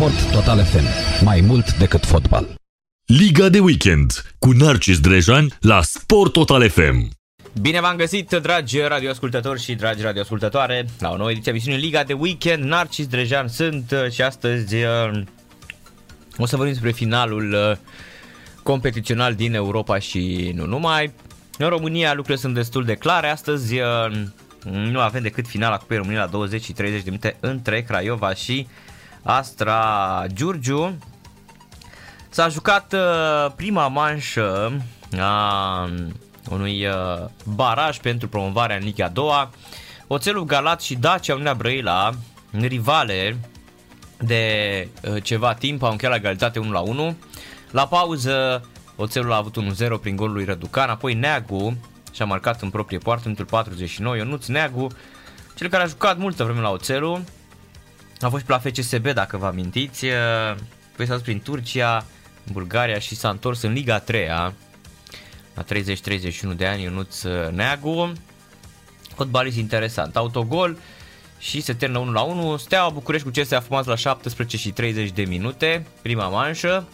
Sport Total FM. Mai mult decât fotbal. Liga de weekend cu Narcis Drejan la Sport Total FM. Bine v-am găsit, dragi radioascultători și dragi radioascultătoare, la o nouă ediție a emisiunii Liga de Weekend. Narcis Drejan sunt uh, și astăzi uh, o să vorbim despre finalul uh, competițional din Europa și nu numai. În România lucrurile sunt destul de clare. Astăzi nu avem decât finala Cupei României la 20 și 30 de minute între Craiova și Astra Giurgiu. S-a jucat prima manșă a unui uh, baraj pentru promovarea în Liga 2. Oțelul Galat și Dacia Uniunea Brăila, rivale de uh, ceva timp, au încheiat la egalitate 1 la 1. La pauză, Oțelul a avut 1-0 prin golul lui Răducan, apoi Neagu și-a marcat în proprie poartă în 49, Ionuț Neagu, cel care a jucat multă vreme la Oțelul, a fost pe la FCSB, dacă vă amintiți, păi s-a dus prin Turcia, Bulgaria și s-a întors în Liga 3 la 30-31 de ani, Ionuț Neagu. Fotbalist interesant. Autogol și se termină 1 la 1. Steaua București cu CSA Fumați la 17 și 30 de minute, prima manșă.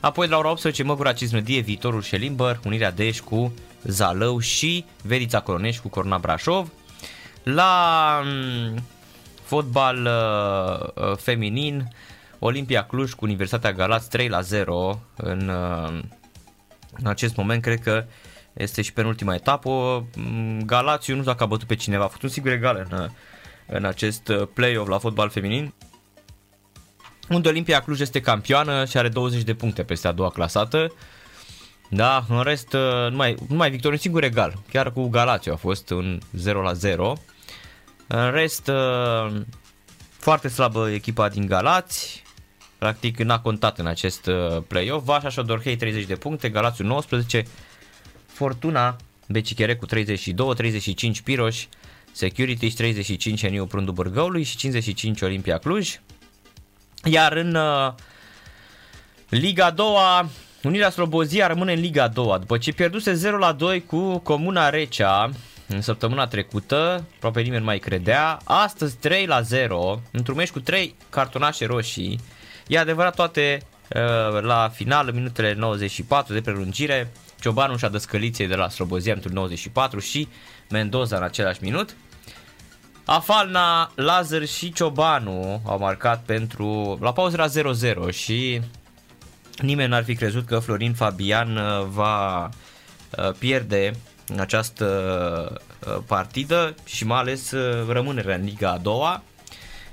Apoi de la ora 18 Măgura Cisnădie, Viitorul Șelimbăr, Unirea Deș cu Zalău și Verița Coronești cu Corona Brașov. La mm, fotbal uh, uh, feminin, Olimpia Cluj cu Universitatea Galați 3 la 0 în uh, în acest moment cred că este și penultima etapă. Mm, Galațiu nu știu dacă a bătut pe cineva, a făcut un sigur egal în, în acest uh, play-off la fotbal feminin. Unde Olimpia Cluj este campioană și are 20 de puncte peste a doua clasată. Da, în rest, uh, numai, numai victor un singur egal. Chiar cu Galațiu a fost un 0 la 0. În rest, uh, foarte slabă echipa din Galați practic n-a contat în acest uh, play-off. Vașa Șodorhei 30 de puncte, Galațiu 19, Fortuna Becichere cu 32, 35 Piroș, Security 35 Eniu Prundu Bârgăului și 55 Olimpia Cluj. Iar în uh, Liga 2 Unirea Slobozia rămâne în Liga 2 după ce pierduse 0 la 2 cu Comuna Recea în săptămâna trecută, aproape nimeni mai credea. Astăzi 3 la 0, într-un meci cu 3 cartonașe roșii, E adevărat toate uh, la final, minutele 94 de prelungire, Ciobanu și-a dăscăliție de la Slobozia în 94 și Mendoza în același minut. Afalna, Lazar și Ciobanu au marcat pentru... La pauză era 0-0 și nimeni n-ar fi crezut că Florin Fabian uh, va uh, pierde această partidă și mai ales rămânerea în Liga a doua.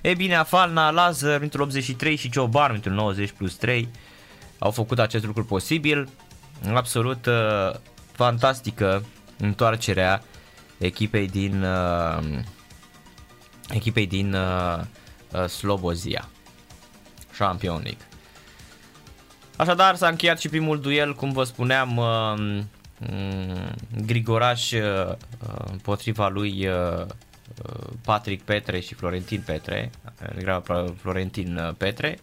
E bine, Afalna, Lazar, mintul 83 și Cioban, mintul 90 plus 3 au făcut acest lucru posibil. Absolut uh, fantastică întoarcerea echipei din uh, echipei din uh, uh, Slobozia. Champion League. Așadar s-a încheiat și primul duel, cum vă spuneam, uh, Grigoraș uh, împotriva lui uh, Patrick Petre și Florentin Petre, degrabă Florentin uh, Petre.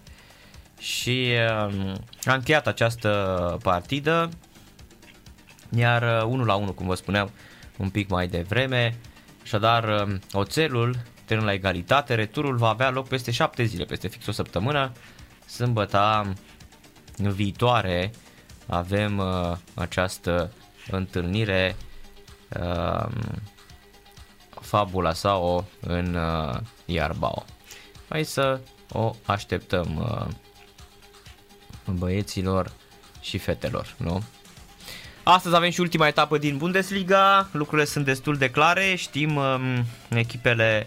Și um, a încheiat această partidă iar 1 uh, la 1 cum vă spuneam un pic mai devreme. Așadar um, oțelul termină la egalitate, returul va avea loc peste 7 zile, peste fix o săptămână. Sâmbăta viitoare avem uh, această întâlnire uh, fabula sau în uh, Iarbao. Hai să o așteptăm uh, băieților și fetelor, nu? Astăzi avem și ultima etapă din Bundesliga, lucrurile sunt destul de clare, știm um, echipele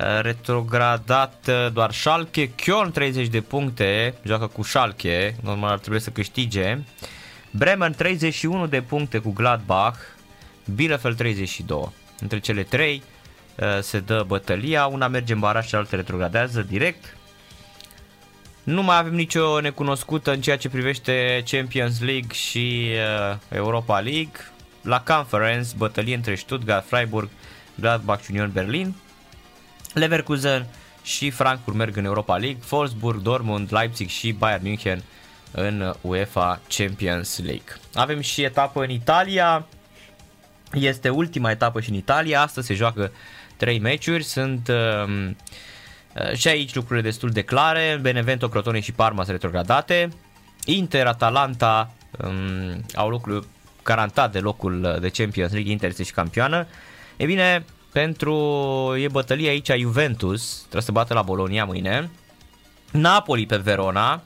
uh, retrogradat uh, doar Schalke, Köln 30 de puncte, joacă cu Schalke, normal ar trebui să câștige. Bremen 31 de puncte cu Gladbach, Bielefeld 32. Între cele trei uh, se dă bătălia, una merge în baraj, cealaltă retrogradează direct. Nu mai avem nicio necunoscută în ceea ce privește Champions League și uh, Europa League. La Conference, bătălie între Stuttgart, Freiburg, Gladbach și Union Berlin. Leverkusen și Frankfurt merg în Europa League, Wolfsburg, Dortmund, Leipzig și Bayern München în UEFA Champions League. Avem și etapă în Italia, este ultima etapă și în Italia, astăzi se joacă trei meciuri, sunt uh, Uh, și aici lucrurile destul de clare. Benevento, Crotone și Parma sunt retrogradate. Inter, Atalanta um, au locul garantat de locul de Champions League, Inter este și campioană. E bine, pentru e bătălia aici a Juventus, trebuie să bată la Bologna mâine. Napoli pe Verona.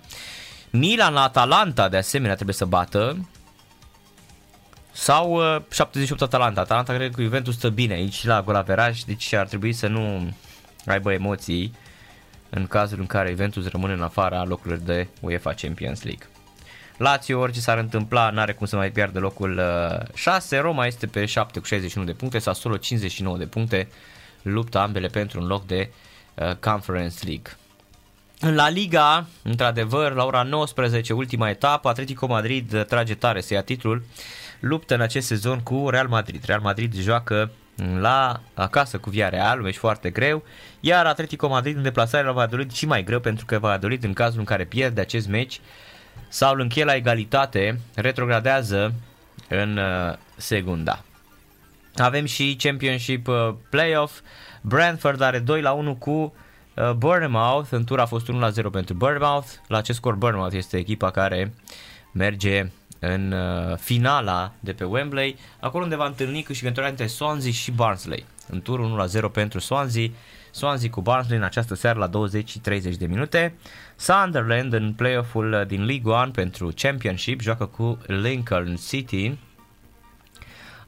Milan la Atalanta de asemenea trebuie să bată. Sau uh, 78 Atalanta. Atalanta cred că Juventus stă bine aici la golaveraj, deci ar trebui să nu aibă emoții în cazul în care Juventus rămâne în afara locurilor de UEFA Champions League. Lazio, orice s-ar întâmpla, n-are cum să mai piardă locul 6. Uh, Roma este pe 7 cu 61 de puncte, Sassuolo 59 de puncte. Luptă ambele pentru un loc de uh, Conference League. La Liga, într-adevăr, la ora 19, ultima etapă, Atletico Madrid trage tare să ia titlul. Luptă în acest sezon cu Real Madrid. Real Madrid joacă la acasă cu Villarreal, un meci foarte greu, iar Atletico Madrid în deplasare la Valladolid și mai greu pentru că Valladolid în cazul în care pierde acest meci sau îl încheie la egalitate, retrogradează în uh, segunda. Avem și Championship uh, Playoff, Brentford are 2 la 1 cu uh, Bournemouth, în tur a fost 1 la 0 pentru Bournemouth, la acest scor Bournemouth este echipa care merge în uh, finala de pe Wembley, acolo unde va întâlni câștigătoarea între Swansea și Barnsley. În turul 1-0 pentru Swansea, Swansea cu Barnsley în această seară la 20 și 30 de minute. Sunderland în play-off-ul din League One pentru Championship joacă cu Lincoln City.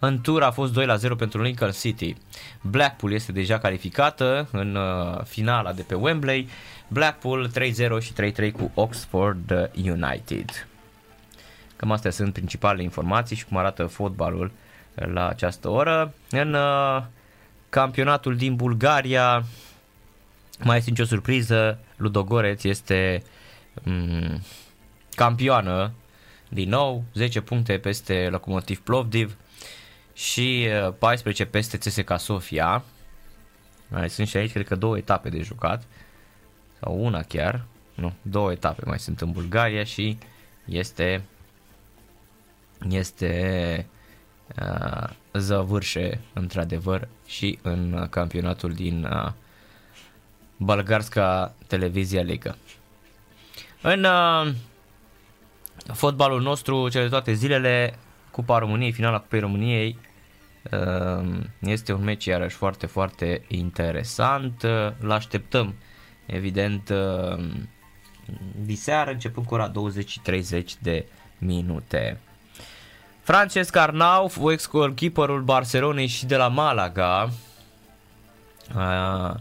În tur a fost 2 la 0 pentru Lincoln City. Blackpool este deja calificată în uh, finala de pe Wembley. Blackpool 3-0 și 3-3 cu Oxford United. Cam astea sunt principalele informații și cum arată fotbalul la această oră. În uh, campionatul din Bulgaria mai este nicio surpriză, Ludogoreț este um, campioană din nou, 10 puncte peste Locomotiv Plovdiv și 14 uh, peste CSKA Sofia. Mai sunt și aici, cred că două etape de jucat, sau una chiar, nu, două etape mai sunt în Bulgaria și este este uh, zăvârșe într-adevăr și în campionatul din uh, Balgarska Televizia Liga. În uh, fotbalul nostru, cele toate zilele, Cupa României, finala Cupei României, uh, este un meci iarăși foarte, foarte interesant. Îl așteptăm, evident, uh, diseară, începând cu ora 20 și 30 de minute. Francesc Arnau, ex-goalkeeperul Barcelonei și de la Malaga, uh,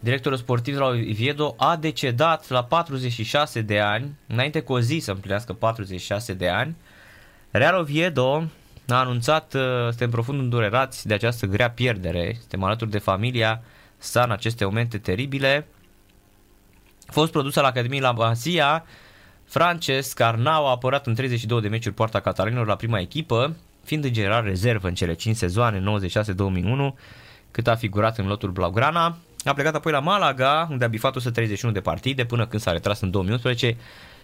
directorul sportiv de la Oviedo, a decedat la 46 de ani, înainte cu o zi să împlinească 46 de ani. Real Oviedo a anunțat, uh, suntem profund îndurerați de această grea pierdere, suntem alături de familia sa în aceste momente teribile. A fost produsă la Academie la Masia, Francesc Arnau a apărat în 32 de meciuri poarta catalanilor la prima echipă, fiind în general rezervă în cele 5 sezoane 96-2001, cât a figurat în lotul Blaugrana. A plecat apoi la Malaga, unde a bifat 131 de partide până când s-a retras în 2011,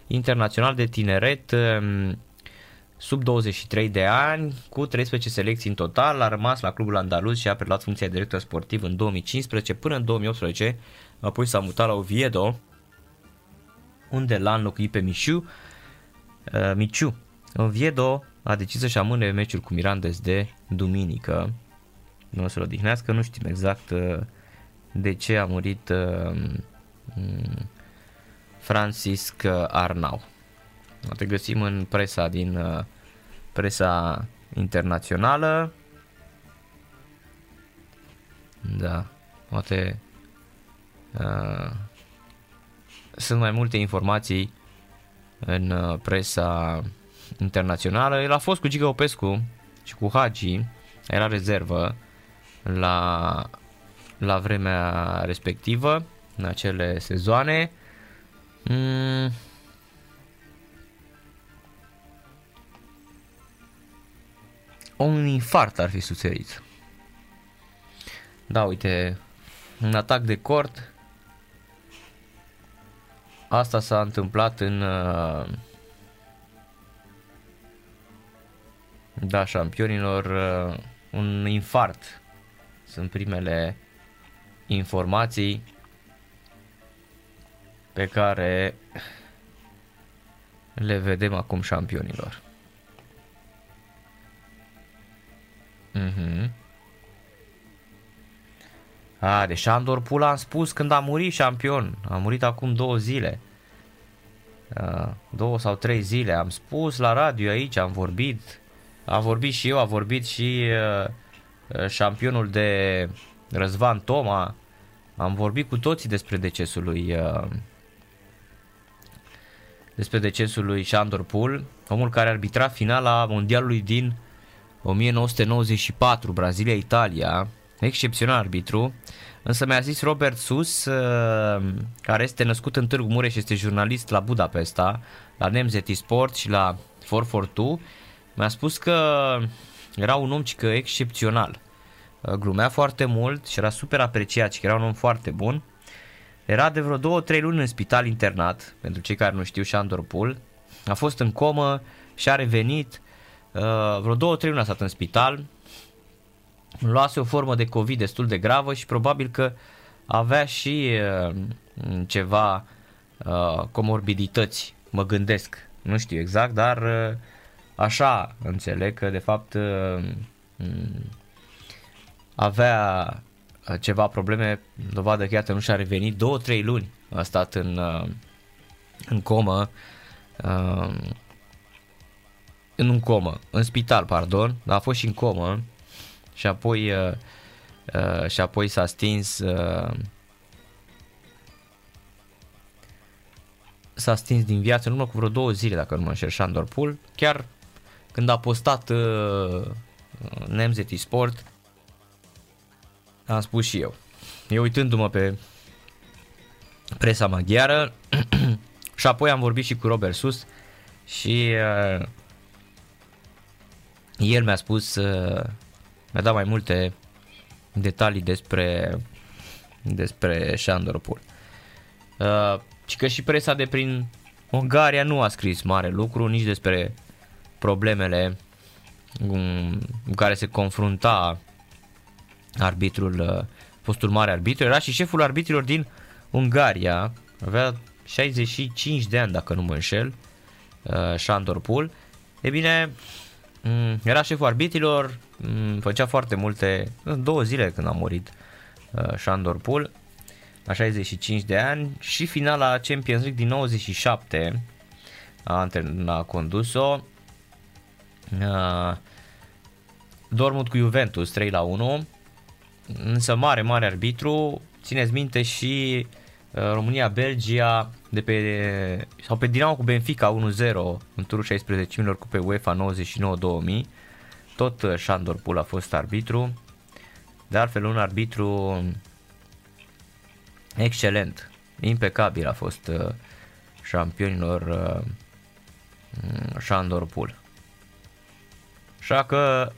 internațional de tineret um, sub 23 de ani, cu 13 selecții în total, a rămas la clubul andaluz și a preluat funcția de director sportiv în 2015 până în 2018, apoi s-a mutat la Oviedo, unde l-a înlocuit pe Mișu. Uh, Miciu. Oviedo a decis să-și amâne meciul cu Mirandes de duminică. Nu o să-l odihnească, nu știm exact uh, de ce a murit uh, mm, Francisc Arnau. Te găsim în presa din uh, presa internațională. Da, poate uh, sunt mai multe informații în uh, presa internațională. El a fost cu Giga Opescu și cu Hagi, era rezervă la, la vremea respectivă, în acele sezoane. Mm. Un infart ar fi suferit. Da, uite, un atac de cort Asta s-a întâmplat în uh, da, șampionilor uh, un infart. Sunt primele informații. pe care le vedem acum șampionilor. Mhm. A, de Șandor Pula am spus când a murit șampion. A murit acum două zile. A, două sau trei zile. Am spus la radio aici, am vorbit. Am vorbit și eu, a vorbit și uh, șampionul de Răzvan Toma. Am vorbit cu toții despre decesul lui uh, despre decesul lui Shandor Pool, omul care arbitra finala mondialului din 1994, Brazilia-Italia, excepțional arbitru, însă mi-a zis Robert Sus, uh, care este născut în Târgu Mureș, este jurnalist la Budapesta, la Nemzeti Sport și la 442, mi-a spus că era un om cică excepțional. Uh, glumea foarte mult și era super apreciat și era un om foarte bun. Era de vreo 2-3 luni în spital internat, pentru cei care nu știu, Shandor Pool. A fost în comă și a revenit. Uh, vreo 2-3 luni a stat în spital. Luase o formă de COVID destul de gravă și probabil că avea și uh, ceva uh, comorbidități, mă gândesc. Nu știu exact, dar uh, așa înțeleg că de fapt uh, avea Uh, ceva probleme, dovadă că iată nu și-a revenit, două, trei luni a stat în, uh, în comă, uh, în un comă, în spital, pardon, dar a fost și în comă și apoi și apoi s-a stins s-a stins din viață în urmă cu vreo două zile, dacă nu mă înșel, Shandor Pool, chiar când a postat uh, Nemzeti Sport, am spus și eu. Eu uitându-mă pe presa maghiară și apoi am vorbit și cu Robert Sus și uh, el mi-a spus, uh, mi-a dat mai multe detalii despre despre Șandorpul. Uh, și că și presa de prin Ungaria nu a scris mare lucru nici despre problemele cu care se confrunta arbitrul, uh, fostul mare arbitru, era și șeful arbitrilor din Ungaria, avea 65 de ani dacă nu mă înșel, uh, Shandor Pool. E bine, mm, era șeful arbitrilor, mm, făcea foarte multe, două zile când a murit uh, Shandor Pool, la 65 de ani și finala Champions League din 97 a, a condus-o. Dortmund cu Juventus 3 la 1 însă mare, mare arbitru. Țineți minte și uh, România-Belgia de pe, sau pe Dinamo cu Benfica 1-0 în turul 16 milor cu pe UEFA 99-2000. Tot uh, Shandor Pul a fost arbitru. De altfel un arbitru excelent, impecabil a fost uh, șampionilor Shandor Pul. Așa că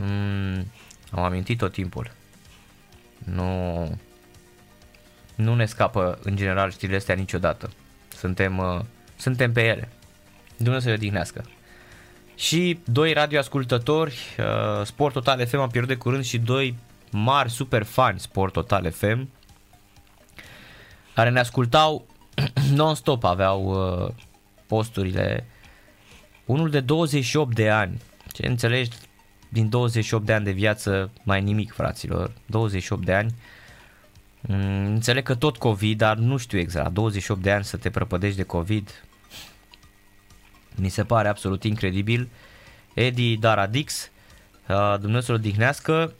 um, am amintit tot timpul. Nu, nu ne scapă în general știrile astea niciodată. Suntem, uh, suntem pe ele. Dumnezeu să le odihnească. Și doi radioascultători, uh, Sport Total FM a pierdut de curând și doi mari super fani Sport Total FM care ne ascultau non-stop, aveau uh, posturile. Unul de 28 de ani, ce înțelegi, din 28 de ani de viață mai nimic, fraților. 28 de ani. Mm, înțeleg că tot COVID, dar nu știu exact. 28 de ani să te prăpădești de COVID. Mi se pare absolut incredibil. Eddie Daradix, uh, Dumnezeu să-l odihnească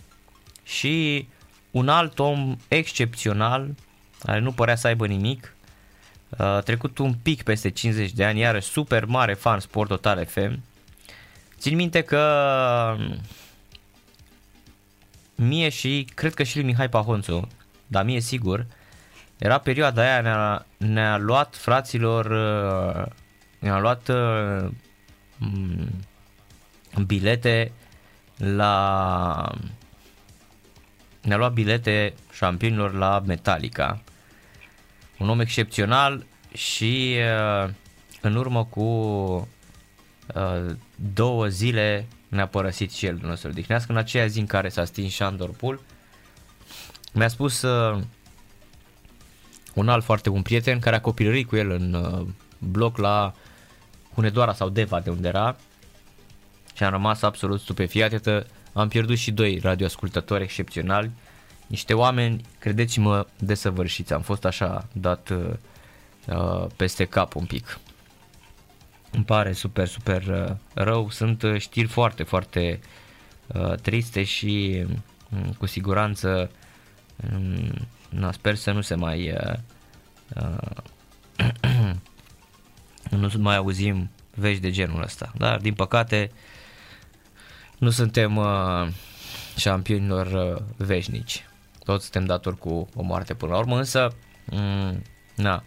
și un alt om excepțional, care nu părea să aibă nimic, uh, trecut un pic peste 50 de ani, iarăși super mare fan Sport Total FM, Țin minte că mie și cred că și lui Mihai Pahonțu, dar mie sigur, era perioada aia, ne-a, ne-a luat fraților, ne-a luat uh, bilete la ne-a luat bilete șampionilor la Metallica. Un om excepțional și uh, în urmă cu Uh, două zile ne-a părăsit și el, Dumnezeu să-l dihnească, în aceea zi în care s-a stins Shandor Pool. Mi-a spus uh, un alt foarte bun prieten care a copilărit cu el în uh, bloc la Hunedoara sau Deva de unde era și am rămas absolut stupefiat. Iată, am pierdut și doi radioascultători excepționali, niște oameni, credeți-mă, desăvârșiți. Am fost așa dat uh, uh peste cap un pic. Îmi pare super, super uh, rău. Sunt uh, știri foarte, foarte uh, triste și um, cu siguranță um, na, sper să nu se mai uh, uh, nu mai auzim vești de genul ăsta. Dar din păcate nu suntem uh, șampionilor uh, veșnici. Toți suntem datori cu o moarte până la urmă, însă um, na,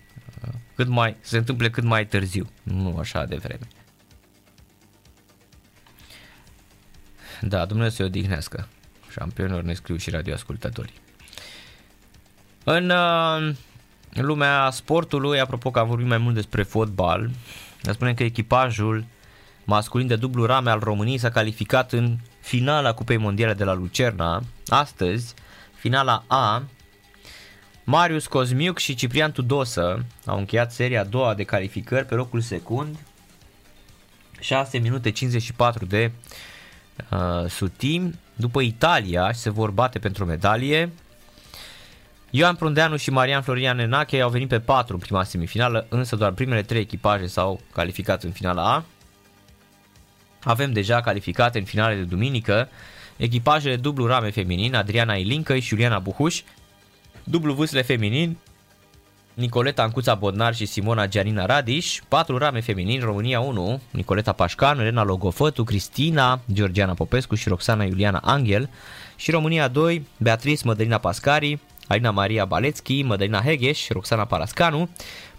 cât mai, se întâmple cât mai târziu, nu așa de vreme. Da, Dumnezeu să-i odihnească. Șampionilor ne scriu și radioascultătorii. În uh, lumea sportului, apropo că am vorbit mai mult despre fotbal, ne spunem că echipajul masculin de dublu rame al României s-a calificat în finala Cupei Mondiale de la Lucerna. Astăzi, finala A, Marius Cosmiuc și Ciprian Tudosă au încheiat seria a doua de calificări pe locul secund. 6 minute 54 de uh, sutim. După Italia se vor bate pentru o medalie. Ioan Prundeanu și Marian Florian Nenache au venit pe 4 în prima semifinală, însă doar primele 3 echipaje s-au calificat în finala A. Avem deja calificate în finale de duminică echipajele dublu rame feminin, Adriana Ilincă și Iuliana Buhuș, dublu vâsle feminin, Nicoleta Ancuța Bodnar și Simona Gianina Radiș, patru rame feminin, România 1, Nicoleta Pașcan, Elena Logofătu, Cristina, Georgiana Popescu și Roxana Iuliana Angel și România 2, Beatrice Mădălina Pascari, Alina Maria Balețchi, Mădălina Hegeș, Roxana Parascanu,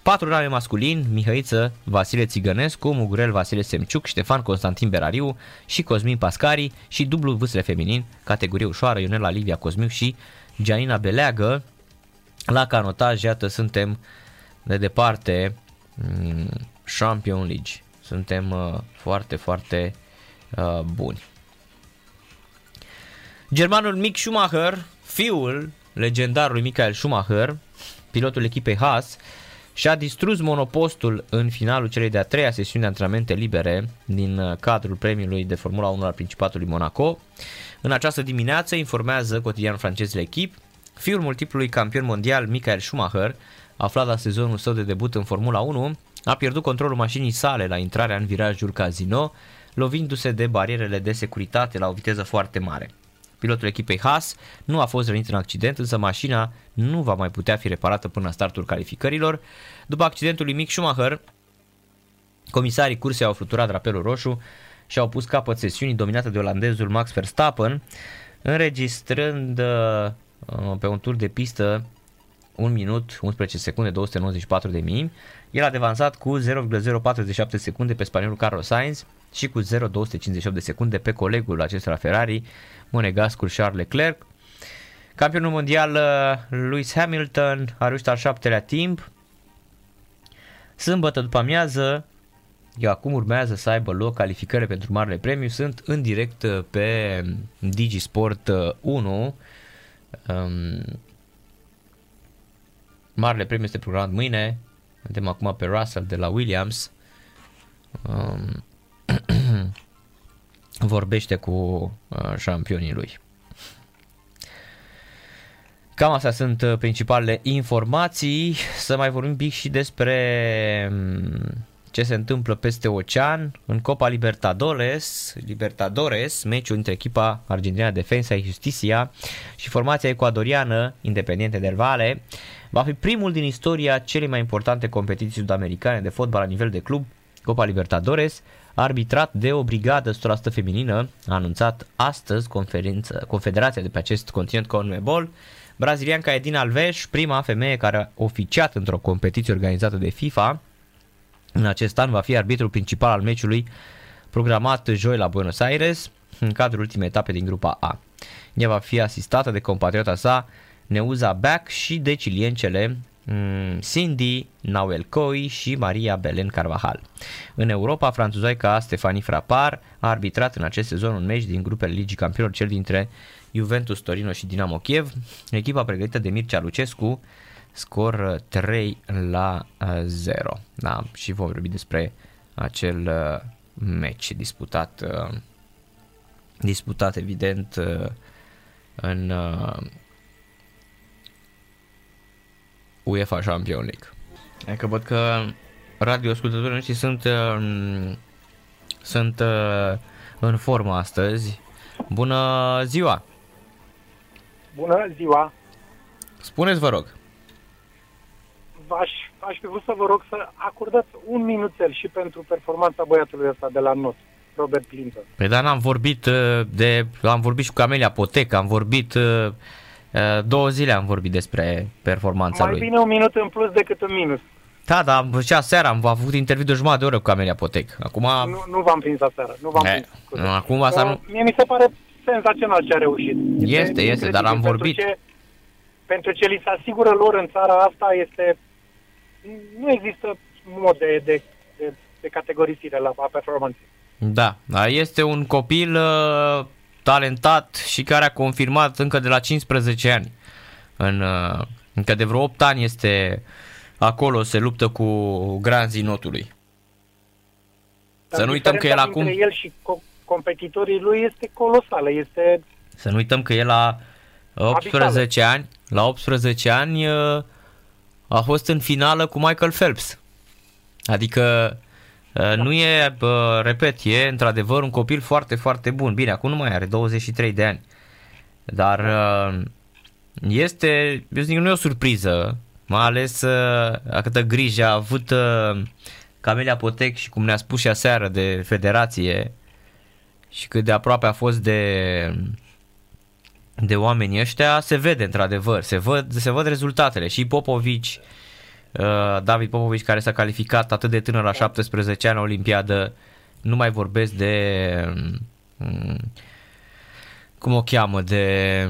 patru rame masculin, Mihăiță Vasile Țigănescu, Mugurel Vasile Semciuc, Ștefan Constantin Berariu și Cosmin Pascari și dublu vâsle feminin, categorie ușoară, Ionela Livia Cosmiu și Gianina Beleagă. La canotaj, iată, suntem de departe mm, Champion League. Suntem uh, foarte, foarte uh, buni. Germanul Mick Schumacher, fiul legendarului Michael Schumacher, pilotul echipei Haas, și-a distrus monopostul în finalul celei de-a treia sesiuni de antrenamente libere din uh, cadrul premiului de Formula 1 al Principatului Monaco. În această dimineață informează cotidianul francez L'Equipe, fiul multiplului campion mondial Michael Schumacher, aflat la sezonul său de debut în Formula 1, a pierdut controlul mașinii sale la intrarea în virajul Casino, lovindu-se de barierele de securitate la o viteză foarte mare. Pilotul echipei Haas nu a fost rănit în accident, însă mașina nu va mai putea fi reparată până la startul calificărilor. După accidentul lui Mick Schumacher, comisarii cursei au fluturat drapelul roșu și au pus capăt sesiunii dominată de olandezul Max Verstappen, înregistrând uh, pe un tur de pistă 1 minut 11 secunde 294 de mii. El a devansat cu 0,047 secunde pe spaniolul Carlos Sainz și cu 0,258 de secunde pe colegul acesta Ferrari, monegascul Charles Leclerc. Campionul mondial uh, Lewis Hamilton a reușit al șaptelea timp. Sâmbătă după amiază, eu acum urmează să aibă loc calificările pentru Marele Premiu. Sunt în direct uh, pe Digisport 1. Uh, um, Marele Premiu este programat mâine. Vedem acum pe Russell de la Williams. Um, vorbește cu uh, șampionii lui. Cam astea sunt uh, principalele informații. Să mai vorbim un pic și despre um, ce se întâmplă peste ocean în Copa Libertadores, Libertadores, meciul între echipa argentina Defensa și Justicia și formația ecuadoriană Independiente del Valle va fi primul din istoria celei mai importante competiții sud-americane de fotbal la nivel de club, Copa Libertadores, arbitrat de o brigadă 100% feminină, a anunțat astăzi confederația de pe acest continent CONMEBOL, brazilianca Edina Alves, prima femeie care a oficiat într-o competiție organizată de FIFA, în acest an va fi arbitrul principal al meciului programat joi la Buenos Aires, în cadrul ultimei etape din grupa A. Ea va fi asistată de compatriota sa, Neuza Beck și de ciliencele Mm, Cindy, Noel Coi și Maria Belen Carvajal. În Europa, franțuzoica Stefanie Frapar a arbitrat în acest sezon un meci din grupele Ligii Campionilor, cel dintre Juventus Torino și Dinamo Kiev. Echipa pregătită de Mircea Lucescu scor 3 la 0. Da, și vom vorbi despre acel meci disputat disputat evident în UEFA Champions League. Adică văd că radioascultătorii noștri sunt, uh, sunt uh, în formă astăzi. Bună ziua! Bună ziua! Spuneți, vă rog. Aș, aș fi vrut să vă rog să acordați un minuțel și pentru performanța băiatului ăsta de la not, Robert Clinton. Păi dar n-am vorbit uh, de... Am vorbit și cu Camelia Potec, am vorbit Eh, două zile am vorbit despre performanța Mai lui. Mai bine un minut în plus decât un minus. Da, da, și seara am avut interviu de jumătate de oră cu Camelia Potec. Acum... Nu, nu v-am prins aseară, nu v-am e, prins. Nu, acum asta nu... Mie mi se pare senzațional ce a reușit. Este, este, este dar am vorbit. Pentru ce, pentru ce li se asigură lor în țara asta este... Nu există mod de, de, de, de categorisire la performanței. Da, da, este un copil uh, talentat și care a confirmat încă de la 15 ani. În, uh, încă de vreo 8 ani este acolo, se luptă cu granzii notului. Dar să nu uităm că el acum... el și co- competitorii lui este colosală, este... Să nu uităm că el la 18 abitală. ani, la 18 ani uh, a fost în finală cu Michael Phelps. Adică Uh, nu e, repet, e într-adevăr un copil foarte, foarte bun. Bine, acum nu mai are 23 de ani. Dar uh, este, eu zic, nu e o surpriză, mai ales uh, câtă grijă a avut Camelia Potec și cum ne-a spus și aseară de federație și cât de aproape a fost de de oamenii ăștia, se vede într-adevăr, se văd, se văd rezultatele și Popovici Uh, David Popovici care s-a calificat atât de tânăr la 17 ani la Olimpiadă, nu mai vorbesc de um, cum o cheamă, de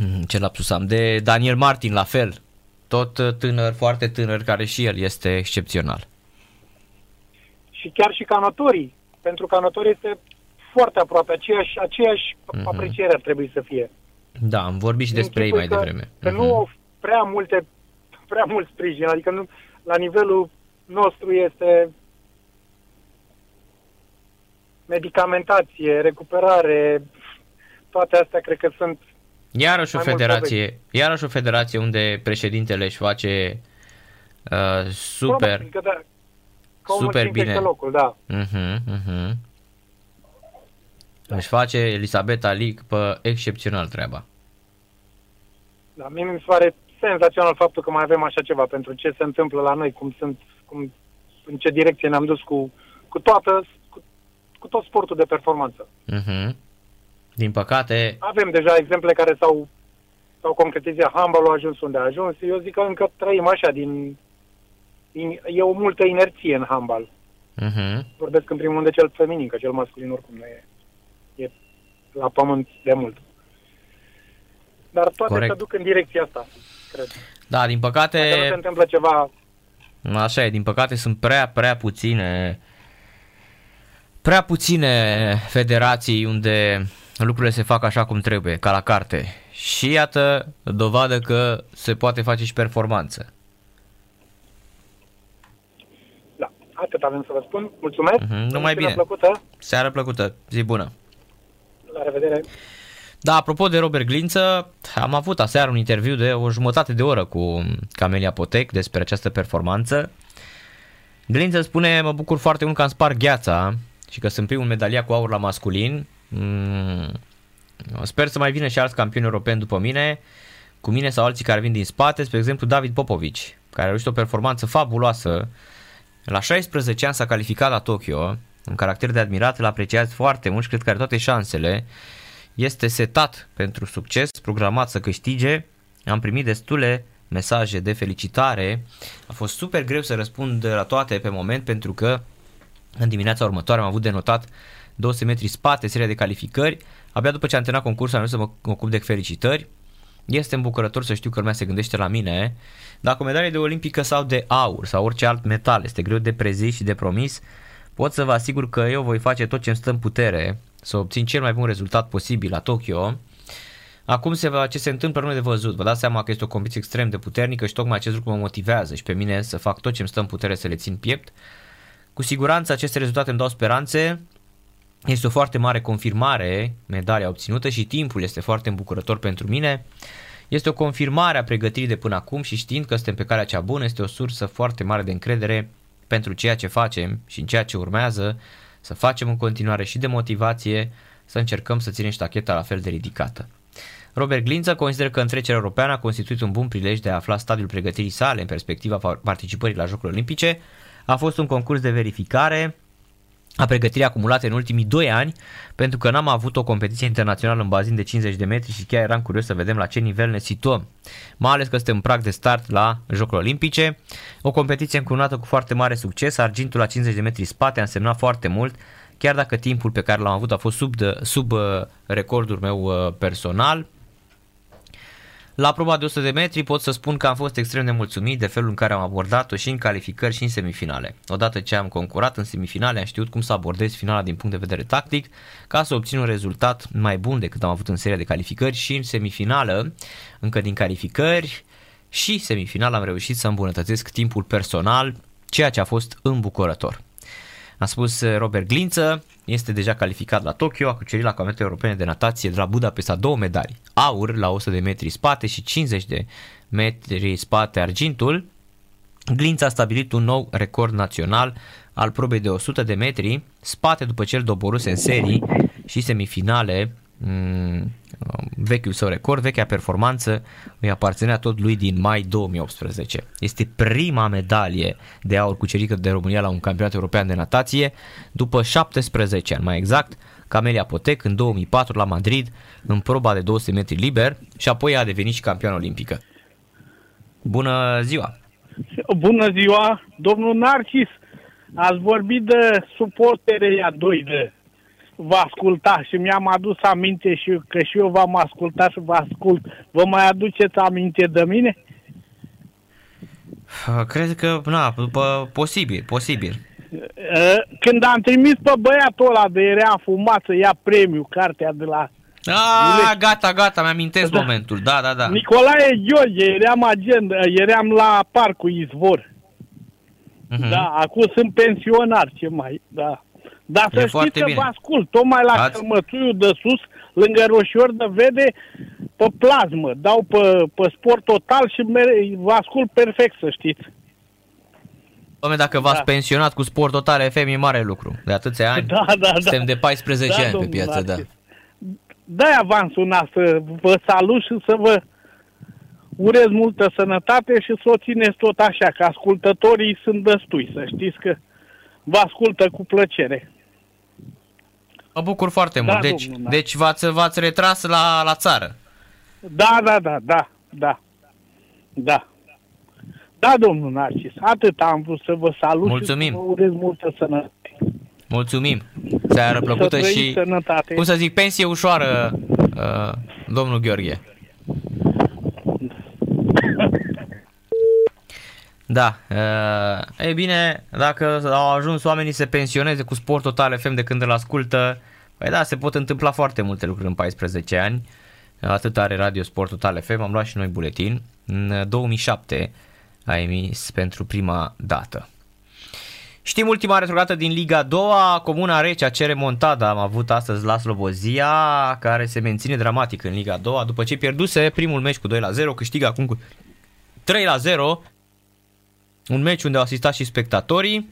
um, ce lapsus am, de Daniel Martin la fel, tot tânăr, foarte tânăr, care și el este excepțional. Și chiar și canatorii, pentru canatorii este foarte aproape, aceeași, aceeași uh-huh. apreciere ar trebui să fie. Da, am vorbit și despre ei mai că, devreme. Că uh-huh. nu prea multe prea mult sprijin, adică nu, la nivelul nostru este medicamentație, recuperare, toate astea cred că sunt Iarăși o federație, iarăși o federație unde președintele își face uh, super că da, că super bine. Locul, da. Uh-huh, uh-huh. Își face Elisabeta Lic pe excepțional treaba. Da, mie mi se pare senzațional faptul că mai avem așa ceva pentru ce se întâmplă la noi, cum sunt, cum, în ce direcție ne-am dus cu, cu toată, cu, cu tot sportul de performanță. Uh-huh. Din păcate... Avem deja exemple care s-au, s-au concretizat. Handball a ajuns unde a ajuns. Eu zic că încă trăim așa din... din e o multă inerție în handball. Uh-huh. Vorbesc în primul rând de cel feminin, că cel masculin oricum nu e, e la pământ de mult. Dar toate Corect. se duc în direcția asta cred. Da, din păcate... Dacă nu se întâmplă ceva... Așa e, din păcate sunt prea, prea puține prea puține federații unde lucrurile se fac așa cum trebuie, ca la carte. Și iată, dovadă că se poate face și performanță. Da, atât avem să vă spun. Mulțumesc. Uh-huh, numai bine. Plăcută. Seară plăcută. Zi bună. La revedere. Da, apropo de Robert Glință, am avut aseară un interviu de o jumătate de oră cu Camelia Potec despre această performanță. Glință spune, mă bucur foarte mult că am spart gheața și că sunt primul medaliat cu aur la masculin. Mm, sper să mai vină și alți campioni europeni după mine, cu mine sau alții care vin din spate, spre exemplu David Popovici, care a reușit o performanță fabuloasă. La 16 ani s-a calificat la Tokyo, un caracter de admirat, îl apreciați foarte mult și cred că are toate șansele este setat pentru succes, programat să câștige. Am primit destule mesaje de felicitare. A fost super greu să răspund la toate pe moment pentru că în dimineața următoare am avut de notat 200 metri spate, seria de calificări. Abia după ce am terminat concursul am să mă ocup de felicitări. Este îmbucurător să știu că lumea se gândește la mine. Dacă o medalie de olimpică sau de aur sau orice alt metal este greu de prezis și de promis, pot să vă asigur că eu voi face tot ce îmi stă în putere să obțin cel mai bun rezultat posibil la Tokyo. Acum se va, ce se întâmplă rămâne de văzut. Vă dați seama că este o competiție extrem de puternică și tocmai acest lucru mă motivează și pe mine să fac tot ce îmi stă în putere să le țin piept. Cu siguranță aceste rezultate îmi dau speranțe. Este o foarte mare confirmare medalia obținută și timpul este foarte îmbucurător pentru mine. Este o confirmare a pregătirii de până acum și știind că suntem pe calea cea bună, este o sursă foarte mare de încredere pentru ceea ce facem și în ceea ce urmează, să facem în continuare și de motivație, să încercăm să ținem ștacheta la fel de ridicată. Robert Glință consideră că întrecerea europeană a constituit un bun prilej de a afla stadiul pregătirii sale în perspectiva participării la Jocurile Olimpice. A fost un concurs de verificare a pregătirii acumulate în ultimii 2 ani, pentru că n-am avut o competiție internațională în bazin de 50 de metri și chiar eram curios să vedem la ce nivel ne situăm. Mai ales că suntem în prag de start la Jocurile Olimpice, o competiție încununată cu foarte mare succes, argintul la 50 de metri spate a însemnat foarte mult, chiar dacă timpul pe care l-am avut a fost sub, de, sub uh, recordul meu uh, personal, la proba de 100 de metri pot să spun că am fost extrem de mulțumit de felul în care am abordat-o și în calificări și în semifinale. Odată ce am concurat în semifinale am știut cum să abordez finala din punct de vedere tactic ca să obțin un rezultat mai bun decât am avut în seria de calificări și în semifinală, încă din calificări și semifinal am reușit să îmbunătățesc timpul personal, ceea ce a fost îmbucurător. A spus Robert Glință, este deja calificat la Tokyo, a cucerit la Campionatele Europene de Natație de la Budapesta două medalii, aur la 100 de metri spate și 50 de metri spate argintul. Glința a stabilit un nou record național al probei de 100 de metri spate după cel doboruse în serii și semifinale mm, vechiul său record, vechea performanță îi aparținea tot lui din mai 2018. Este prima medalie de aur cucerită de România la un campionat european de natație după 17 ani, mai exact, Camelia Potec în 2004 la Madrid în proba de 200 metri liber și apoi a devenit și campioană olimpică. Bună ziua! Bună ziua, domnul Narcis! Ați vorbit de suporterii a doi de vă asculta și mi-am adus aminte și că și eu v-am ascultat și vă ascult. Vă mai aduceți aminte de mine? Cred că, na, după, posibil, posibil. Când am trimis pe băiatul ăla de era fumat să ia premiu, cartea de la... Ah, gata, gata, mi-amintesc da. momentul, da, da, da. Nicolae Gheorghe, eram agent, eram la parcul Izvor. Uh-huh. Da, acum sunt pensionar, ce mai, da. Dar să știți că bine. vă ascult, tocmai la Ați... călmățuiul de sus, lângă roșior de vede, pe plasmă. Dau pe, pe sport total și mere- vă ascult perfect, să știți. Dom'le, dacă v-ați da. pensionat cu sport total FM e mare lucru. De atâția ani, da, da, da. suntem de 14 da, ani pe piață, da. De-aia v-am sunat să vă salut și să vă urez multă sănătate și să o țineți tot așa, că ascultătorii sunt destui, să știți că vă ascultă cu plăcere. Mă bucur foarte da, mult. Deci, domnul, da. deci v-ați, v-ați retras la, la țară. Da, da, da, da, da. Da. Da, domnul Narcis, atât am vrut să vă salut Mulțumim. și să vă urez multă sănătate. Mulțumim. Seară plăcută și, sănătate. cum să zic, pensie ușoară, uh, domnul Gheorghe. Da, uh, e bine, dacă au ajuns oamenii să pensioneze cu Sport Total FM de când îl ascultă, păi da, se pot întâmpla foarte multe lucruri în 14 ani. Atât are Radio Sport Total FM, am luat și noi buletin. În 2007 a emis pentru prima dată. Știm ultima retrogradă din Liga 2, Comuna Recea cere montada, am avut astăzi la Slobozia, care se menține dramatic în Liga 2, după ce pierduse primul meci cu 2 la 0, câștigă acum cu 3 la 0 un meci unde au asistat și spectatorii.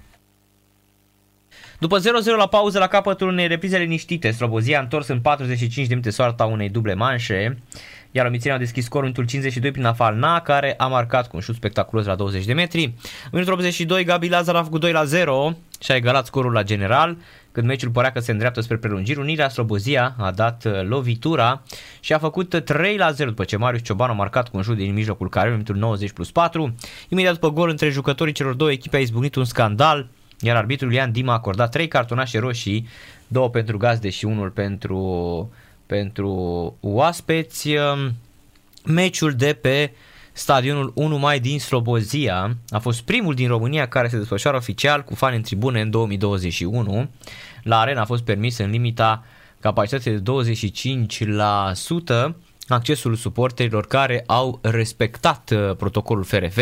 După 0-0 la pauză la capătul unei reprize liniștite, Slobozia a întors în 45 de minute soarta unei duble manșe, iar Omițenia a deschis scorul în 52 prin Afalna, care a marcat cu un șut spectaculos la 20 de metri. În minutul 82, Gabi Lazar a făcut 2 la 0 și a egalat scorul la general. Când meciul părea că se îndreaptă spre prelungiri, Unirea Slobozia a dat uh, lovitura și a făcut 3 la 0 după ce Marius Cioban a marcat cu un șut din mijlocul care în minutul 90 plus 4. Imediat după gol între jucătorii celor două echipe a izbucnit un scandal, iar arbitrul Ian Dima a acordat 3 cartonașe roșii, două pentru gazde și unul pentru, pentru oaspeți. Um, meciul de pe stadionul 1 mai din Slobozia a fost primul din România care se desfășoară oficial cu fani în tribune în 2021. La arena a fost permis în limita capacității de 25%. accesul suporterilor care au respectat uh, protocolul FRF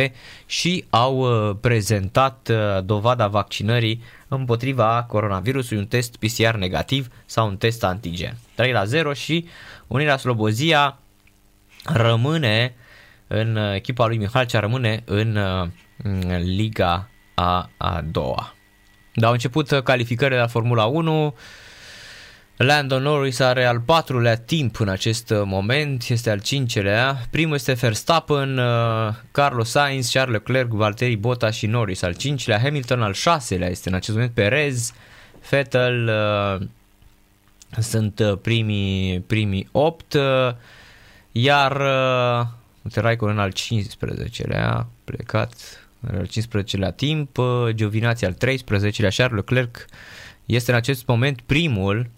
și au uh, prezentat uh, dovada vaccinării împotriva coronavirusului, un test PCR negativ sau un test antigen. 3 la 0 și Unirea Slobozia rămâne în echipa lui Mihalcea rămâne în, în Liga a, a doua. Dar au început calificările la Formula 1, Lando Norris are al patrulea timp în acest moment, este al cincelea. Primul este Verstappen, uh, Carlos Sainz, Charles Leclerc, Valtteri Bottas și Norris al cincilea. Hamilton al șaselea este în acest moment Perez, Vettel uh, sunt uh, primii, primii opt, iar Raikkonen al 15-lea, plecat al 15-lea timp, Giovinazzi al 13-lea, Charles Leclerc este în acest moment primul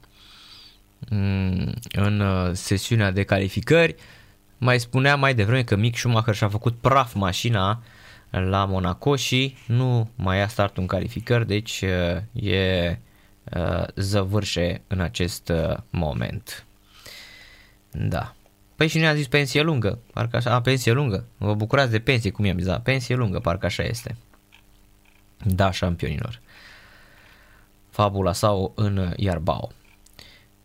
Mm, în uh, sesiunea de calificări. Mai spunea mai devreme că Mick Schumacher și-a făcut praf mașina la Monaco și nu mai ia startul în calificări, deci uh, e uh, zăvârșe în acest moment. Da. Păi și ne-a zis pensie lungă, parcă așa, a, pensie lungă, vă bucurați de pensie, cum i-am zis, da, pensie lungă, parcă așa este. Da, șampionilor. Fabula sau în Iarbao.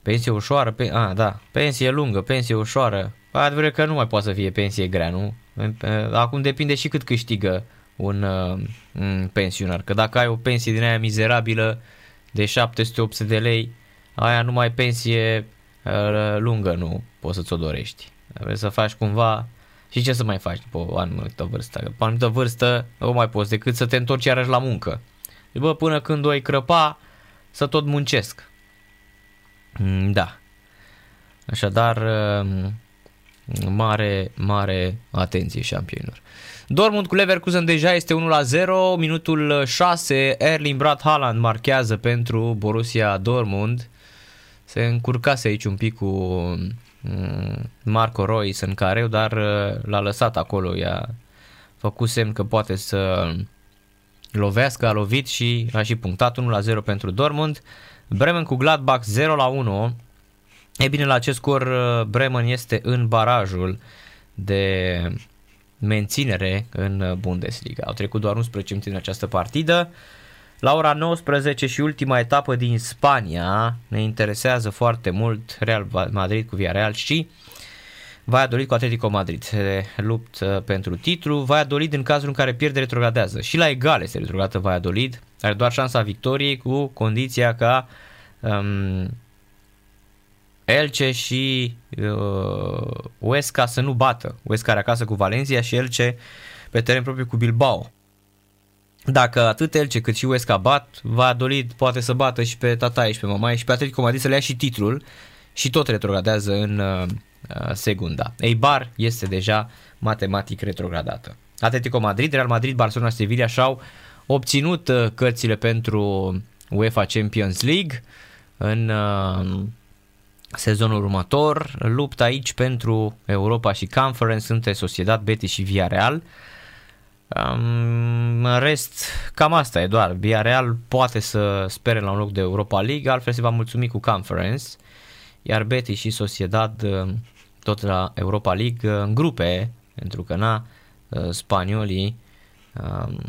Pensie ușoară, pe, a, da, pensie lungă, pensie ușoară. Adevărat că nu mai poate să fie pensie grea, nu? Acum depinde și cât câștigă un, uh, un pensionar. Că dacă ai o pensie din aia mizerabilă de 700-800 de lei, aia nu mai pensie uh, lungă, nu poți să-ți o dorești. Trebuie să faci cumva și ce să mai faci după o anumită vârstă? După o anumită vârstă nu mai poți decât să te întorci iarăși la muncă. Bă, până când o ai crăpa, să tot muncesc. Mm, da. Așadar, um, mare, mare atenție șampionilor. Dortmund cu Leverkusen deja este 1 la 0, minutul 6, Erling Brad Haaland marchează pentru Borussia Dortmund. Se încurcase aici un pic cu mm, Marco Reus în careu, dar uh, l-a lăsat acolo, i-a făcut semn că poate să lovească, a lovit și a și punctat 1 la 0 pentru Dortmund. Bremen cu Gladbach 0 la 1. E bine, la acest scor uh, Bremen este în barajul de menținere în Bundesliga. Au trecut doar 11 minute în această partidă. La ora 19 și ultima etapă din Spania ne interesează foarte mult Real Madrid cu Villarreal și Valladolid cu Atletico Madrid. Se luptă pentru titlu. Valladolid în cazul în care pierde retrogradează. Și la egal este retrogradată Valladolid are doar șansa victoriei cu condiția ca um, Elce și uh, Huesca să nu bată. Huesca are acasă cu Valencia și Elce pe teren propriu cu Bilbao. Dacă atât Elce cât și Huesca bat, Valladolid poate să bată și pe Tataie și pe Mamaie și pe Atletico Madrid să le ia și titlul și tot retrogradează în uh, segunda. Eibar este deja matematic retrogradată. Atletico Madrid, Real Madrid, Barcelona, Sevilla și-au obținut uh, cărțile pentru UEFA Champions League în uh, sezonul următor. Lupta aici pentru Europa și Conference între Sociedad Betis și Villarreal. Um, în rest, cam asta e doar. Villarreal poate să spere la un loc de Europa League, altfel se va mulțumi cu Conference. Iar Betis și Sociedad uh, tot la Europa League în grupe, pentru că na, spaniolii um,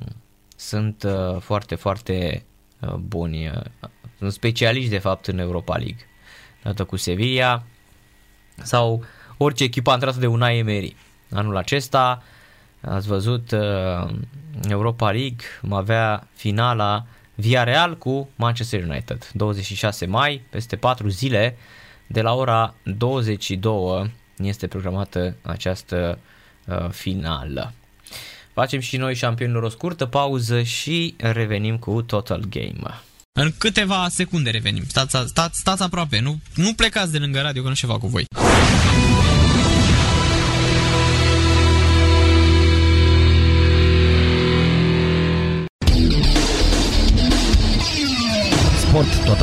sunt uh, foarte, foarte uh, buni. Uh, sunt specialiști, de fapt, în Europa League. Dată cu Sevilla sau orice echipă intrată de Unai Emery. Anul acesta, ați văzut, Europa League va avea finala Via Real cu Manchester United. 26 mai, peste 4 zile, de la ora 22 este programată această finală. Facem și noi șampionilor o scurtă pauză și revenim cu Total Game. În câteva secunde revenim. Stați, stați, stați aproape, nu, nu plecați de lângă radio că nu ceva cu voi.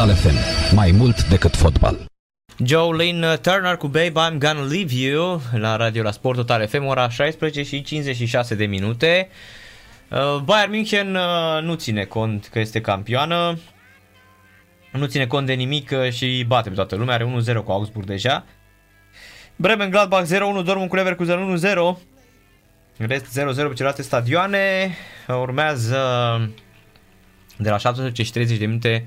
Total FM. Mai mult decât fotbal. Jolene Turner cu Babe I'm Gonna Leave You la radio la Sport Total FM, ora 16 și 56 de minute. Uh, Bayern München uh, nu ține cont că este campioană, nu ține cont de nimic uh, și bate pe toată lumea, are 1-0 cu Augsburg deja. Bremen Gladbach 0-1, Dortmund cu Leverkusen 1-0. În rest 0-0 pe celelalte stadioane. Urmează de la 17 și 30 de minute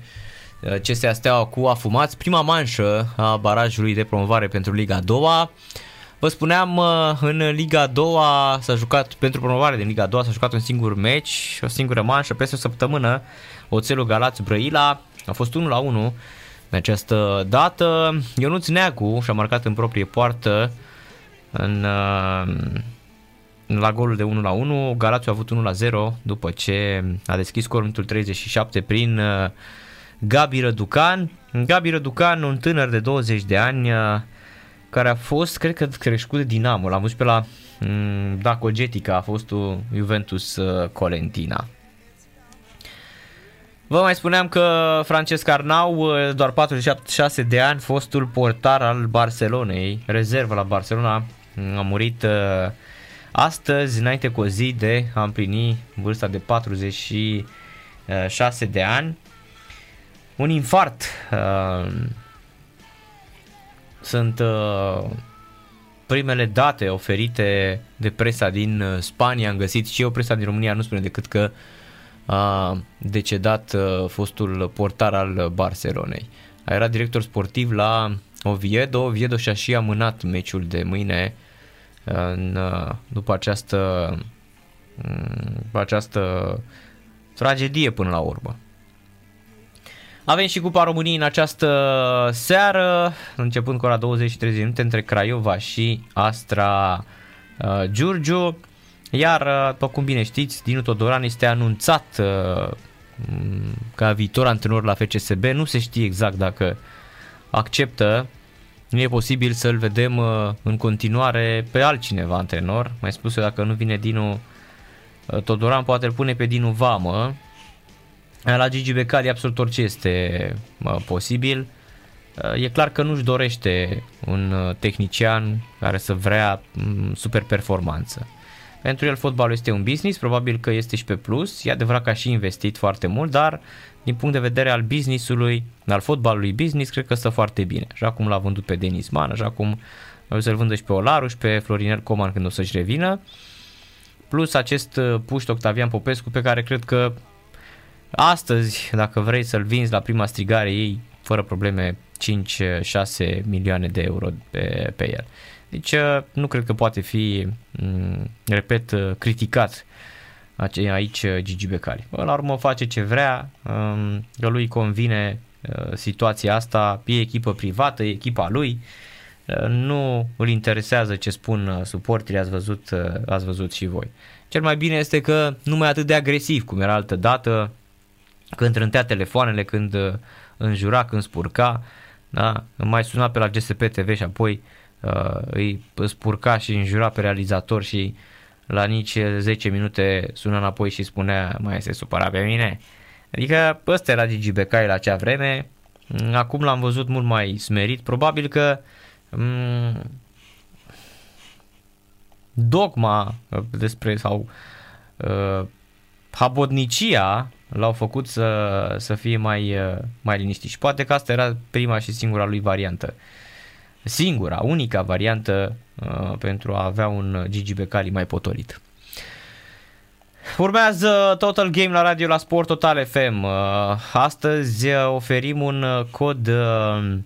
CSA Steaua cu afumați. Prima manșă a barajului de promovare pentru Liga 2. Vă spuneam, în Liga 2 s-a jucat, pentru promovare din Liga 2 s-a jucat un singur meci, o singură manșă, peste o săptămână, Oțelul Galați Brăila, a fost 1 la 1 în această dată. Ionuț Neagu și-a marcat în proprie poartă în, la golul de 1 la 1. Galați a avut 1 la 0 după ce a deschis scorul 37 prin Gabi Răducan. Gabi Răducan, un tânăr de 20 de ani, care a fost, cred că, crescut de Dinamo. L-am văzut pe la mm, Daco Getica, a fost Juventus uh, Colentina. Vă mai spuneam că Francesc Arnau, uh, doar 46 de ani, fostul portar al Barcelonei, rezervă la Barcelona, a murit uh, astăzi, înainte cu o zi de a împlini vârsta de 46 de ani. Un infart sunt uh, primele date oferite de presa din uh, Spania. Am găsit și eu presa din România nu spune decât că a decedat uh, fostul portar al Barcelonei. Era director sportiv la Oviedo. Oviedo și-a și amânat meciul de mâine în, după această mm, după această tragedie până la urmă. Avem și Cupa României în această seară, începând cu ora 20 și 30 minute între Craiova și Astra uh, Giurgiu. Iar, uh, după cum bine știți, Dinu Todoran este anunțat uh, ca viitor antrenor la FCSB. Nu se știe exact dacă acceptă. Nu e posibil să-l vedem uh, în continuare pe altcineva antrenor. Mai spus eu, dacă nu vine Dinu uh, Todoran, poate îl pune pe Dinu Vamă la Gigi Becali absolut orice este posibil. E clar că nu-și dorește un uh, tehnician care să vrea mm, super performanță. Pentru el fotbalul este un business, probabil că este și pe plus, e adevărat că a și investit foarte mult, dar din punct de vedere al businessului, al fotbalului business, cred că stă foarte bine. Așa cum l-a vândut pe Denis Man, așa cum o să-l vândă și pe Olaru și pe Florinel Coman când o să-și revină. Plus acest uh, puști Octavian Popescu pe care cred că Astăzi, dacă vrei să-l vinzi la prima strigare, ei fără probleme 5-6 milioane de euro pe, pe el. Deci uh, nu cred că poate fi, mm, repet, uh, criticat aici uh, Gigi Becali. La urmă face ce vrea, um, că lui convine situația asta, e echipă privată, e echipa lui, nu îl interesează ce spun suporterii, ați văzut, ați văzut și voi. Cel mai bine este că nu mai atât de agresiv cum era altă dată, când trântea telefoanele, când uh, înjura, când spurca, da? mai suna pe la GSP TV și apoi uh, îi spurca și înjura pe realizator și la nici 10 minute sună înapoi și spunea mai se supăra pe mine. Adică ăsta era Gigi Becai la acea vreme, acum l-am văzut mult mai smerit, probabil că um, dogma despre sau uh, habodnicia l-au făcut să, să fie mai, uh, mai liniștit. Și poate că asta era prima și singura lui variantă. Singura, unica variantă uh, pentru a avea un Gigi Becali mai potolit. Urmează Total Game la radio la Sport Total FM. Uh, astăzi uh, oferim un uh, cod uh,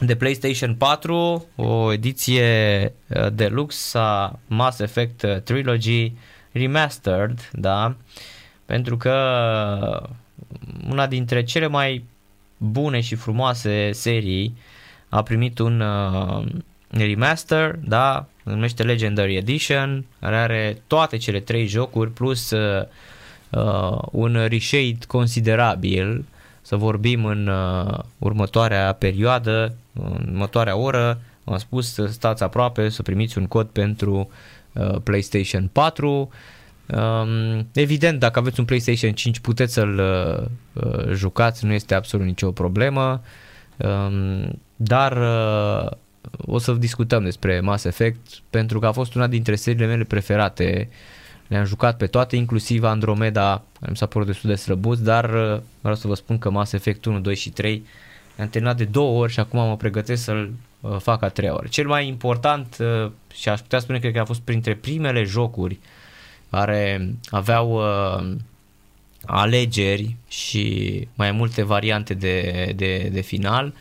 de PlayStation 4, o ediție deluxe a Mass Effect Trilogy Remastered, da? Uh, pentru că una dintre cele mai bune și frumoase serii a primit un uh, remaster, da, numește Legendary Edition, care are toate cele trei jocuri plus uh, uh, un reshade considerabil, să vorbim în uh, următoarea perioadă, în următoarea oră, am spus, stați aproape să primiți un cod pentru uh, PlayStation 4, Um, evident, dacă aveți un PlayStation 5 puteți să-l uh, uh, jucați, nu este absolut nicio problemă, um, dar uh, o să discutăm despre Mass Effect pentru că a fost una dintre seriile mele preferate. Le-am jucat pe toate, inclusiv Andromeda, mi s-a părut destul de slăbuț, dar uh, vreau să vă spun că Mass Effect 1, 2 și 3 am terminat de două ori și acum mă pregătesc să-l uh, fac a treia oară. Cel mai important uh, și aș putea spune cred că a fost printre primele jocuri care aveau uh, alegeri și mai multe variante de, de, de final,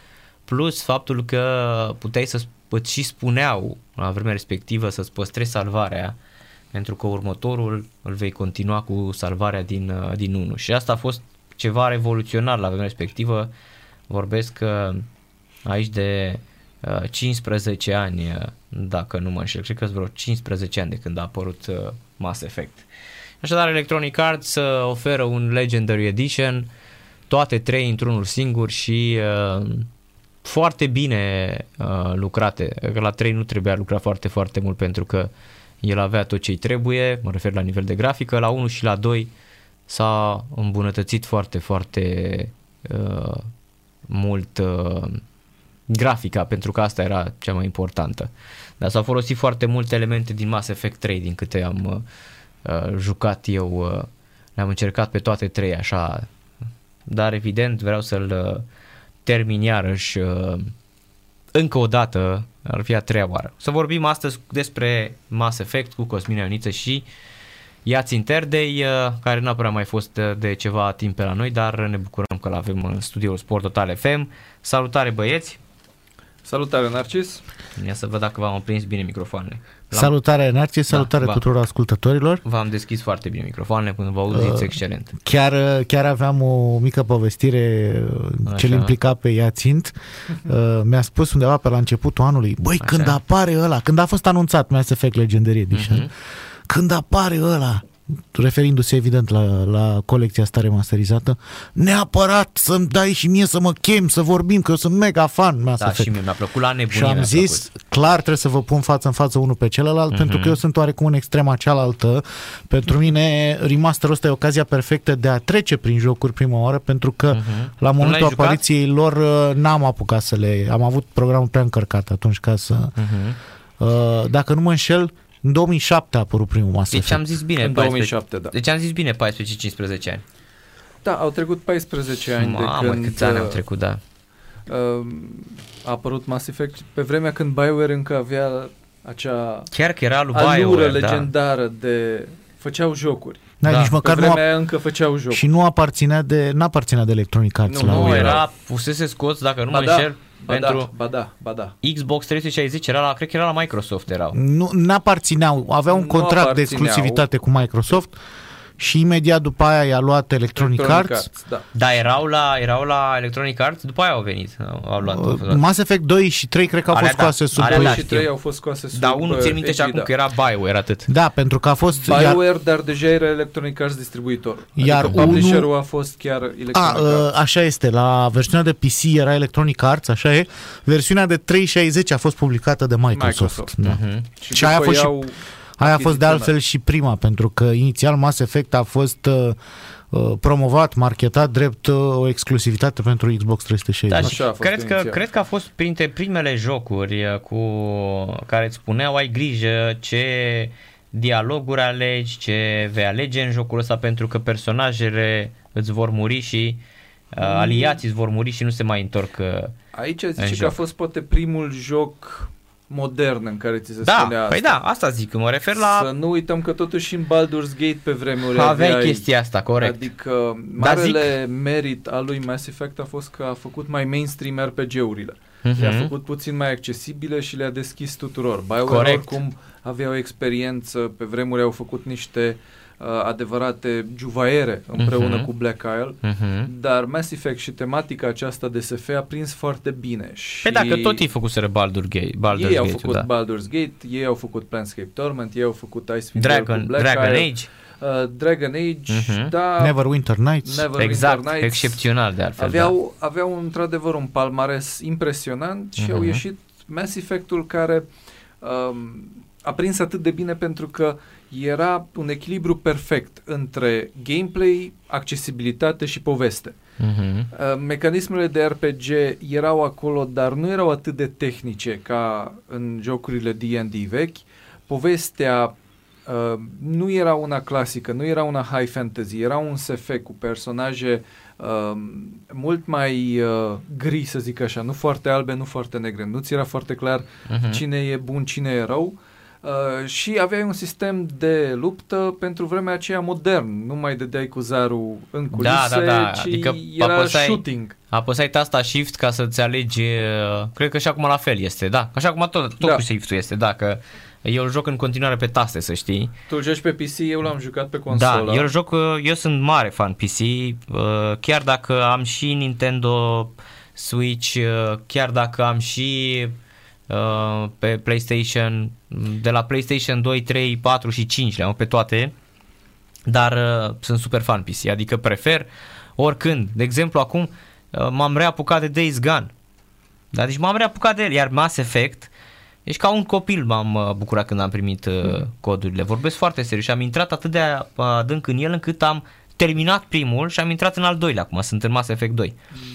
plus faptul că puteai să îți și spuneau la vremea respectivă să-ți păstrezi salvarea pentru că următorul îl vei continua cu salvarea din, uh, din 1 și asta a fost ceva revoluționar la vremea respectivă, vorbesc uh, aici de 15 uh, ani, dacă nu mă înșel, cred că vreo 15 ani de când a apărut Mass Effect. Așadar, Electronic Arts oferă un Legendary Edition, toate trei într-unul singur și uh, foarte bine uh, lucrate. La 3 nu trebuia lucra foarte, foarte mult pentru că el avea tot ce-i trebuie, mă refer la nivel de grafică, la 1 și la 2 s-a îmbunătățit foarte, foarte uh, mult uh, grafica, pentru că asta era cea mai importantă. Dar s-au folosit foarte multe elemente din Mass Effect 3, din câte am uh, jucat eu, uh, le-am încercat pe toate trei așa, dar evident vreau să-l uh, termin iarăși uh, încă o dată, ar fi a treia oară. Să vorbim astăzi despre Mass Effect cu Cosmin Ioniță și Iațin Terdei, uh, care nu a prea mai fost uh, de ceva timp pe la noi, dar ne bucurăm că l-avem în studioul Sport Total FM. Salutare băieți! Salutare Narcis! Ia să văd dacă v-am prins bine microfoanele. Salutare Narcis, da, salutare da, tuturor ascultătorilor. V-am deschis foarte bine microfoanele până vă auziți uh, excelent. Chiar, chiar aveam o mică povestire Așa. ce-l implica pe Iațint. Uh, mi-a spus undeva pe la începutul anului, băi, Așa. când apare ăla, când a fost anunțat Mass Effect Legendary Edition, uh-huh. când apare ăla, referindu-se evident la, la colecția asta remasterizată, neapărat să-mi dai și mie să mă chem, să vorbim, că eu sunt mega fan. Mi-a da, și mie mi-a plăcut la nebunie. Și am zis, plăcut. clar trebuie să vă pun față în față unul pe celălalt, uh-huh. pentru că eu sunt oarecum în extrema cealaltă. Pentru mine remasterul ăsta e ocazia perfectă de a trece prin jocuri prima oară, pentru că uh-huh. la momentul apariției lor uh, n-am apucat să le... Am avut programul prea încărcat atunci ca să... Uh-huh. Uh, dacă nu mă înșel, în 2007 a apărut primul Mass Deci am zis bine. În 2007, da. Deci am zis bine 14-15 ani. Da, au trecut 14 ani Mamă, de când... câți ani au trecut, da. Uh, a apărut Mass Effect pe vremea când BioWare încă avea acea Chiar că era lui BioWare, da. legendară da. de... făceau jocuri. Da, da. nici măcar pe vremea nu a... încă făceau jocuri. Și nu aparținea de, n-aparținea de Electronic Arts nu, la Nu, era, fusese scos, dacă nu ba mă da. înșel, Ba pentru da, ba da, ba da. Xbox 360 era la, cred că era la Microsoft erau. Nu, n-aparțineau, aveau un contract de exclusivitate cu Microsoft și imediat după aia i-a luat Electronic, Electronic Arts. Arts da. da, erau la, erau la Electronic Arts, după aia au venit. Au luat uh, Mass Effect 2 și 3 cred că au alea fost da, scoase sub 2 da, și 3 au fost scoase sub Da, unul țin minte și acum că era BioWare atât. Da, pentru că a fost BioWare, iar... dar deja era Electronic Arts distribuitor. Iar adică publisherul unu... a fost chiar Electronic a, uh, Arts. Așa este, la versiunea de PC era Electronic Arts, așa e. Versiunea de 360 a fost publicată de Microsoft. Microsoft. Da. Uh-huh. Și, și aia a fost și Aia a fost de altfel și prima, pentru că inițial Mass Effect a fost uh, uh promovat, marketat drept uh, o exclusivitate pentru Xbox 360. Da, și Așa cred, că, cred că a fost printre primele jocuri uh, cu care îți spuneau ai grijă ce dialoguri alegi, ce vei alege în jocul ăsta pentru că personajele îți vor muri și uh, mm. aliații îți vor muri și nu se mai întorc uh, Aici zice că a fost poate primul joc modern în care ți se da, spune asta. Păi da, asta zic, mă refer la... Să nu uităm că totuși în Baldur's Gate pe vremuri aveai, aveai chestia asta, corect. Adică marele zic... merit al lui Mass Effect a fost că a făcut mai mainstream RPG-urile. Uh-huh. Le-a făcut puțin mai accesibile și le-a deschis tuturor. BioWare oricum avea o experiență, pe vremuri au făcut niște uh, uh, adevărate juvaiere împreună uh-huh. cu Black Isle, uh-huh. dar Mass Effect și tematica aceasta de SF a prins foarte bine. Și pe dacă tot ei făcuseră Baldur's Gate. Baldur's ei Gate, au făcut da. Baldur's Gate, ei au făcut Planescape Torment, ei au făcut Icewind Dragon, cu Black Dragon Isle. Age. Uh, Dragon Age, uh-huh. da. Neverwinter Nights. Never exact, Winter Nights. excepțional de altfel. Aveau, da. aveau într-adevăr un palmares impresionant și uh-huh. au ieșit Mass Effect-ul care um, a prins atât de bine pentru că era un echilibru perfect între gameplay, accesibilitate și poveste. Uh-huh. Mecanismele de RPG erau acolo, dar nu erau atât de tehnice ca în jocurile D&D vechi. Povestea uh, nu era una clasică, nu era una high fantasy, era un SF cu personaje uh, mult mai uh, gri, să zic așa, nu foarte albe, nu foarte negre. Nu ți era foarte clar uh-huh. cine e bun, cine e rău. Uh, și aveai un sistem de luptă pentru vremea aceea modern. Nu mai dădeai cu zarul în culise, da, da, da. ci adică era apăsai, shooting. Apăsai tasta shift ca să-ți alegi, uh, cred că și acum la fel este, da. Așa cum tot, tot da. cu shift-ul este, da, că eu îl joc în continuare pe taste, să știi. Tu joci pe PC, eu l-am jucat pe consolă. Da, eu joc, uh, eu sunt mare fan PC, chiar dacă am și Nintendo Switch, chiar dacă am și Uh, pe PlayStation, de la PlayStation 2, 3, 4 și 5 le-am pe toate, dar uh, sunt super fan PC, adică prefer oricând. De exemplu, acum uh, m-am reapucat de Days Gone. Da, deci m-am reapucat de el, iar Mass Effect, deci ca un copil m-am uh, bucurat când am primit uh, mm. codurile. Vorbesc foarte serios și am intrat atât de adânc în el încât am terminat primul și am intrat în al doilea acum, sunt în Mass Effect 2.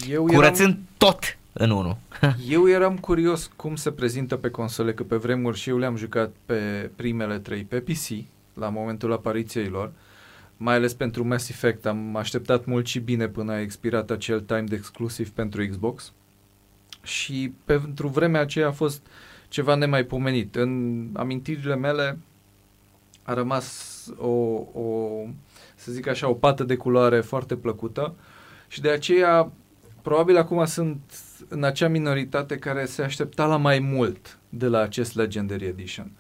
Eu Curățând eram... tot în unul. eu eram curios cum se prezintă pe console, că pe vremuri și eu le-am jucat pe primele trei pe PC, la momentul apariției lor, mai ales pentru Mass Effect. Am așteptat mult și bine până a expirat acel timed exclusiv pentru Xbox și pentru vremea aceea a fost ceva nemaipomenit. În amintirile mele a rămas o, o, să zic așa, o pată de culoare foarte plăcută și de aceea probabil acum sunt în acea minoritate care se aștepta la mai mult de la acest Legendary Edition.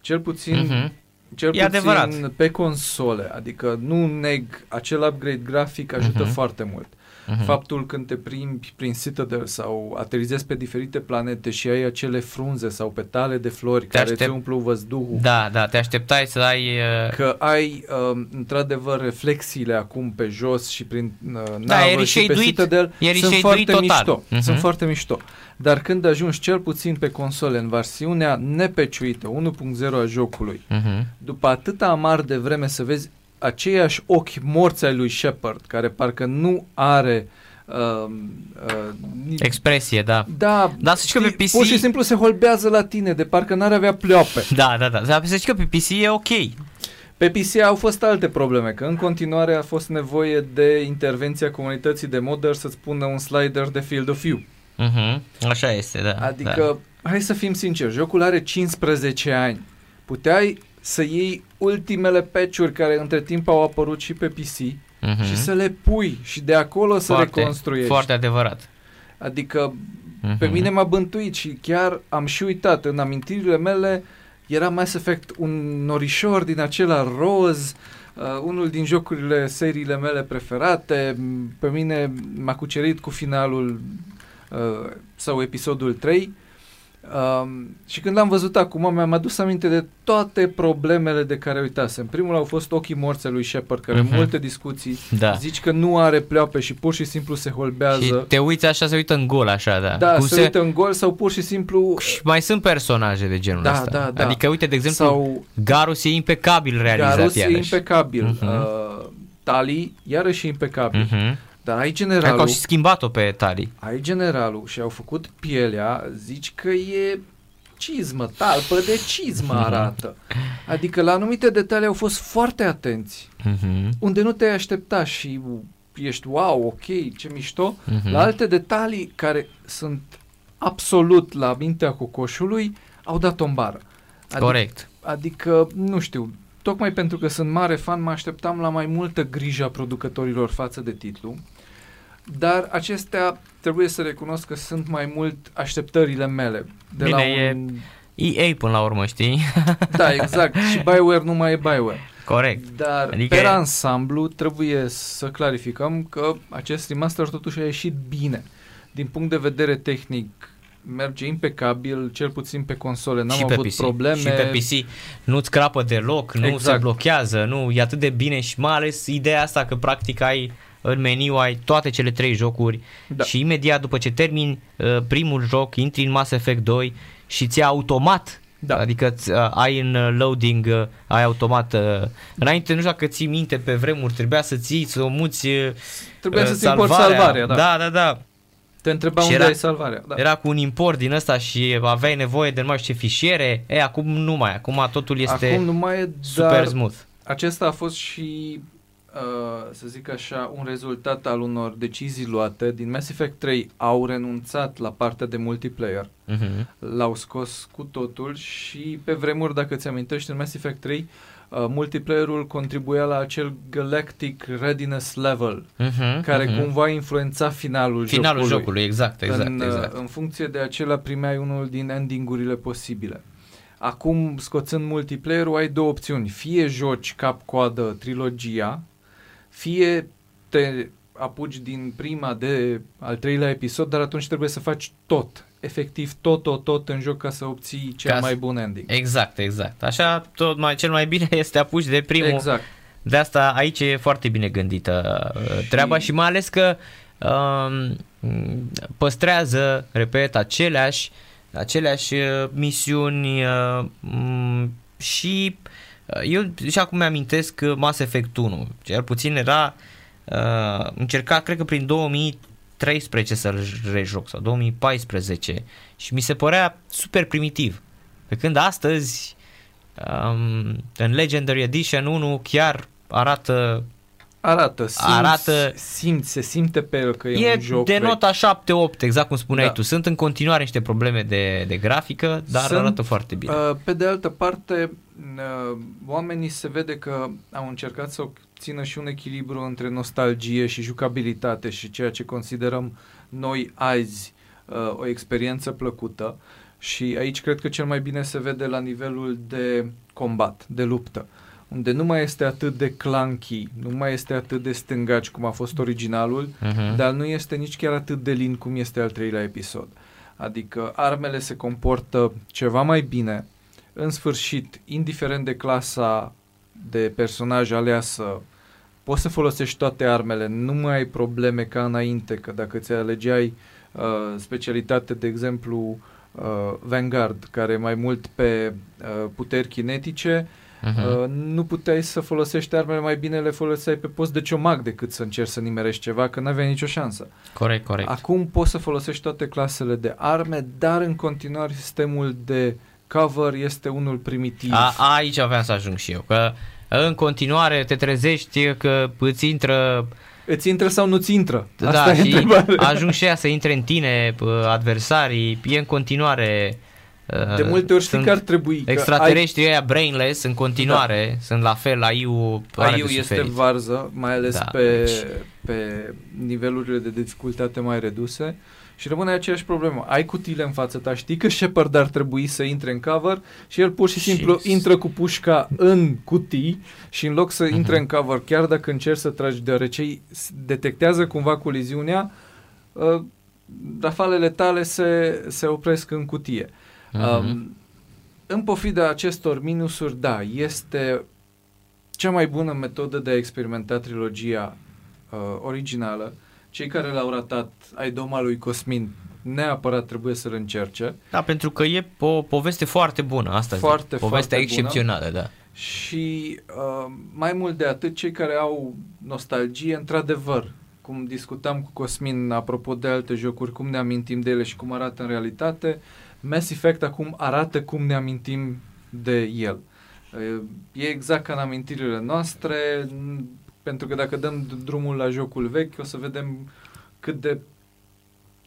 Cel puțin, uh-huh. cel puțin adevărat. pe console, adică nu neg, acel upgrade grafic ajută uh-huh. foarte mult. Uh-huh. Faptul când te plimbi prin Citadel sau aterizezi pe diferite planete și ai acele frunze sau petale de flori te care aștept... îți umplu văzduhul. Da, da, te așteptai să ai... Uh... Că ai, uh, într-adevăr, reflexiile acum pe jos și prin uh, navă da, și pe Citadel sunt foarte total. mișto. Uh-huh. Sunt foarte mișto. Dar când ajungi cel puțin pe console în versiunea nepeciuită, 1.0 a jocului, uh-huh. după atâta amar de vreme să vezi aceiași ochi morți ai lui Shepard, care parcă nu are uh, uh, expresie, da. Da, da să știi că pe PC... pur și simplu se holbează la tine, de parcă n-ar avea pleoape. Da, da, da. Dar să știi că pe PC e ok. Pe PC au fost alte probleme, că în continuare a fost nevoie de intervenția comunității de modder să-ți pună un slider de field of view. Uh-huh. Așa este, da. Adică, da. hai să fim sinceri, jocul are 15 ani. Puteai să iei ultimele patch-uri care între timp au apărut și pe PC uh-huh. și să le pui și de acolo să foarte, reconstruiești. Foarte adevărat. Adică uh-huh. pe mine m-a bântuit și chiar am și uitat în amintirile mele era Mass Effect un norișor din acela roz, uh, unul din jocurile, seriile mele preferate. Pe mine m-a cucerit cu finalul uh, sau episodul 3 Um, și când l-am văzut acum, mi-am adus aminte de toate problemele de care uitasem. Primul au fost ochii morți lui Shepard, care uh-huh. multe discuții da. zici că nu are pleoape și pur și simplu se holbează. Și te uiți așa, se uită în gol așa, da. Da, se, se uită în gol sau pur și simplu... Și mai sunt personaje de genul da, ăsta. Da, da. Adică, uite, de exemplu, sau... Garus e impecabil realizat Garus iarăși. e impecabil. Uh-huh. Uh, Tali, iarăși impecabil. Uh-huh. Dar ai generalul... Hai că au și schimbat-o pe Tali. Ai generalul și au făcut pielea, zici că e cizmă, talpă de cizmă mhm. arată. Adică la anumite detalii au fost foarte atenți. Uh-huh. Unde nu te-ai aștepta și ești wow, ok, ce mișto. Uh-huh. La alte detalii care sunt absolut la mintea cocoșului, au dat o bară. Adică, Corect. Adică, nu știu, tocmai pentru că sunt mare fan, mă așteptam la mai multă grijă a producătorilor față de titlu dar acestea trebuie să recunosc că sunt mai mult așteptările mele. De Bine, la un... e EA până la urmă, știi? Da, exact. Și Bioware nu mai e Bioware. Corect. Dar adică pe ansamblu trebuie să clarificăm că acest remaster totuși a ieșit bine. Din punct de vedere tehnic, merge impecabil, cel puțin pe console, n-am și avut PC. probleme. Și pe PC nu-ți crapă deloc, nu exact. se blochează, nu, e atât de bine și mai ales ideea asta că practic ai în meniu ai toate cele trei jocuri da. și imediat după ce termini uh, primul joc, intri în Mass Effect 2 și ți automat da. Adică uh, ai în loading, uh, ai automat. Uh, înainte, nu știu dacă ții minte, pe vremuri trebuia să ții, să o muți Trebuia uh, să ți salvarea. salvarea, da. Da, da, da. Te întreba și unde era, ai salvarea. Da. Era cu un import din ăsta și aveai nevoie de nu mai știu ce fișiere. E, acum nu mai. Acum totul este acum nu mai e, super smooth. Acesta a fost și Uh, să zic așa, un rezultat al unor decizii luate. Din Mass Effect 3 au renunțat la partea de multiplayer, uh-huh. l-au scos cu totul și pe vremuri, dacă ți amintești, în Mass Effect 3 uh, multiplayerul contribuia la acel Galactic Readiness Level, uh-huh, care uh-huh. cumva influența finalul, finalul jocului. jocului. exact, exact, în, exact. În funcție de acela primeai unul din endingurile posibile. Acum, scoțând multiplayer-ul, ai două opțiuni. Fie joci cap-coadă trilogia, fie te apuci din prima de al treilea episod, dar atunci trebuie să faci tot, efectiv tot, tot, tot în joc ca să obții cel ca mai bun ending. Exact, exact. Așa, tot mai, cel mai bine este apuci de primul. Exact. De asta aici e foarte bine gândită uh, și... treaba și mai ales că um, păstrează, repet, aceleași, aceleași uh, misiuni uh, și uh, Uh, eu și acum mi-amintesc Mass Effect 1, cel puțin era uh, încercat, cred că prin 2013 să-l rejoc sau 2014 și mi se părea super primitiv. Pe când astăzi um, în Legendary Edition 1 chiar arată Arată, simți, arată, simți, se simte pe el că e, e un joc de nota 7-8, exact cum spuneai da. tu. Sunt în continuare niște probleme de, de grafică, dar Sunt, arată foarte bine. Uh, pe de altă parte, uh, oamenii se vede că au încercat să obțină și un echilibru între nostalgie și jucabilitate și ceea ce considerăm noi azi uh, o experiență plăcută. Și aici cred că cel mai bine se vede la nivelul de combat, de luptă. Uh, unde nu mai este atât de clunky, nu mai este atât de stângaci cum a fost originalul, uh-huh. dar nu este nici chiar atât de lin cum este al treilea episod. Adică armele se comportă ceva mai bine. În sfârșit, indiferent de clasa de personaj aleasă, poți să folosești toate armele, nu mai ai probleme ca înainte, că dacă ți alegeai uh, specialitate, de exemplu, uh, Vanguard, care e mai mult pe uh, puteri kinetice, uh, Uh-huh. Uh, nu puteai să folosești armele mai bine, le foloseai pe post de ciomag decât să încerci să nimerești ceva, că nu aveai nicio șansă. Corect, corect. Acum poți să folosești toate clasele de arme, dar în continuare sistemul de cover este unul primitiv. A, aici aveam să ajung și eu, că în continuare te trezești că îți intră Îți intră sau nu-ți intră? Da, Asta da, e și întrebare. ajung și ea să intre în tine, adversarii, e în continuare de multe ori știi că ar trebui. Extraterestrii ai... ăia brainless în continuare da. sunt la fel, AI-ul AI-ul este suferit. varză, mai ales da, pe, deci... pe nivelurile de dificultate mai reduse și rămâne aceeași problemă. Ai cutiile în fața ta, știi că Shepard ar trebui să intre în cover și el pur și simplu și... intră cu pușca în cutii și în loc să uh-huh. intre în cover, chiar dacă încerci să tragi, deoarece detectează cumva coliziunea, uh, rafalele tale se, se opresc în cutie. Uh, Uh-huh. Um, în pofida acestor minusuri, da, este cea mai bună metodă de a experimenta trilogia uh, originală. Cei care l-au ratat ai doma lui Cosmin neapărat trebuie să-l încerce. Da, pentru că e o poveste foarte bună, asta foarte, zic. Povestea foarte excepțională, bună. da. Și uh, mai mult de atât, cei care au nostalgie, într-adevăr, cum discutam cu Cosmin apropo de alte jocuri, cum ne amintim de ele și cum arată în realitate, uh, Mass Effect acum arată cum ne amintim de el. E exact ca în amintirile noastre, pentru că dacă dăm drumul la jocul vechi, o să vedem cât de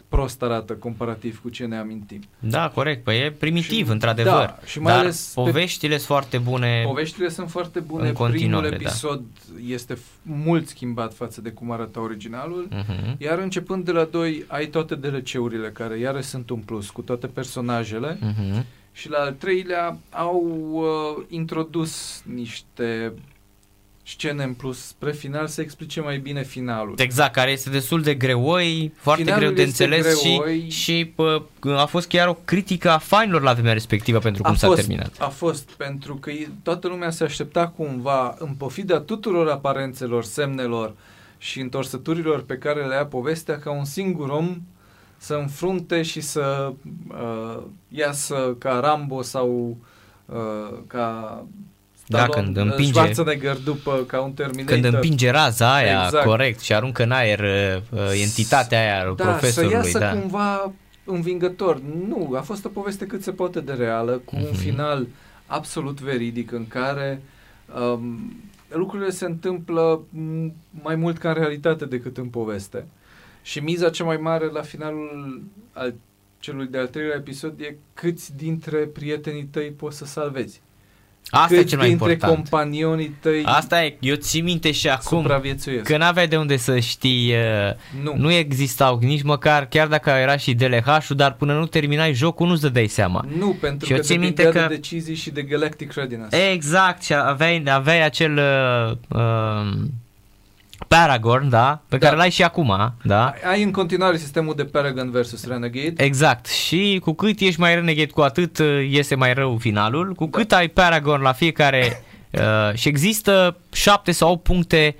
prost arată comparativ cu ce ne amintim. Da, corect, păi e primitiv, și, într-adevăr. Da, și mai Dar ales poveștile sunt foarte bune. Poveștile sunt foarte bune. În Primul da. episod da. este mult schimbat față de cum arăta originalul, uh-huh. iar începând de la 2 ai toate DLC-urile care iarăși sunt un plus cu toate personajele. Uh-huh. Și la al treilea au uh, introdus niște scene în plus spre final să explice mai bine finalul. Exact, care este destul de greoi, foarte finalul greu de înțeles greoi, și, și pă, a fost chiar o critică a fanilor la vremea respectivă pentru cum a s-a fost, terminat. A fost, pentru că toată lumea se aștepta cumva, în pofida tuturor aparențelor, semnelor și întorsăturilor pe care le ia povestea, ca un singur om să înfrunte și să uh, iasă ca Rambo sau uh, ca da, când împinge Schwarzenegger după ca un Terminator. Când împinge raza aia, exact. corect, și aruncă în aer uh, entitatea aia da, profesorului. Să iasă da. cumva învingător. Nu, a fost o poveste cât se poate de reală, cu mm-hmm. un mhm. final absolut veridic în care um, lucrurile se întâmplă mai mult ca în realitate decât în poveste. Și miza cea mai mare la finalul al celui de-al treilea episod e câți dintre prietenii tăi poți să salvezi. Asta Cât e cel mai dintre important. companionii tăi Asta e, eu țin minte și acum că n-aveai de unde să știi, uh, nu. nu existau nici măcar, chiar dacă era și DLH-ul, dar până nu terminai jocul nu-ți dădeai seama. Nu, pentru și că țin minte că... de decizii și de Galactic Readiness. Exact, și aveai, aveai acel... Uh, uh, Paragon, da, pe da. care l-ai și acum, da. Ai în continuare sistemul de Paragon versus Renegade. Exact. Și cu cât ești mai Renegade, cu atât uh, iese mai rău finalul. Cu da. cât ai Paragon la fiecare uh, și există șapte sau opt puncte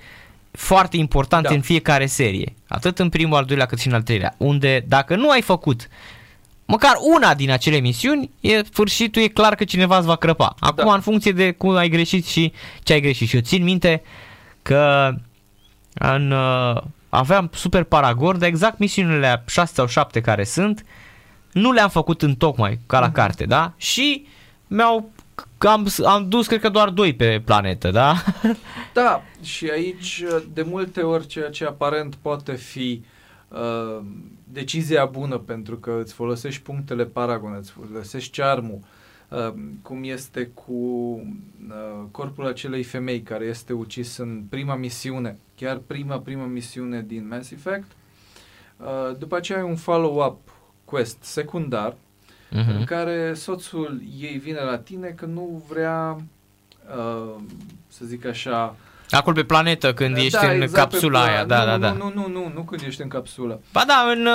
foarte importante da. în fiecare serie. Atât în primul, al doilea, cât și în al treilea. Unde dacă nu ai făcut măcar una din acele misiuni, e sfârșitul, e clar că cineva îți va crăpa. Acum, da. în funcție de cum ai greșit și ce ai greșit. Și eu țin minte că în, uh, aveam super Paragon, dar exact misiunile 6 sau 7 care sunt, nu le-am făcut în tocmai ca la mm-hmm. carte, da? Și mi-au am, am dus cred că doar doi pe planetă, da? Da, și aici de multe ori ceea ce aparent poate fi uh, decizia bună pentru că îți folosești punctele Paragon, îți folosești charmul, uh, Ehm, cum este cu uh, corpul acelei femei care este ucis în prima misiune, chiar prima, prima misiune din Mass Effect. Uh, după aceea ai un follow-up quest secundar uh-huh. în care soțul ei vine la tine că nu vrea, uh, să zic așa, Acolo pe planetă, când da, ești în exact capsula aia, da, nu, da, nu, da. Nu, nu, nu, nu când ești în capsulă. Ba da, în,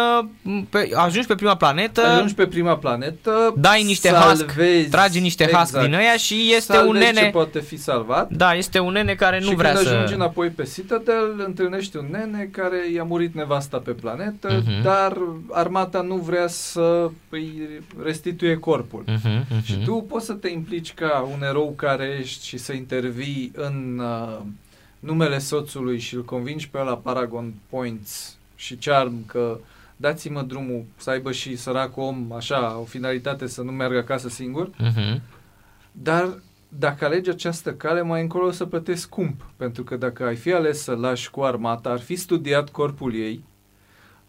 uh, pe, ajungi pe prima planetă. Ajungi pe prima planetă. Dai niște salvezi, husk, tragi niște exact, husk din ăia și este un nene... ce poate fi salvat. Da, este un nene care nu și vrea când să... ajungi înapoi pe Citadel, întâlnești un nene care i-a murit nevasta pe planetă, uh-huh. dar armata nu vrea să îi restituie corpul. Uh-huh, uh-huh. Și tu poți să te implici ca un erou care ești și să intervii în... Uh, numele soțului și îl convingi pe la Paragon Points și Charm că dați-mă drumul să aibă și sărac om așa o finalitate să nu meargă acasă singur, uh-huh. dar dacă alegi această cale, mai încolo o să plătești scump, pentru că dacă ai fi ales să lași cu armata, ar fi studiat corpul ei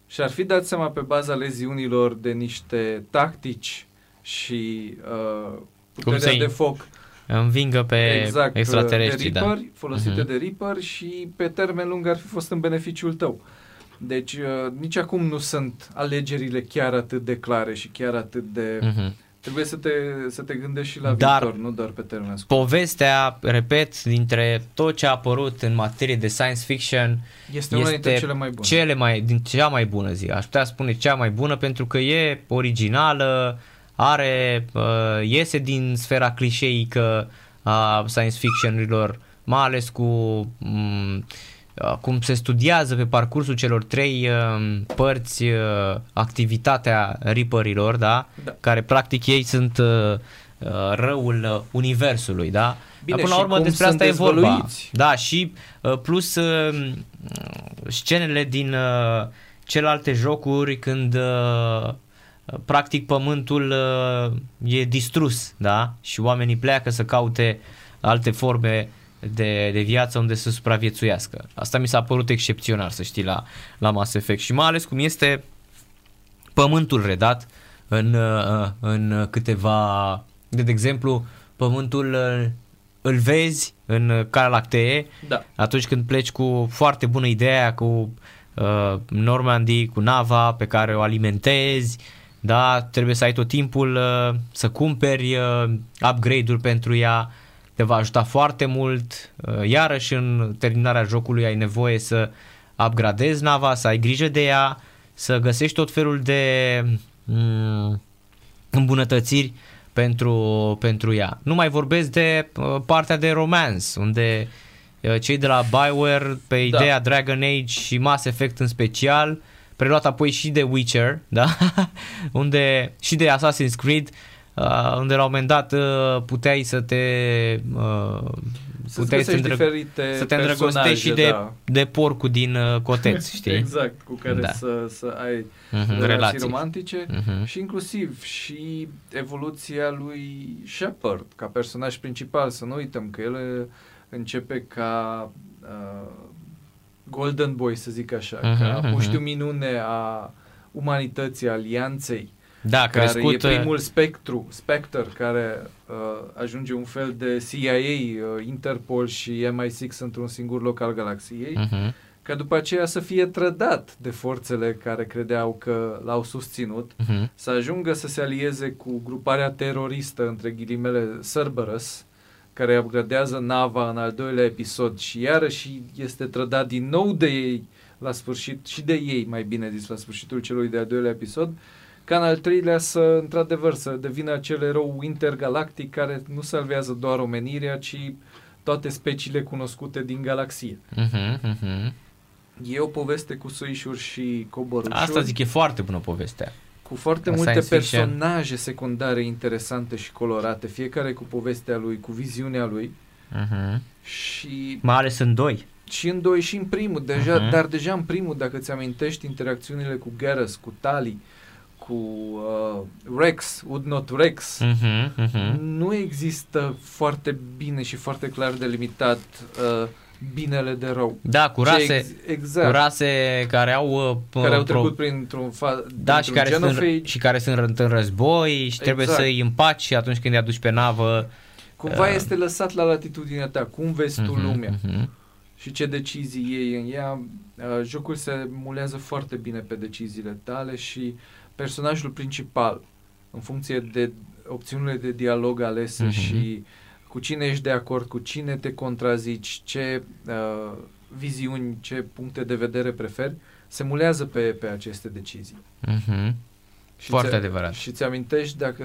și ar fi dat seama pe baza leziunilor de niște tactici și uh, puterea de foc învingă pe exact, extraterestri. De Reaper, da. folosite uh-huh. de Reaper și pe termen lung ar fi fost în beneficiul tău. Deci uh, nici acum nu sunt alegerile chiar atât de clare și chiar atât de... Uh-huh. Trebuie să te, să te gândești și la Dar viitor, nu doar pe termen scurt. Povestea, repet, dintre tot ce a apărut în materie de science fiction este una este dintre cele mai bune. Cele mai, din cea mai bună zi. Aș putea spune cea mai bună pentru că e originală, uh, are, uh, iese din sfera clișeică a science fiction-urilor, mai ales cu um, cum se studiază pe parcursul celor trei uh, părți uh, activitatea Reaperilor, da? da? Care practic ei sunt uh, uh răul uh, universului, da? Bine, până la urmă despre asta e vorba. Da, și uh, plus uh, scenele din uh, celelalte jocuri când uh, practic pământul uh, e distrus, da? Și oamenii pleacă să caute alte forme de, de viață unde să supraviețuiască. Asta mi s-a părut excepțional, să știi, la, la Mass Effect și mai ales cum este pământul redat în, uh, în câteva, de, de exemplu, pământul uh, îl vezi în Calea Lactee da. atunci când pleci cu foarte bună ideea cu uh, Normandy, cu nava pe care o alimentezi, da, trebuie să ai tot timpul uh, să cumperi uh, upgrade-uri pentru ea, te va ajuta foarte mult, uh, iarăși în terminarea jocului ai nevoie să upgradezi nava, să ai grijă de ea, să găsești tot felul de mm, îmbunătățiri pentru, pentru ea. Nu mai vorbesc de uh, partea de romance, unde uh, cei de la Bioware pe da. ideea da. Dragon Age și Mass Effect în special uh, preluat apoi și de Witcher, da? unde și de Assassin's Creed, uh, unde la un moment dat uh, puteai să te uh, puteai să, diferite să te îndrăgostești și de, da. de porcul din uh, coteț, știi? exact, cu care da. să, să ai uh-huh, relații, relații romantice uh-huh. și inclusiv și evoluția lui Shepard ca personaj principal, să nu uităm că el începe ca uh, Golden Boy, să zic așa, uh-huh, ca uh-huh. puștiu minune a umanității, alianței, da, care crescut... e primul spectru, Spectre, care uh, ajunge un fel de CIA, uh, Interpol și MI6 într-un singur loc al galaxiei, uh-huh. ca după aceea să fie trădat de forțele care credeau că l-au susținut, uh-huh. să ajungă să se alieze cu gruparea teroristă, între ghilimele, Cerberus, care upgradează nava în al doilea episod și iarăși este trădat din nou de ei la sfârșit, și de ei, mai bine zis, la sfârșitul celui de-al doilea episod, ca în al treilea să, într-adevăr, să devină acel erou intergalactic care nu salvează doar omenirea, ci toate speciile cunoscute din galaxie. Uh-huh, uh-huh. E o poveste cu suișuri și coborușuri. Asta zic, e foarte bună povestea. Cu foarte multe personaje secundare interesante și colorate, fiecare cu povestea lui, cu viziunea lui. Uh-huh. Și... Mai ales în doi. Și în doi și în primul, deja, uh-huh. dar deja în primul, dacă ți amintești interacțiunile cu Garrus, cu Tali, uh, cu uh, Rex, Would Not Rex, uh-huh, uh-huh. nu există foarte bine și foarte clar delimitat uh, binele de rău. Da, cu rase, ex- exact. cu rase care au uh, care au trecut pro... printr-un fa- da, și care, sunt, și care sunt în război și exact. trebuie să îi împaci atunci când îi aduci pe navă. Cumva uh, este lăsat la latitudinea ta, cum vezi tu uh-huh, lumea uh-huh. și ce decizii iei în ea. Uh, jocul se mulează foarte bine pe deciziile tale și uh, personajul principal în funcție de opțiunile de dialog alese uh-huh. și cu cine ești de acord, cu cine te contrazici, ce uh, viziuni, ce puncte de vedere preferi, se mulează pe, pe aceste decizii. Uh-huh. Și Foarte adevărat. Și ți amintești dacă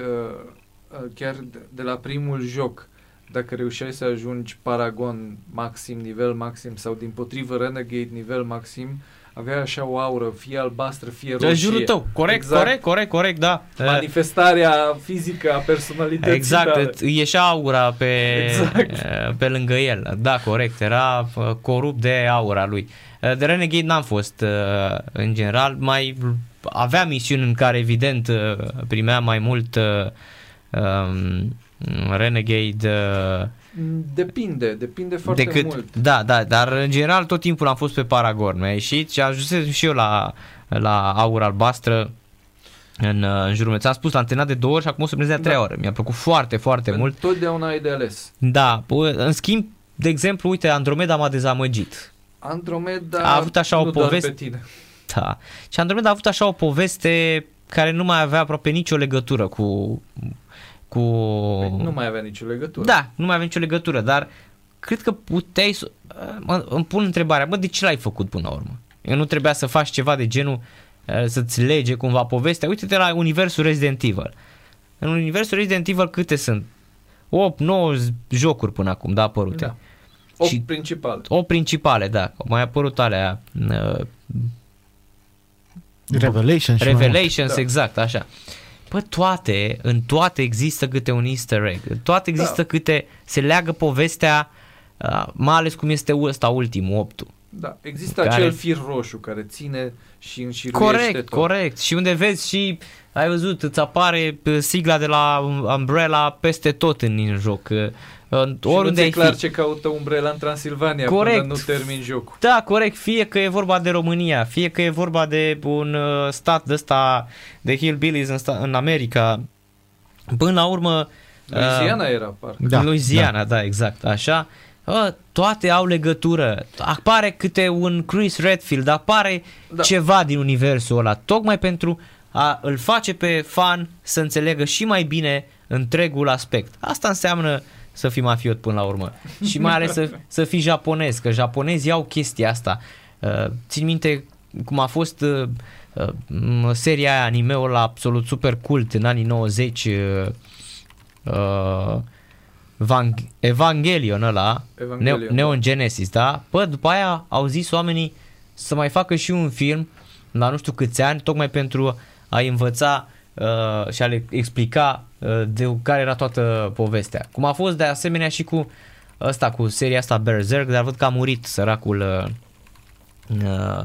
uh, chiar de la primul joc, dacă reușeai să ajungi Paragon maxim, nivel maxim sau din potrivă Renegade nivel maxim, uh, avea așa o aură, fie albastră, fie roșie. jurul tău, corect, exact. corect, corect, corect, da. Manifestarea fizică a personalității Exact, tale. ieșea aura pe, exact. Eh, pe lângă el. Da, corect, era eh, corupt de aura lui. Eh, de Renegade n-am fost în general, mai avea misiuni în care evident primea mai mult um, Renegade Depinde, depinde foarte decât, mult. Da, da, dar în general tot timpul am fost pe Paragon. Mi-a ieșit și ajunsesem și eu la, la aur albastră în, în jurul meu. Ți-am spus, l-am terminat de două ori și acum o să de a treia da. oră. Mi-a plăcut foarte, foarte Pentru mult. Totdeauna ai de ales. Da, în schimb, de exemplu, uite, Andromeda m-a dezamăgit. Andromeda a avut așa o poveste. Pe tine. Da. Și Andromeda a avut așa o poveste care nu mai avea aproape nicio legătură cu cu... Păi nu mai avea nicio legătură. Da, nu mai avea nicio legătură, dar cred că puteai să... Mă, îmi pun întrebarea, bă, de ce l-ai făcut până la urmă? Eu nu trebuia să faci ceva de genul uh, să-ți lege cumva povestea. Uite-te la universul Resident Evil. În universul Resident Evil câte sunt? 8, 9 jocuri până acum, da, apărute. Da. 8 și principale. 8 principale, da. Au mai apărut alea... Uh, Revelations. Revelations, da. exact, așa. Uh, Bă, toate, în toate există câte un easter egg, în toate da. există da. câte, se leagă povestea, uh, mai ales cum este ăsta ultimul, optul. Da, există care... acel fir roșu care ține și înșiruiește Corect, tot. corect. Și unde vezi și, ai văzut, îți apare sigla de la Umbrella peste tot în joc. Oriunde și nu clar fi. ce caută Umbrella în Transilvania corect. până nu termin jocul. Da, corect. Fie că e vorba de România, fie că e vorba de un uh, stat de ăsta, de hillbillies în, sta- în America. Până la urmă... Louisiana uh, era, parcă. Da, Louisiana, da. da, exact, așa. Uh, toate au legătură. Apare câte un Chris Redfield, apare da. ceva din universul ăla, tocmai pentru a îl face pe fan să înțeleagă și mai bine întregul aspect. Asta înseamnă uh, să fii mafiot până la urmă. Și mai ales să, să fii japonez, că japonezii au chestia asta. Uh, țin minte cum a fost uh, uh, seria aia, anime-ul la absolut super cult în anii 90, uh, uh, Van- Evangelion ăla, Evangelion, ne- da. Neon Genesis, da? Pă, după aia au zis oamenii să mai facă și un film la nu știu câți ani, tocmai pentru a învăța uh, și a le explica de care era toată povestea. Cum a fost de asemenea și cu ăsta, cu seria asta Berserk, dar văd că a murit săracul uh,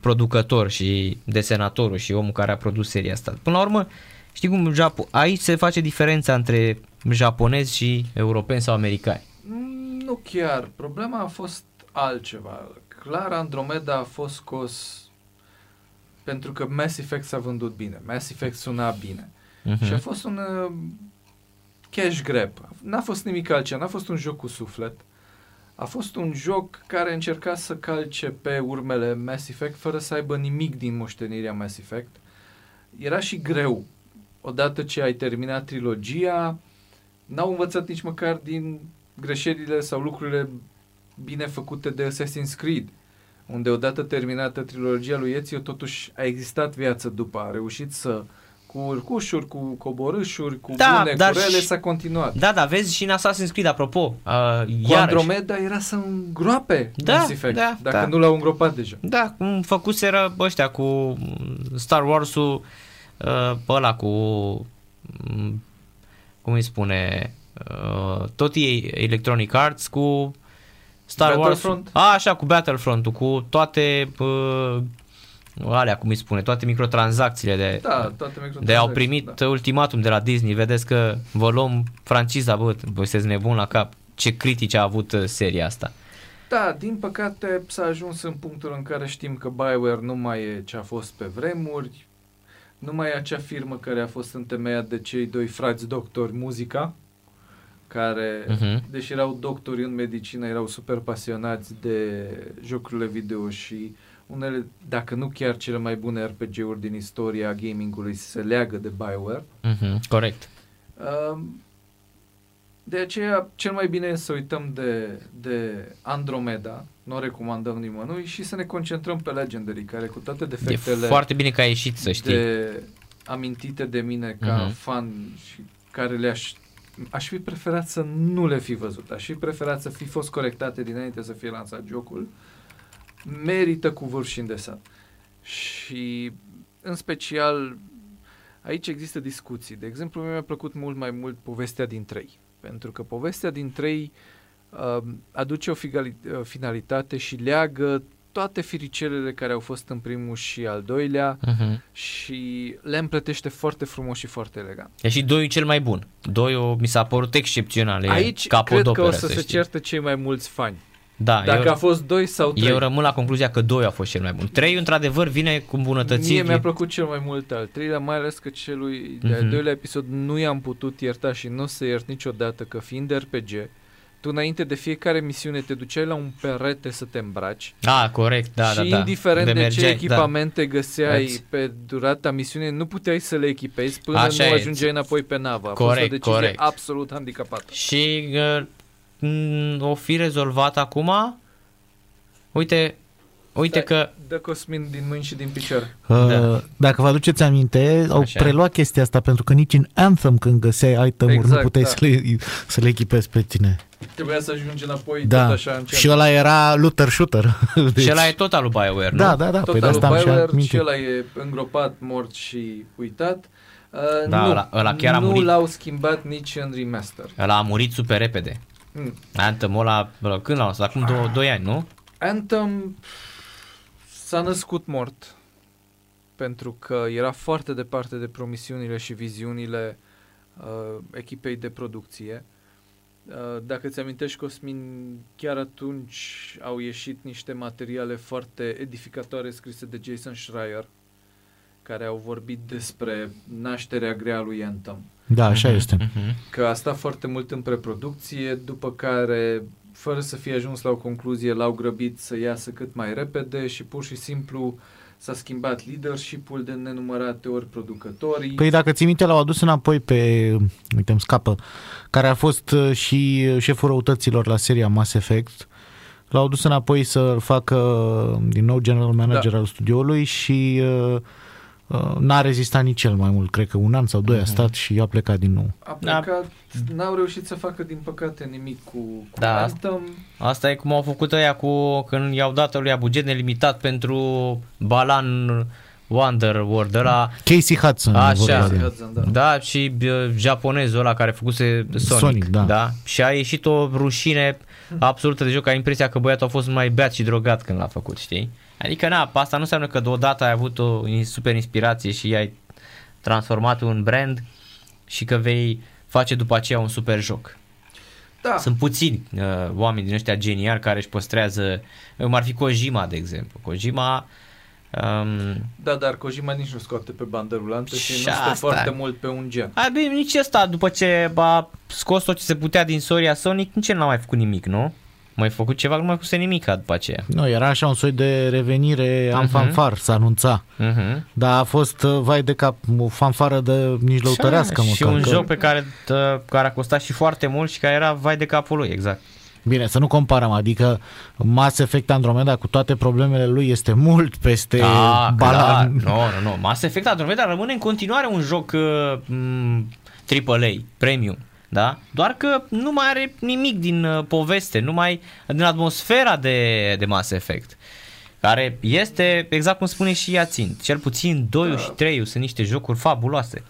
producător și desenatorul și omul care a produs seria asta. Până la urmă, știi cum Japo- aici se face diferența între japonezi și europeni sau americani. Mm, nu chiar. Problema a fost altceva. Clar, Andromeda a fost scos pentru că Mass Effect s-a vândut bine. Mass Effect suna bine. Uh-huh. Și a fost un uh, cash grab. N-a fost nimic altceva, n-a fost un joc cu suflet. A fost un joc care încerca să calce pe urmele Mass Effect fără să aibă nimic din moștenirea Mass Effect. Era și greu. Odată ce ai terminat trilogia, n-au învățat nici măcar din greșelile sau lucrurile bine făcute de Assassin's Creed, unde odată terminată trilogia lui Ezio, totuși a existat viață după, a reușit să cu urcușuri, cu coborâșuri, cu da, bune, dar cu rele, și... s-a continuat. Da, da, vezi și în Assassin's Creed, apropo. Uh, cu Andromeda era să îngroape da, Effect, da, dacă da. nu l-au îngropat deja. Da, cum făcuseră ăștia cu Star Wars-ul uh, ăla cu mm, cum îi spune uh, tot ei Electronic Arts cu Star Wars. A, așa, cu Battlefront-ul, cu toate uh, alea, cum îi spune, toate microtransacțiile de, da, toate microtransacțiile, de au primit da. ultimatum de la Disney. Vedeți că vă luăm franciza, bă, voi sunteți nebun la cap. Ce critici a avut uh, seria asta. Da, din păcate s-a ajuns în punctul în care știm că BioWare nu mai e ce a fost pe vremuri, nu mai e acea firmă care a fost întemeiat de cei doi frați doctori muzica, care, uh-huh. deși erau doctori în medicină, erau super pasionați de jocurile video și unele, dacă nu chiar cele mai bune RPG-uri din istoria gamingului se leagă de BioWare. Uh-huh. Corect. Uh, de aceea, cel mai bine e să uităm de, de Andromeda, nu o recomandăm nimănui, și să ne concentrăm pe Legendary, care cu toate defectele... E foarte bine că a ieșit, să știi. De, amintite de mine ca uh-huh. fan și care le-aș aș fi preferat să nu le fi văzut. Aș fi preferat să fi fost corectate dinainte să fie lansat jocul. Merită cu vârf și îndesat. Și în special aici există discuții. De exemplu, mi-a plăcut mult mai mult povestea din trei. Pentru că povestea din trei uh, aduce o finalitate și leagă toate firicelele care au fost în primul și al doilea uh-huh. și le împletește foarte frumos și foarte elegant. E și doi cel mai bun. Doi mi s-a părut excepțional. Aici cred că o să, să se certe cei mai mulți fani. Da, Dacă eu, a fost 2 sau 3. Eu rămân la concluzia că 2 a fost cel mai bun. 3 într-adevăr vine cu îmbunătățiri. Mie mi-a plăcut cel mai mult al treilea, mai ales că celui de-al uh-huh. doilea episod nu i-am putut ierta și nu o să iert niciodată că fiind RPG, tu înainte de fiecare misiune te duceai la un perete să te îmbraci. Ah, corect, da, și da, da. indiferent de, de ce da. echipamente da. găseai Ați... pe durata misiunii, nu puteai să le echipezi până Așa nu ajungeai înapoi pe navă. A corect, fost o decizie corect. absolut handicapată. Și uh, o fi rezolvat acum? Uite, Uite Stai, că... Dă Cosmin din mâini și din picior. Uh, da. Dacă vă aduceți aminte, au Așa. preluat chestia asta pentru că nici în Anthem când găseai item-uri exact, nu puteai da. să, le, să le echipezi pe tine. Trebuia să ajungi înapoi da. tot așa în Și ăla era looter shooter. Deci... Și ăla e tot al lui BioWare, nu? Da, da, da. Tot păi al lui BioWare și ăla e îngropat, mort și uitat. Uh, da, nu, ăla, ăla chiar nu a murit. l-au schimbat nici în remaster. Ăla a murit super repede. Mm. Anthem ăla, când l-a lăsat? Acum 2 ani, nu? Anthem S-a născut mort pentru că era foarte departe de promisiunile și viziunile uh, echipei de producție. Uh, dacă ți amintești, Cosmin, chiar atunci au ieșit niște materiale foarte edificatoare scrise de Jason Schreier, care au vorbit despre nașterea grea lui Anthem. Da, așa uh-huh, este. Uh-huh. Că a stat foarte mult în preproducție, după care fără să fie ajuns la o concluzie, l-au grăbit să iasă cât mai repede și pur și simplu s-a schimbat leadership-ul de nenumărate ori producătorii. Păi dacă ți minte, l-au adus înapoi pe, uite, îmi scapă, care a fost uh, și șeful răutăților la seria Mass Effect. L-au adus înapoi să facă uh, din nou general manager da. al studioului și uh, Uh, n-a rezistat nici cel mai mult, cred că un an sau doi uh-huh. a mhm. stat și a plecat din nou. A plecat, da. n-au reușit să facă din păcate nimic cu, cu da, Anthem. Asta e cum au făcut ăia cu când i-au dat lui buget nelimitat pentru Balan Wonderworld, ăla... Casey Hudson. Așa, Hudson, da. da, și japonezul ăla care făcuse Sonic, Sonic da. da. Și a ieșit o rușine absolută de joc, ai impresia că băiatul a fost mai beat și drogat când l-a făcut, știi? Adică, na, asta nu înseamnă că deodată ai avut o super inspirație și ai transformat un brand și că vei face după aceea un super joc. Da. Sunt puțini uh, oameni din ăștia geniali care își păstrează, cum ar fi Kojima, de exemplu. Kojima Um, da, dar Kojima nici nu scoate pe bandă rulantă și, și nu stă foarte mult pe un gen. A, bine, nici ăsta, după ce a scos tot ce se putea din Soria Sonic, nici n-a mai făcut nimic, nu? Mai făcut ceva, nu mai făcut nimic după aceea. Nu, era așa un soi de revenire uh-huh. am mhm. fanfar, să anunța. Uh-huh. Dar a fost, uh, vai de cap, o fanfară de nici lăutărească. Și, și un joc pe care, care a costat și foarte mult și care era vai de capul lui, exact. Bine, să nu comparăm, adică Mass Effect Andromeda cu toate problemele lui este mult peste da, balan. Nu, nu, nu. Mass Effect Andromeda rămâne în continuare un joc uh, AAA, premium. Da? Doar că nu mai are nimic din uh, poveste, nu mai din atmosfera de, de Mass Effect care este, exact cum spune și Iațin, cel puțin 2 da. și 3 sunt niște jocuri fabuloase.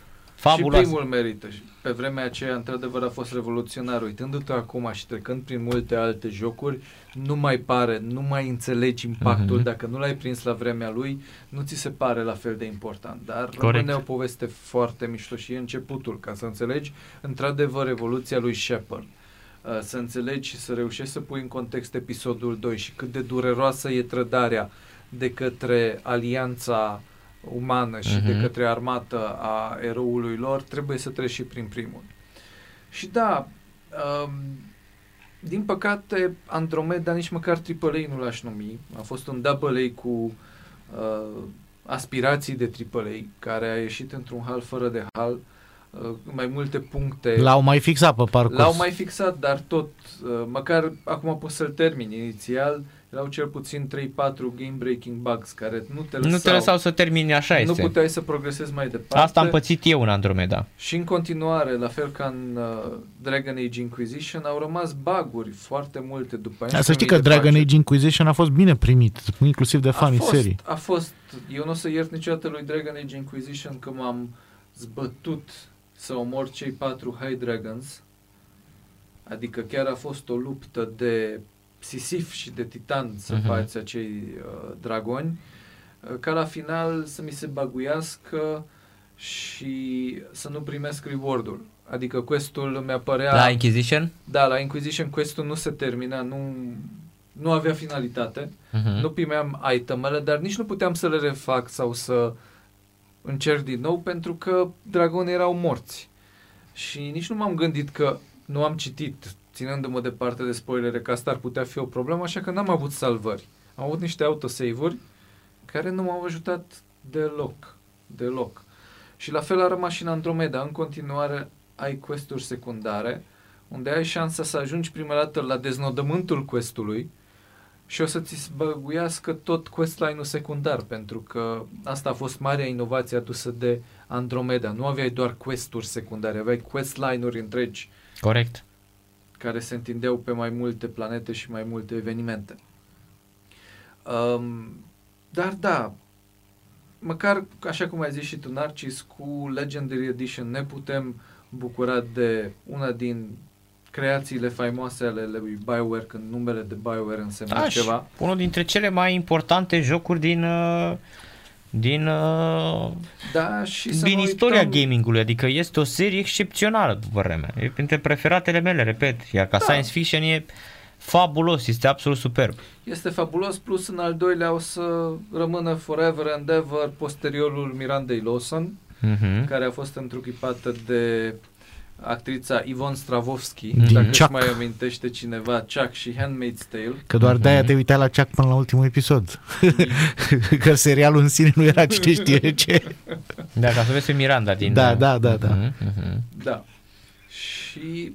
Fabuloase. Și primul merită pe vremea aceea, într-adevăr, a fost revoluționar. Uitându-te acum și trecând prin multe alte jocuri, nu mai pare, nu mai înțelegi impactul. Uh-huh. Dacă nu l-ai prins la vremea lui, nu ți se pare la fel de important. Dar Corect. rămâne o poveste foarte mișto și e începutul, ca să înțelegi, într-adevăr, evoluția lui Shepard. Uh, să înțelegi și să reușești să pui în context episodul 2 și cât de dureroasă e trădarea de către alianța umană și uh-huh. de mhm. către armată a eroului lor, trebuie să treci și prin primul. Și da, um, din păcate, Andromeda nici măcar AAA nu l-aș numi. A fost un AA cu uh, aspirații de AAA, care a ieșit într-un hal fără de hal, uh, mai multe puncte. L-au mai fixat pe parcurs. L-au mai fixat, dar tot, uh, măcar acum poți să-l termin inițial, erau cel puțin 3-4 game-breaking bugs care nu te lăsau, nu te lăsau să termini așa Nu este. puteai să progresezi mai departe. Asta am pățit eu în Andromeda. Și în continuare, la fel ca în uh, Dragon Age Inquisition, au rămas baguri foarte multe după aia. Să știi că Dragon Age Inquisition a fost bine primit, inclusiv de fanii serii. A fost, eu nu o să iert niciodată lui Dragon Age Inquisition că m-am zbătut să omor cei patru High Dragons, adică chiar a fost o luptă de Sisif și de Titan să uh-huh. faci acei uh, dragoni, uh, ca la final să mi se baguiască și să nu primesc reward-ul. Adică questul mi apărea... La Inquisition? Da, la Inquisition questul nu se termina, nu, nu avea finalitate, uh-huh. nu primeam itemele, dar nici nu puteam să le refac sau să încerc din nou pentru că dragonii erau morți. Și nici nu m-am gândit că nu am citit ținându-mă departe de spoilere, că asta ar putea fi o problemă, așa că n-am avut salvări. Am avut niște autosave-uri care nu m-au ajutat deloc. Deloc. Și la fel a rămas și în Andromeda. În continuare ai questuri secundare, unde ai șansa să ajungi prima dată la deznodământul questului și o să-ți băguiască tot questline-ul secundar, pentru că asta a fost marea inovație adusă de Andromeda. Nu aveai doar questuri secundare, aveai questline-uri întregi. Corect care se întindeau pe mai multe planete și mai multe evenimente. Um, dar da, măcar, așa cum ai zis și tu, Narcis, cu Legendary Edition ne putem bucura de una din creațiile faimoase ale lui BioWare, când numele de BioWare înseamnă da, ceva. Unul dintre cele mai importante jocuri din uh, din, uh, da, și din istoria uităm... gamingului, adică este o serie excepțională după vreme. E printre preferatele mele, repet, iar ca da. science fiction e fabulos, este absolut superb. Este fabulos, plus în al doilea o să rămână forever and ever posteriorul Mirandei Lawson, uh-huh. care a fost întruchipată de actrița Ivon Stravovski, Din dacă Chuck. își mai amintește cineva, Chuck și Handmaid's Tale. Că doar uh-huh. de-aia te uitai la Chuck până la ultimul episod. că serialul în sine nu era cine știe ce. Da, ca să vezi pe Miranda din... Da, da, da, da. Uh-huh. Uh-huh. Da. Și,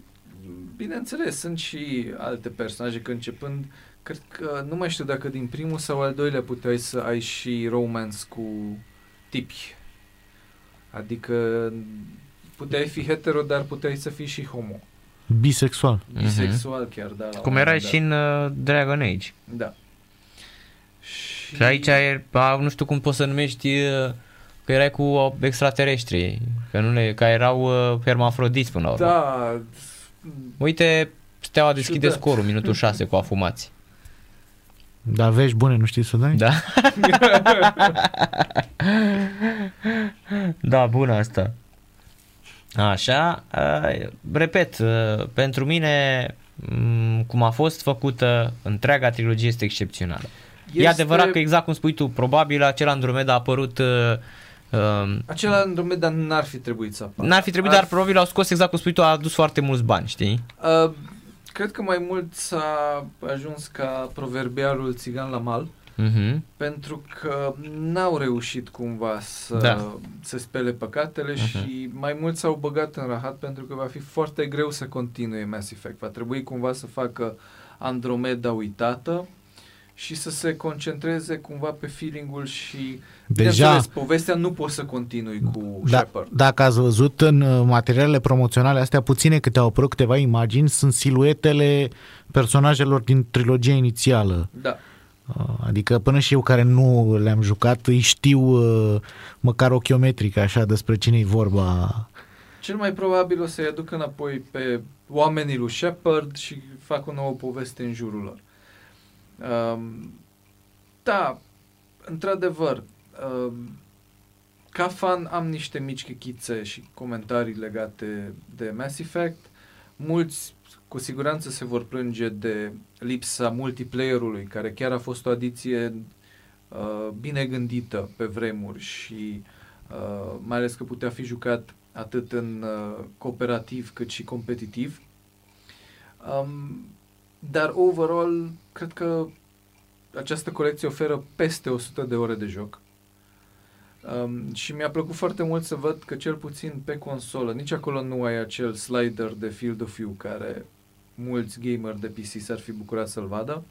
bineînțeles, sunt și alte personaje, că începând, cred că, nu mai știu dacă din primul sau al doilea puteai să ai și romance cu tipi. Adică puteai fi hetero, dar puteai să fii și homo. Bisexual. Bisexual uh-huh. chiar, da. Cum era și în uh, Dragon Age. Da. Și Și, și aici e, nu știu cum poți să numești că erai cu extraterestri, că, nu le, că erau hermafrodiți până la urmă. Da. Uite, Steaua deschide Ciudat. scorul, minutul 6 cu afumați. Da, vești bune, nu știi să dai? Da. da, bună asta. Așa, uh, repet, uh, pentru mine, um, cum a fost făcută, întreaga trilogie este excepțională. Este... E adevărat că exact cum spui tu, probabil acel Andromeda a apărut uh, Uh, Acela Andromeda n-ar fi trebuit să apară. N-ar fi trebuit, Ar... dar probabil au scos exact cum spui tu, a adus foarte mulți bani, știi? Uh, cred că mai mult s-a ajuns ca proverbialul țigan la mal, uh-huh. pentru că n-au reușit cumva să da. să spele păcatele uh-huh. și mai mult s-au băgat în rahat pentru că va fi foarte greu să continue Mass Effect. Va trebui cumva să facă Andromeda uitată și să se concentreze cumva pe feeling-ul și Deja, povestea nu poți să continui cu da, Shepard. Dacă ați văzut în uh, materialele promoționale astea puține câte au apărut câteva imagini, sunt siluetele personajelor din trilogia inițială. Da. Uh, adică până și eu care nu le-am jucat îi știu uh, măcar ochiometric așa despre cine e vorba. Cel mai probabil o să-i aduc înapoi pe oamenii lui Shepard și fac o nouă poveste în jurul lor. Um, da, într-adevăr, um, ca fan am niște mici chichițe și comentarii legate de Mass Effect. Mulți cu siguranță se vor plânge de lipsa multiplayerului, care chiar a fost o adiție uh, bine gândită pe vremuri și uh, mai ales că putea fi jucat atât în uh, cooperativ cât și competitiv. Um, dar overall, cred că această colecție oferă peste 100 de ore de joc. Um, și mi-a plăcut foarte mult să văd că cel puțin pe consolă, nici acolo nu ai acel slider de field of view care mulți gamer de PC s-ar fi bucurat să-l vadă.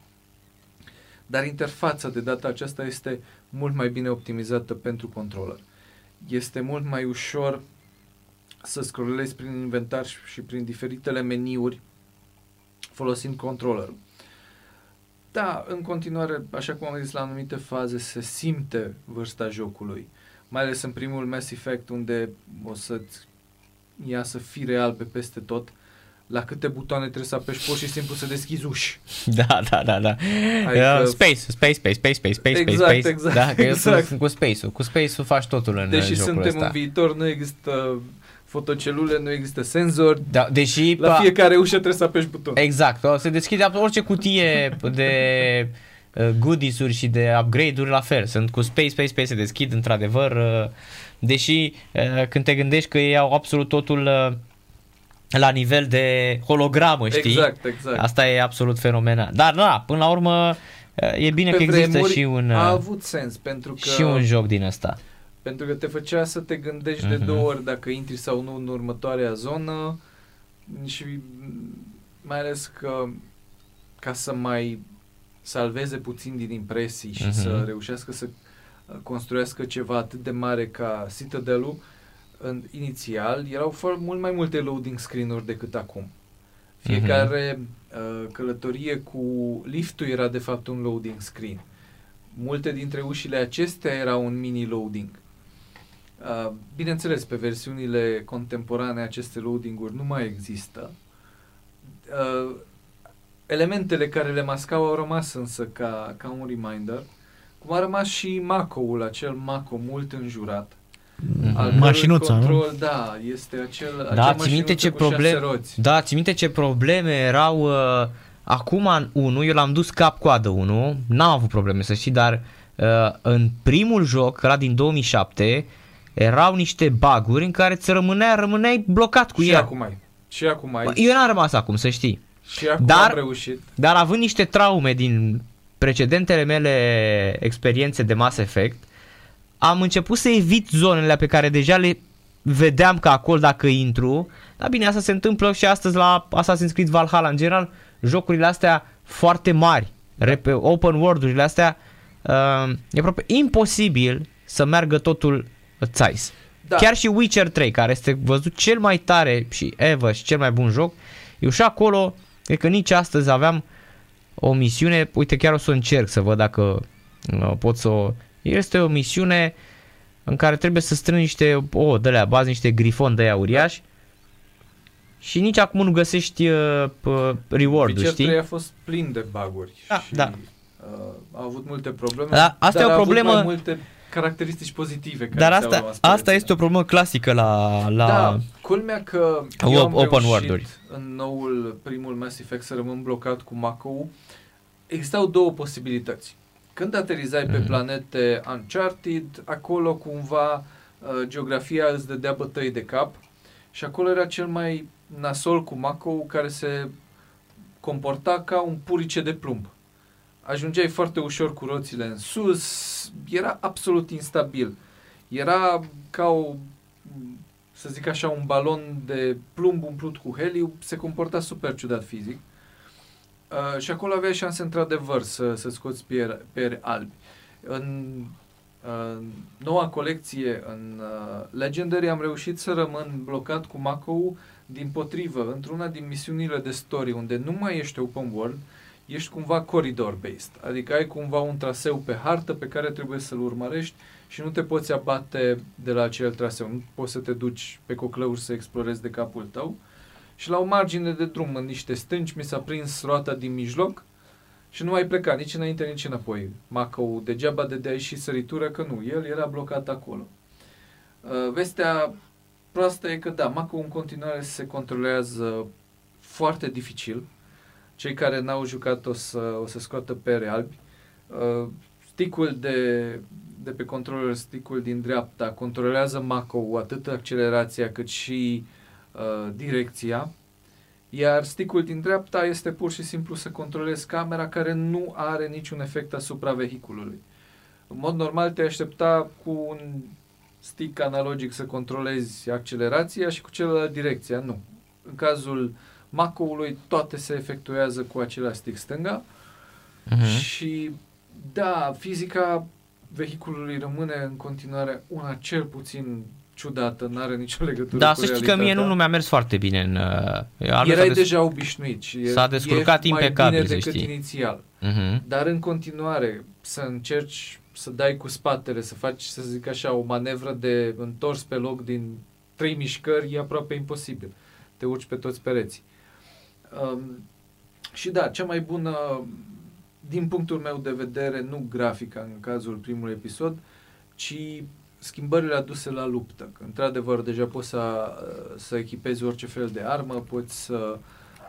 Dar interfața de data aceasta este mult mai bine optimizată pentru controller. Este mult mai ușor să scrollezi prin inventar și prin diferitele meniuri folosind controllerul. Da, în continuare, așa cum am zis, la anumite faze se simte vârsta jocului. Mai ales în primul Mass Effect, unde o să-ți iasă fire albe peste tot. La câte butoane trebuie să apeși, pur și simplu să deschizi uși. Da, da, da, da. Adică... Uh, space, space, space, space, space, space, exact, space. Exact, da, că exact. Eu cu space-ul. Cu space-ul faci totul în Deși jocul suntem ăsta. în viitor, nu există fotocelule, nu există senzori. Da, deși la fiecare ușă trebuie să apeși buton. Exact. O se deschide orice cutie de uh, goodies-uri și de upgrade-uri la fel. Sunt cu space, space, space se deschid într-adevăr. Uh, deși uh, când te gândești că ei au absolut totul la nivel de hologramă, știi? Exact, exact. Asta e absolut fenomenal. Dar da, până la urmă e bine Pe că există și un a avut sens pentru că și un joc din ăsta. Pentru că te făcea să te gândești uh-huh. de mhm. două ori dacă intri sau nu în următoarea zonă și mai ales că ca să mai salveze puțin din impresii și uh-huh. să mhm. reușească să construiască ceva atât de mare ca Citadel-ul, în, inițial erau foarte, mult mai multe loading screen-uri decât acum. Fiecare uh-huh. uh, călătorie cu liftul era de fapt un loading screen. Multe dintre ușile acestea erau un mini loading. Uh, bineînțeles, pe versiunile contemporane aceste loading-uri nu mai există. Uh, elementele care le mascau au rămas însă ca, ca un reminder, cum a rămas și Mako-ul, acel Mako mult înjurat. Mm-hmm. Mașinuța, control, nu? Da, este acel, da, ți minte ce probleme, Da, ți minte ce probleme erau uh, acum în 1, eu l-am dus cap-coadă 1, n-am avut probleme să știi, dar uh, în primul joc, era din 2007, erau niște baguri în care ți rămânea, rămâneai blocat cu și el. Acum ai. Și acum ai. Eu n-am rămas acum, să știi. Și acum dar, am reușit. Dar având niște traume din precedentele mele experiențe de Mass Effect, am început să evit zonele pe care deja le vedeam că acolo dacă intru, dar bine, asta se întâmplă și astăzi la Assassin's Creed Valhalla. În general, jocurile astea foarte mari, open world-urile astea, uh, e aproape imposibil să meargă totul Zeiss. Da. Chiar și Witcher 3, care este văzut cel mai tare și ever și cel mai bun joc, eu și acolo, cred că nici astăzi aveam o misiune, uite chiar o să încerc să văd dacă uh, poți să o... Este o misiune în care trebuie să strângi niște, o, de la bază, niște grifon de aia uriași și nici acum nu găsești uh, reward-ul, Witcher știi? 3 a fost plin de baguri da, și da. Uh, a avut multe probleme, da, asta dar e o problemă... a avut mai multe caracteristici pozitive. Care Dar asta, asta este o problemă clasică la... la... Da, culmea că eu am open world în noul, primul Mass Effect să rămân blocat cu Mako. Existau două posibilități. Când aterizai mm-hmm. pe mhm. planete Uncharted, acolo cumva uh, geografia îți dădea bătăi de cap și acolo era cel mai nasol cu Mako care se comporta ca un purice de plumb ajungeai foarte ușor cu roțile în sus, era absolut instabil. Era ca o, să zic așa, un balon de plumb umplut cu heliu, se comporta super ciudat fizic. Uh, și acolo aveai șanse într-adevăr să, să scoți piere, piere albi. În uh, noua colecție, în uh, Legendary, am reușit să rămân blocat cu Mako din potrivă, într-una din misiunile de story, unde nu mai ești open world, uh, ești cumva corridor-based, adică ai cumva un traseu pe hartă pe care trebuie să-l urmărești și nu te poți abate de la acel traseu, nu poți să te duci pe coclăuri să explorezi de capul tău. Și la o margine de drum, în niște stânci, mi s-a prins roata din mijloc și nu mai pleca nici înainte, nici înapoi. Macău degeaba de și săritură, că nu, el era blocat acolo. Uh, vestea proastă e că da, Macău în continuare se controlează foarte dificil, cei care n-au jucat o să, o să scoată pere albi. Uh, sticul de, de pe controller, sticul din dreapta, controlează Mako atât accelerația cât și uh, direcția, iar sticul din dreapta este pur și simplu să controlezi camera care nu are niciun efect asupra vehiculului. În mod normal te aștepta cu un stick analogic să controlezi accelerația și cu celălalt direcția. Nu. În cazul uh, Macoului toate se efectuează cu același stick stânga uh-huh. și da, fizica vehiculului rămâne în continuare una cel puțin ciudată, nu are nicio legătură da, cu să știi că mie nu, nu mi-a mers foarte bine în... Uh, Erai des... deja obișnuit și s-a descurcat e impecabil, mai bine decât știi. inițial. Uh-huh. Dar în continuare să încerci să dai cu spatele, să faci, să zic așa, o manevră de întors pe loc din trei mișcări e aproape imposibil. Te urci pe toți pereții. Um, și da, cea mai bună, din punctul meu de vedere, nu grafica în cazul primului episod, ci schimbările aduse la luptă. Că, într-adevăr, deja poți să, să echipezi orice fel de armă, poți să,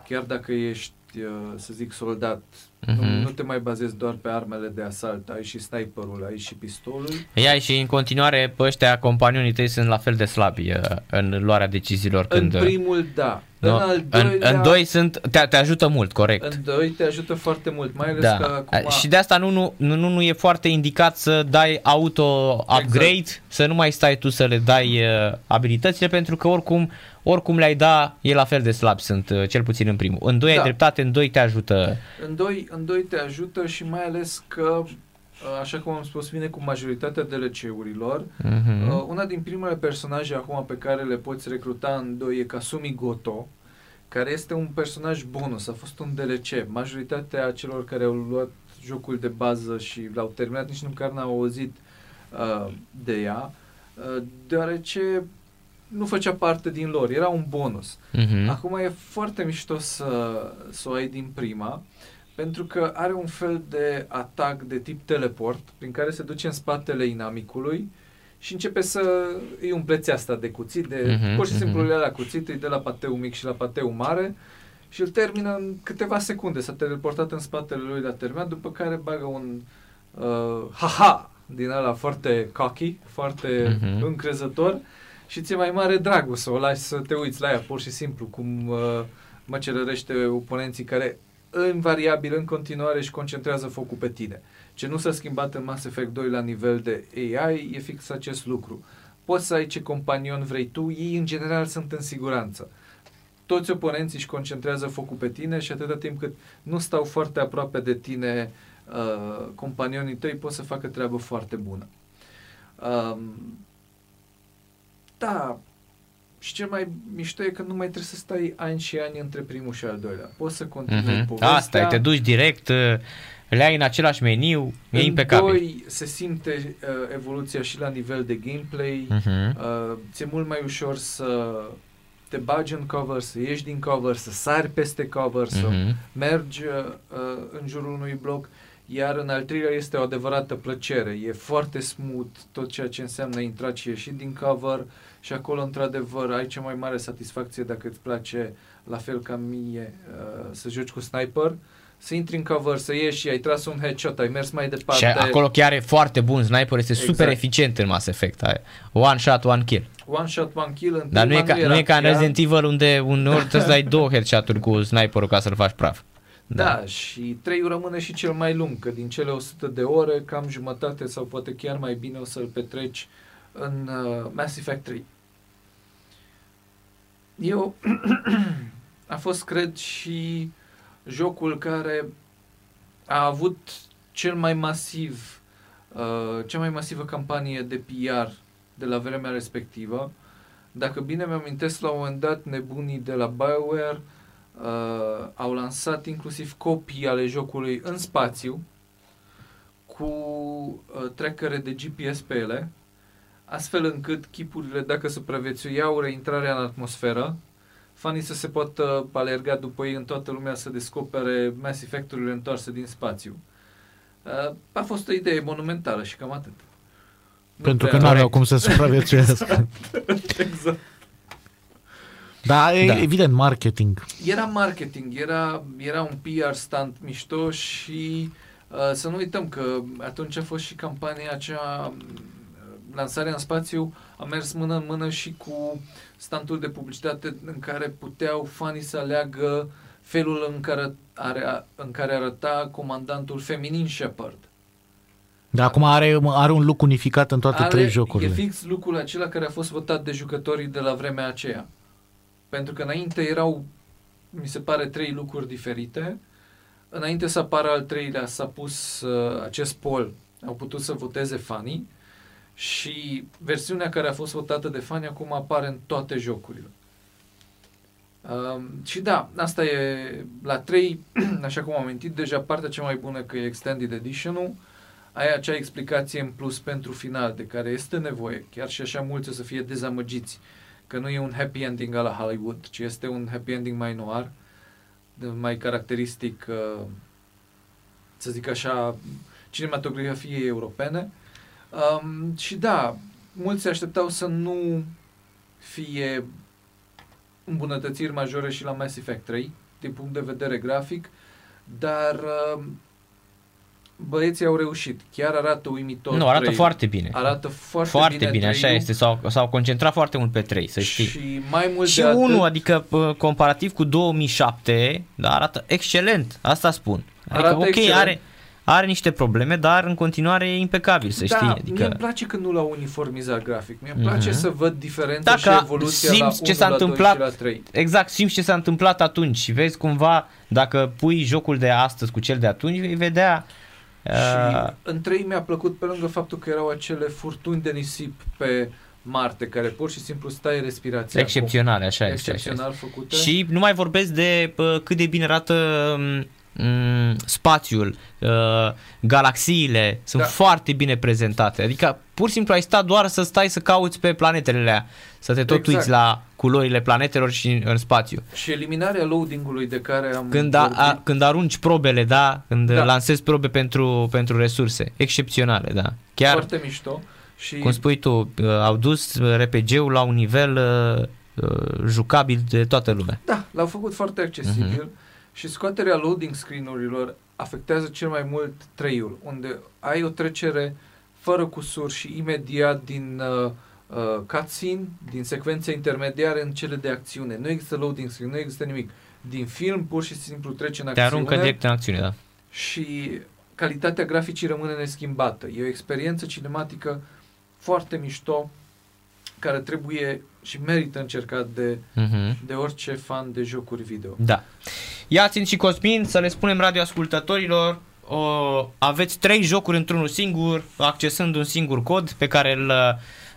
chiar dacă ești, uh, să zic, soldat, uh-huh. nu, mhm. nu te mai bazezi doar pe armele de asalt, ai și sniperul, ai și pistolul. Ia și în continuare, pe ăștia, companionii tăi sunt la fel de slabi uh, în luarea deciziilor. Când... În primul, da. No? În, al doilea, în, în doi sunt, te, te ajută mult, corect. În doi te ajută foarte mult, mai ales da. că acum... Și de asta nu, nu, nu, nu e foarte indicat să dai auto-upgrade, exact. să nu mai stai tu să le dai uh, abilitățile, pentru că oricum, oricum le-ai da, e la fel de slab sunt, uh, cel puțin în primul. În doi da. ai dreptate, în doi te ajută. În doi, în doi te ajută și mai ales că Uh, așa cum am spus, vine cu majoritatea DLC-urilor. Uh-huh. Uh, una din primele personaje acum pe care le poți recruta în doi e Kasumi Goto, care este un personaj bonus, a fost un DLC. Majoritatea celor care au luat jocul de bază și l-au terminat nici măcar n-au auzit uh, de ea, uh, deoarece nu făcea parte din lor, era un bonus. Uh-huh. Acum e foarte mișto să, să o ai din prima. Uh, pentru că are un fel de atac de tip teleport, prin care se duce în spatele inamicului și începe să îi umpleți asta de cuțit, de uh-huh, pur și simplu uh-huh. la cuțit, îi dă la pateu mic și la pateu mare și îl termină în câteva secunde. S-a teleportat în spatele lui, la terminat, după care bagă un uh, ha-ha din ăla foarte cocky, foarte uh-huh. încrezător și ți-e mai mare dragul să o lași să te uiți la ea, pur și simplu, cum uh, măcelărește oponenții care invariabil în continuare și concentrează focul pe tine. Ce nu s-a schimbat în Mass Effect 2 la nivel de AI e fix acest lucru. Poți să ai ce companion vrei tu, ei în general sunt în siguranță. Toți oponenții își concentrează focul pe tine și atâta timp cât nu stau foarte aproape de tine uh, companionii tăi, poți să facă treabă foarte bună. Um, da, și cel mai mișto e că nu mai trebuie să stai ani și ani între primul și al doilea. Poți să continui mm-hmm. povestea. Asta e, te duci direct, uh, le ai în același meniu, e în impecabil. doi se simte uh, evoluția și la nivel de gameplay, uh-huh. uh, ți-e mult mai ușor să te bagi în cover, să ieși din cover, să sari peste cover, uh-huh. să mhm. mergi uh, uh, în jurul unui bloc. Iar în al treilea este o adevărată plăcere. E foarte smooth tot ceea ce înseamnă intrat și ieșit din cover și acolo, într-adevăr, ai cea mai mare satisfacție dacă îți place, la fel ca mie, uh, să joci cu sniper. Să intri în cover, să ieși și ai tras un headshot, ai mers mai departe. Și acolo chiar e foarte bun, sniper este exact. super eficient în Mass Effect. Ai one shot, one kill. One shot, one kill. În Dar nu e, ca, nu, nu e ca în Resident Evil unde uneori trebuie să dai două headshot-uri cu sniperul ca să-l faci praf. Da. da, și 3 rămâne și cel mai lung, că din cele 100 de ore, cam jumătate sau poate chiar mai bine o să-l petreci în uh, Mass Effect 3. Eu a fost, cred, și jocul care a avut cel mai masiv, uh, cea mai masivă campanie de PR de la vremea respectivă. Dacă bine mi-am amintesc, la un moment dat, nebunii de la BioWare uh, au lansat inclusiv copii ale jocului în spațiu, cu uh, trackere de GPS pe ele, astfel încât chipurile, dacă supraviețuiau reintrarea în atmosferă, fanii să se poată alerga după ei în toată lumea să descopere Mass Effect-urile întoarse din spațiu. Uh, a fost o idee monumentală și cam atât. Pentru că nu aveau cum să supraviețuiască. exact. exact. Da, e, da, evident, marketing. Era marketing, era, era un PR stunt mișto și uh, să nu uităm că atunci a fost și campania aceea, lansarea în spațiu, a mers mână în mână și cu standul de publicitate în care puteau fanii să aleagă felul în care, are, în care arăta comandantul feminin Shepard. Da, acum are, are un look unificat în toate are, trei jocurile. E fix lucrul acela care a fost votat de jucătorii de la vremea aceea. Pentru că înainte erau, mi se pare, trei lucruri diferite. Înainte să apară al treilea, s-a pus uh, acest poll, au putut să voteze fanii și versiunea care a fost votată de fani acum apare în toate jocurile. Uh, și da, asta e la 3, așa cum am amintit, deja partea cea mai bună că e Extended Edition-ul, ai acea explicație în plus pentru final de care este nevoie, chiar și așa mulți o să fie dezamăgiți că nu e un happy ending la Hollywood, ci este un happy ending mai noir, mai caracteristic, uh, să zic așa, cinematografiei europene. Um, și da, mulți se așteptau să nu fie îmbunătățiri majore și la Mass Effect 3, din punct de vedere grafic, dar uh, băieții au reușit. Chiar arată uimitor. Nu, arată 3. foarte bine. Arată foarte, foarte bine. bine, așa este. S-au, s-au concentrat foarte mult pe 3, să știi. Și mai mult și de unul, atât... adică comparativ cu 2007, da, arată excelent. Asta spun. Adică, arată ok, excelent. are, are niște probleme, dar în continuare e impecabil, să da, știi. Adică... mie îmi place când nu l-au uniformizat grafic. Mie îmi place uh-huh. să văd diferența Dacă și evoluția simți la ce s-a întâmplat, la 3. Exact, simți ce s-a întâmplat atunci și vezi cumva, dacă pui jocul de astăzi cu cel de atunci, vei vedea și uh, în trei mi-a plăcut pe lângă faptul că erau acele furtuni de nisip pe Marte, care pur și simplu stai respirația. Excepționale, așa este. Excepțional așa făcute. Și nu mai vorbesc de pă, cât de bine arată um, mm, spațiul, uh, galaxiile sunt da. foarte bine prezentate. Adică pur și simplu ai stat doar să stai să cauți pe planetele alea, să te tot exact. uiți la culorile planetelor și în spațiu. Și eliminarea loading-ului de care am când, a, a, când arunci probele, da, când da. lansezi probe pentru, pentru resurse, excepționale, da. Chiar, foarte mișto. Și... Cum spui tu, uh, au dus RPG-ul la un nivel uh, uh, jucabil de toată lumea. Da, l-au făcut foarte accesibil. Uh-huh și scoaterea loading screen-urilor afectează cel mai mult traiul, unde ai o trecere fără cusur și imediat din uh, uh, cutscene, din secvențe intermediare în cele de acțiune. Nu există loading screen, nu există nimic. Din film pur și simplu trece în acțiune. Te aruncă direct în acțiune, da. Și calitatea graficii rămâne neschimbată. E o experiență cinematică foarte mișto, care trebuie și merită încercat de, uh-huh. de orice fan de jocuri video. Da. Iațin și Cosmin, să le spunem radioascultătorilor, o, aveți trei jocuri într-unul singur, accesând un singur cod pe care îl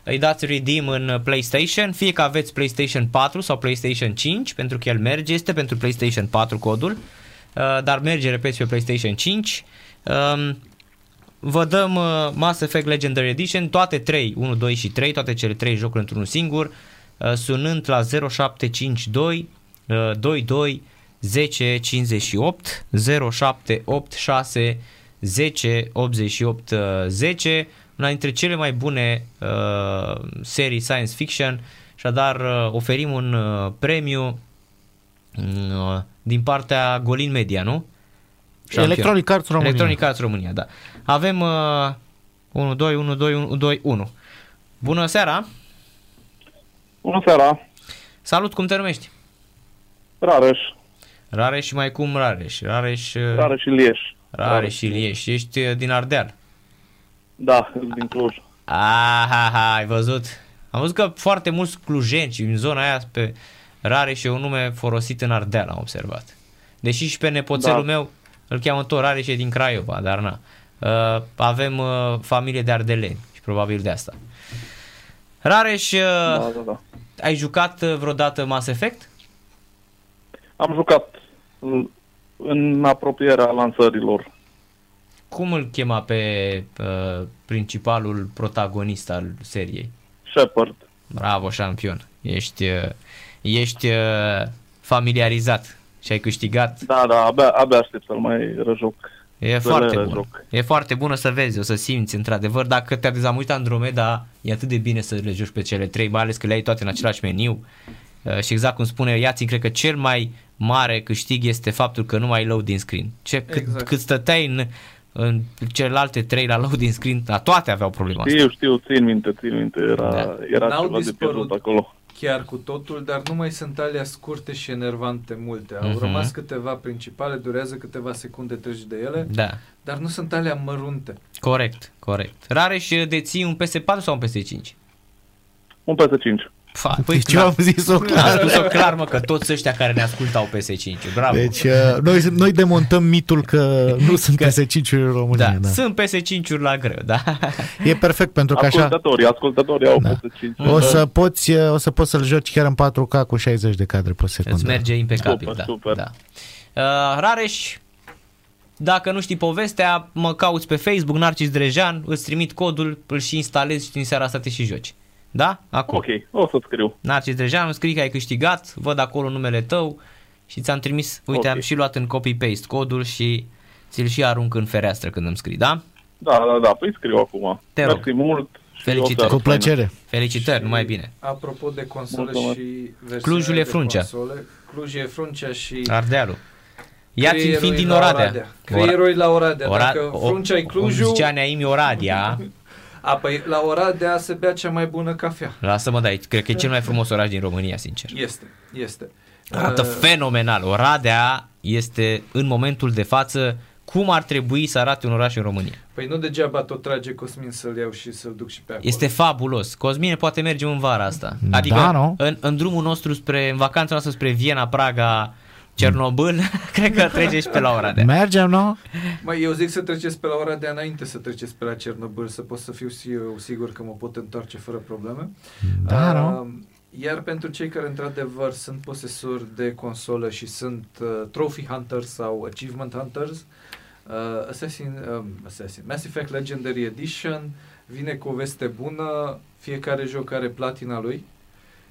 îi dați redeem în PlayStation, fie că aveți PlayStation 4 sau PlayStation 5, pentru că el merge, este pentru PlayStation 4 codul, uh, dar merge, repet, pe PlayStation 5. Um, vă dăm uh, Mass Effect Legendary Edition, toate 3, 1, 2 și 3, toate cele 3 jocuri într-unul singur, uh, sunând la 0752 22 10 58 0786 10 88 10 una dintre cele mai bune uh, serii science fiction și dar uh, oferim un uh, premiu uh, din partea Golin Media, nu? Champion. Electronic Arts România. Electronic Arts România, da. Avem uh, 1, 2, 1, 2, 1, 2, 1. Bună seara! Bună seara! Salut, cum te numești? Rareș. Rareș și mai cum Rareș? Rareș, uh, Rareș și Lieș. Rareș și Lieș. Ești uh, din Ardeal? Da, din Cluj. Aha, ha, ai văzut? Am văzut că foarte mulți clujeni în zona aia pe Rareș e un nume folosit în Ardeal, am observat. Deși și pe nepoțelul da. meu îl cheamă tot Rareș e din Craiova, dar na. Uh, avem uh, familie de ardeleni și probabil de asta. Rareș, uh, da, da, da. ai jucat uh, vreodată Mass Effect? Am jucat în apropierea lansărilor. Cum îl chema pe uh, principalul protagonist al seriei? Shepard. Bravo, șampion. Ești, uh, ești uh, familiarizat și ai câștigat. Da, da, abia, abia aștept să-l mai răjoc. E foarte bun. Joc. E foarte bună să vezi, o să simți într-adevăr. Dacă te-a dezamăgit Andromeda, e atât de bine să le joci pe cele trei, mai ales că le ai toate în același meniu. Uh, și exact cum spune Iații, cred că cel mai mare câștig este faptul că nu mai loading screen. Ce, cât, exact. cât stăteai în, în celelalte trei la loading screen, la toate aveau problema știu, asta. Știu, țin minte, țin minte, era, da. era N-au ceva de pierdut acolo. Chiar cu totul, dar nu mai sunt alea scurte și enervante multe. Au uh-huh. rămas câteva principale, durează câteva secunde, treci de ele, da. dar nu sunt alea mărunte. Corect, corect. Rare și deții un PS4 sau un PS5? Un PS5. Fa, păi deci eu am zis-o clar. Am spus-o clar, mă, că toți ăștia care ne ascultă au PS5. Bravo. Deci uh, noi, noi demontăm mitul că nu sunt că, PS5-uri în România. Da, da. sunt PS5-uri la greu, da. E perfect pentru că așa... Ascultătorii, ascultătorii au da. PS5. O să, poți, uh, o să poți să-l joci chiar în 4K cu 60 de cadre pe secundă. Îți merge impecabil, super, da. Super. da. Uh, Rareș, dacă nu știi povestea, mă cauți pe Facebook, Narcis Drejan, îți trimit codul, îl și instalezi și din seara asta te și joci. Da? Acum. Ok, o să scriu. Narcis Drejan, scrii că ai câștigat, văd acolo numele tău și ți-am trimis, uite, okay. am și luat în copy-paste codul și ți-l și arunc în fereastră când îmi scrii, da? Da, da, da, păi scriu acum. Te rog. Mersi mult. Felicitări. Cu plăcere. Felicitări, numai bine. Apropo de console Mulțumesc. și Clujul e fruncea. Console, Cluj e fruncea și... Ardealul. Ia țin fiind din Oradea. Oradea. Creierul la Oradea. Ora- Dacă fruncea e Clujul... Cum zicea Neaimi Oradea, A, păi la Oradea se bea cea mai bună cafea. lasă-mă de aici, cred că e cel mai frumos oraș din România, sincer. Este, este. Arată Uh, fenomenal. Oradea este în momentul de față cum ar trebui să arate un oraș în România. Păi nu degeaba tot trage Cosmin să-l iau și să-l duc și pe acolo. Este fabulos. Cosmine poate merge în vara asta. Da, Adică nu? în, în drumul nostru spre, în vacanța noastră spre Viena, Praga, Cernobâl, cred că trece și pe la Oradea. Mergem, nu? Măi, eu zic să treceți pe la Oradea înainte să treceți pe la Cernobâl, să pot să fiu și eu sigur că mă pot întoarce fără probleme. Da, nu? Uh, Iar pentru cei care într-adevăr sunt posesori de consolă și sunt uh, Trophy Hunters sau Achievement Hunters, uh, Assassin, uh, Assassin, Mass Effect Legendary Edition vine cu o veste bună, fiecare joc are platina lui,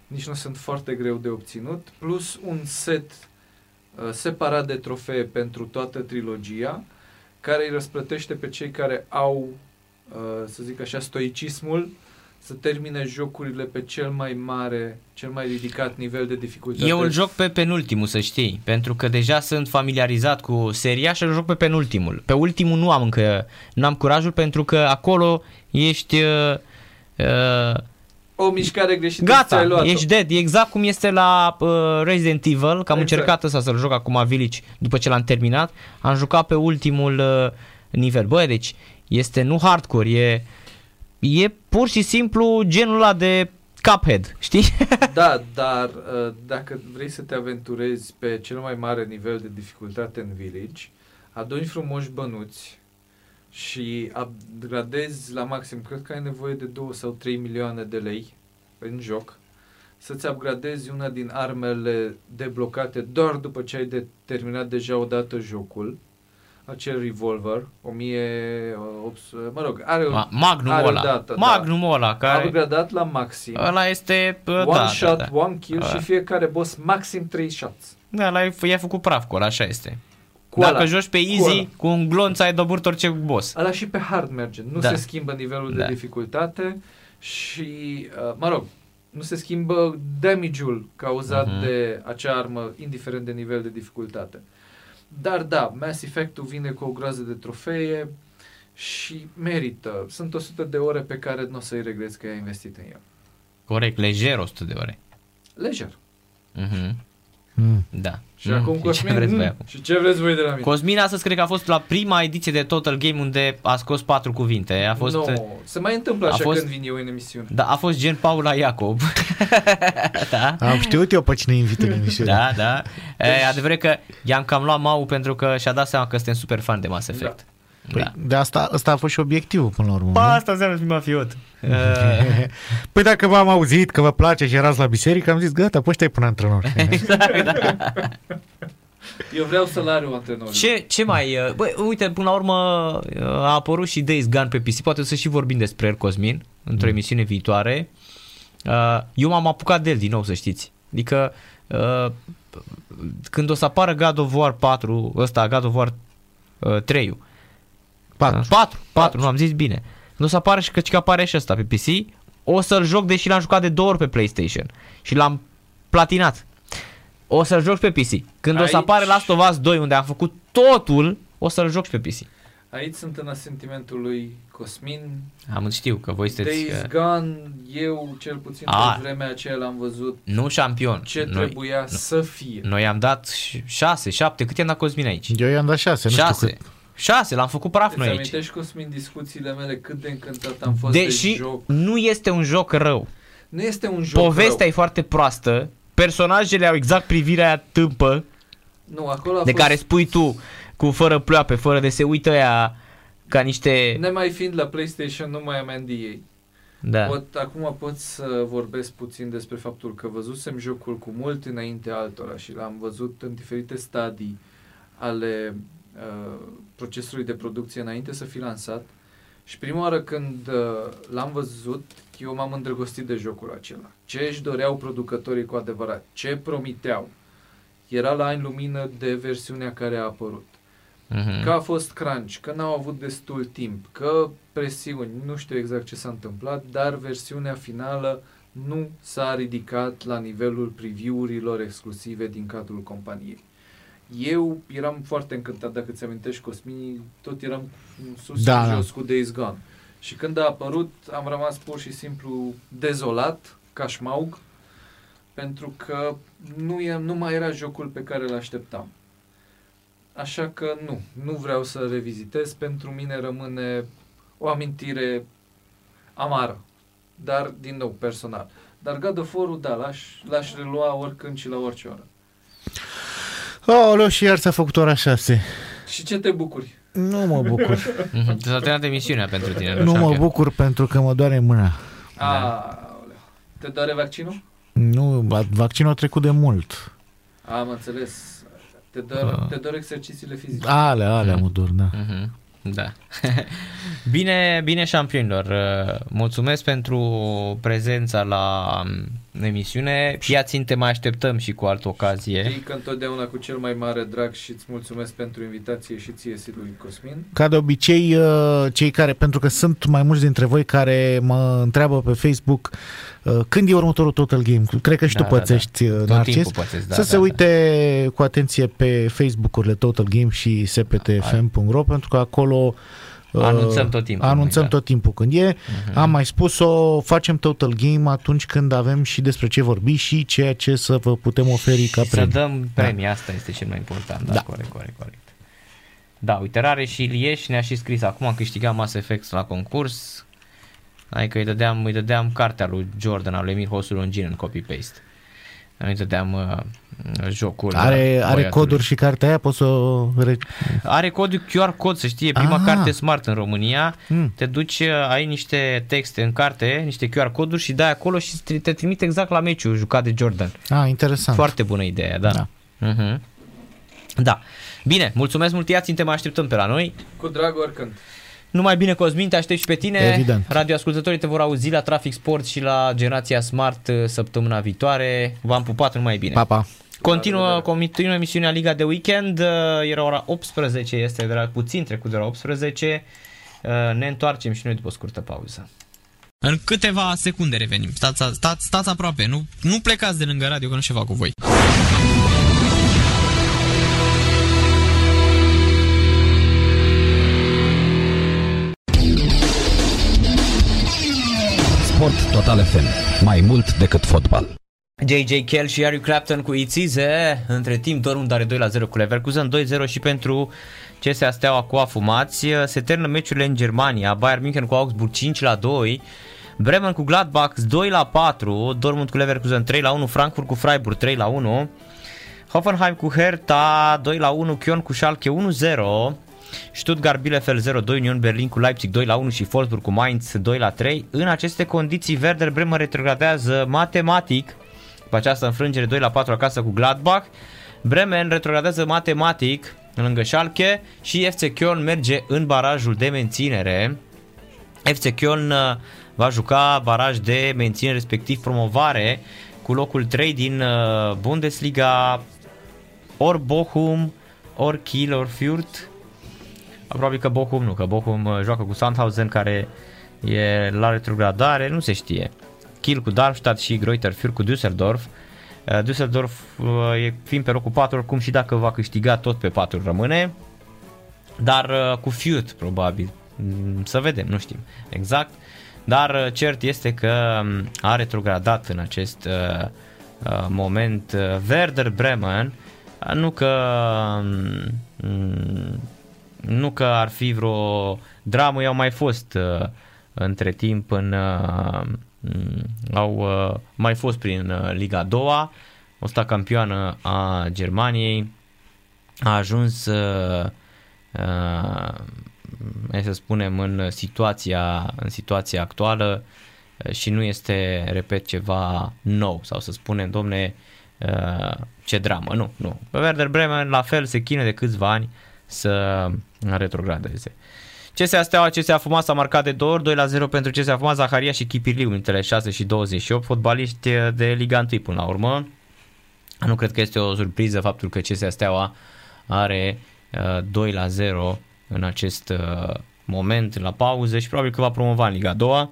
nici nu sunt foarte greu de obținut, plus un set uh, separat de trofee pentru toată trilogia, care îi răsplătește pe cei care au, uh, să zic așa, stoicismul să termine jocurile pe cel mai mare, cel mai ridicat nivel de dificultate. Eu îl joc pe penultimul, să știi, pentru că deja sunt familiarizat cu seria și îl joc pe penultimul. Pe ultimul nu am încă, nu am curajul pentru că acolo ești... Uh, uh, O mișcare greșită Gata, ți-ai luat-o. ești dead. E exact cum este la uh, Resident Evil, că am Exact. încercat ăsta să-l joc acum Village după ce l-am terminat. Am jucat pe ultimul uh, nivel. Bă, deci este nu hardcore, e, e pur și simplu genul ăla de Cuphead, știi? Da, dar uh, dacă vrei să te aventurezi pe cel mai mare nivel de dificultate în Village, aduni frumoși bănuți, și upgradezi la maxim, cred că ai nevoie de 2 sau 3 milioane de lei în joc, să-ți upgradezi una din armele deblocate doar după ce ai de terminat deja odată jocul, acel revolver, 1800, mă rog, are, Ma, Magnum are ăla, dată, Magnum da. ăla, care... Upgradat la maxim. Ăla este... One da, shot, da, da. one kill ăla. și fiecare boss maxim 3 shots. Da, ăla i-a făcut praf cu ăla, așa este. Cu Dacă ăla, joci pe easy, cu, cu un glonț ai doburt orice boss. Ăla și pe hard merge. Nu da. se schimbă nivelul da. de dificultate și, uh, mă rog, nu se schimbă damage-ul cauzat uh-huh. de acea armă, indiferent de nivel de dificultate. Dar da, Mass Effect-ul vine cu o groază de trofee și merită. Sunt 100 de ore pe care nu o să-i regreți că ai investit în el. Corect, lejer 100 de ore. Lejer. Uh-huh. Mm. Da. Și mm. acum Cosmin, ce vreți voi acum? Și ce vreți voi de la mine? Cosmin astăzi cred că a fost la prima ediție de Total Game unde a scos patru cuvinte. A fost, no, se mai întâmplă așa fost, când vin eu în emisiune. Da, a fost gen Paula Iacob. da. Am știut eu pe cine invită în emisiune. Da, da. Deci... E, adevărat că i-am cam luat mau pentru că și-a dat seama că suntem super fan de Mass Effect. Da. Păi, da. de asta, asta a fost și obiectivul până la urmă. Pa, asta înseamnă să mafiot. păi dacă v-am auzit că vă place și erați la biserică, am zis gata, poți stai până antrenor. exact, da. Eu vreau salariul antrenorului. Ce, ce mai... Uh, băi, uite, până la urmă uh, a apărut și Days Gone pe PC, poate să și vorbim despre el, Cosmin, într-o mm. emisiune viitoare. Uh, eu m-am apucat de el din nou, să știți. Adică când o să apară God of War 4, ăsta, God of War 3 4. 4, 4, nu am zis bine. Nu o să apară și că, că apare și ăsta pe PC, o să-l joc deși l-am jucat de două ori pe PlayStation și l-am platinat. O să-l joc pe PC. Când Aici... o să apare Last of Us 2 unde am făcut totul, o să-l joc pe PC. Aici sunt în asentimentul lui Cosmin. Am știu că voi sunteți... Days Gone, eu cel puțin A, pe vremea aceea l-am văzut. Nu șampion. Ce noi, trebuia nu, să fie. Noi am dat 6, 7, cât i-am dat Cosmin aici? Eu i-am dat 6, nu 6. știu cât. 6, l-am făcut praf noi aici. amintești, Cosmin, discuțiile mele cât de încântat am fost Deși de joc. nu este un joc rău. Nu este un joc Povestea rău. e foarte proastă, personajele au exact privirea aia tâmpă nu, acolo a de fost... care spui tu cu fără ploape, fără de se uită ea ca niște... Nemai fiind la PlayStation, nu mai am NDA. Da. Pot, acum pot să vorbesc puțin despre faptul că văzusem jocul cu mult înainte altora și l-am văzut în diferite stadii ale uh, procesului de producție înainte să fi lansat. Și prima oară când uh, l-am văzut, eu m-am îndrăgostit de jocul acela. Ce își doreau producătorii cu adevărat? Ce promiteau? Era la în lumină de versiunea care a apărut. Uh-huh. Că a fost crunch, că n-au avut destul timp, că presiuni, nu știu exact ce s-a întâmplat, dar versiunea finală nu s-a ridicat la nivelul preview-urilor exclusive din cadrul companiei. Eu eram foarte încântat, dacă ți amintești, Cosmin, tot eram sus da, și da. jos cu Days Gone. Și când a apărut, am rămas pur și simplu dezolat, ca șmaug, pentru că nu, e, nu mai era jocul pe care îl așteptam. Așa că nu, nu vreau să revizitez, pentru mine rămâne o amintire amară, dar din nou personal. Dar God of War-ul, da, l-aș, l-aș relua oricând și la orice oră. Oh, și iar s-a făcut ora 6. Și ce te bucuri? Nu mă bucur. S-a terminat emisiunea pentru tine. Nu mă bucur pentru că mă doare mâna. Da. Te doare vaccinul? Nu, vaccinul a trecut de mult. Am înțeles. Te dor, uh. te dor exercițiile fizice. Ale, ale mă dor, da. Uh-huh. Da. bine, bine șampionilor. Uh, mulțumesc pentru prezența la um, emisiune. Iațin, mai așteptăm și cu altă ocazie. Știi că întotdeauna cu cel mai mare drag și îți mulțumesc pentru invitație și ție, lui Cosmin. Ca de obicei, uh, cei care, pentru că sunt mai mulți dintre voi care mă întreabă pe Facebook uh, când e următorul Total Game? Cred că și da, tu pățești, da, da. Narcis. Pățesc, da, să da, se da. uite cu atenție pe Facebook-urile Total Game și sptfm.ro pentru că acolo Anunțăm tot timpul. Anunțăm da. tot timpul când e. Uh-huh. Am mai spus-o, facem Total Game atunci când avem și despre ce vorbi și ceea ce să vă putem oferi ca premiu. Să dăm premii, da. asta este cel mai important. Da, da. corect, corect, corect. Da, uite, Rare și Ilieș ne-a și scris acum, am câștigat Mass Effect la concurs. Adică îi dădeam, îi dădeam cartea lui Jordan, al lui Emir Hosul Longin în copy-paste. Noi dădeam uh, jocul. Are, are coduri și cartea aia? Poți să o... Are codul QR cod, să știe. Prima Aha. carte smart în România. Hmm. Te duci, uh, ai niște texte în carte, niște QR coduri și dai acolo și te trimite exact la meciul jucat de Jordan. Ah, interesant. Foarte bună idee, da. Da. Uh-huh. Da. Bine, mulțumesc mult, Iațin, te mai așteptăm pe la noi. Cu drag oricând. Numai bine, Cosmin, te aștept și pe tine. Evident. Radioascultătorii te vor auzi la Trafic Sport și la Generația Smart uh, săptămâna viitoare. V-am pupat numai bine. Pa, pa. Continuă, continuă emisiunea Liga de Weekend. Uh, era ora 18, este de la puțin trecut de la 18. Uh, ne întoarcem și noi după o scurtă pauză. În câteva secunde revenim. Stați, stați, stați aproape, nu, nu plecați de lângă radio că nu ceva cu voi. Sport Total FM. Mai mult decât fotbal. JJ Kell și Harry Clapton cu Itzize. Între timp Dortmund are 2 la 0 cu Leverkusen, 2-0 și pentru CSA Steaua cu afumați. Se termină meciurile în Germania. Bayern München cu Augsburg 5 la 2. Bremen cu Gladbach 2 la 4, Dortmund cu Leverkusen 3 la 1, Frankfurt cu Freiburg 3 la 1, Hoffenheim cu Hertha 2 la 1, Köln cu Schalke 1-0, Stuttgart Bielefeld 0-2, Union Berlin cu Leipzig 2 la 1 și Wolfsburg cu Mainz 2 la 3. În aceste condiții Werder Bremen retrogradează matematic pe această înfrângere 2 la 4 acasă cu Gladbach. Bremen retrogradează matematic lângă Schalke și FC Köln merge în barajul de menținere. FC Köln uh, va juca baraj de menținere respectiv promovare cu locul 3 din uh, Bundesliga ori Bochum, ori Kiel, ori Fürth Probabil că Bochum nu, că Bochum uh, joacă cu Sandhausen care e la retrogradare, nu se știe. Kiel cu Darmstadt și Greuther Fürth cu Düsseldorf. Uh, Düsseldorf uh, e fiind pe locul 4, oricum și dacă va câștiga tot pe 4 rămâne. Dar cu Fürth probabil. Mm, să vedem, nu știm exact. Dar cert este că um, a retrogradat în acest moment Werder Bremen. Nu că um, nu că ar fi vreo dramă, i-au mai fost uh, între timp în uh, au uh, mai fost prin uh, Liga 2 o sta campioană a Germaniei, a ajuns uh, uh, să spunem în situația, în situația actuală uh, și nu este, repet, ceva nou sau să spunem, domne, uh, ce dramă, nu, nu. Werder Bremen la fel se chine de câțiva ani să retrogradeze. CSA Steaua, CSA Fumat s-a marcat de două ori, 2 la 0 pentru CSA Fumat, Zaharia și Chipirliu, între 6 și 28, fotbaliști de Liga 1 până la urmă. Nu cred că este o surpriză faptul că CSA Steaua are uh, 2 la 0 în acest uh, moment, la pauză și probabil că va promova în Liga 2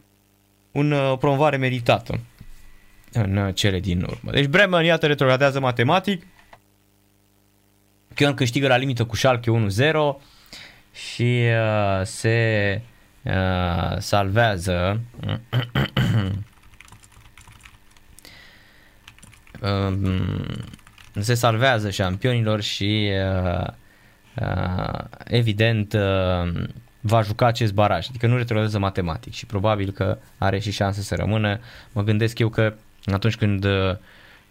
un uh, promovare meritată în uh, cele din urmă. Deci Bremen, iată, retrogradează matematic, Kion câștigă la limită cu Schalke 1-0 și uh, se uh, salvează um, se salvează șampionilor și uh, uh, evident uh, va juca acest baraj, adică nu retrogradează matematic și probabil că are și șanse să rămână. Mă gândesc eu că atunci când uh,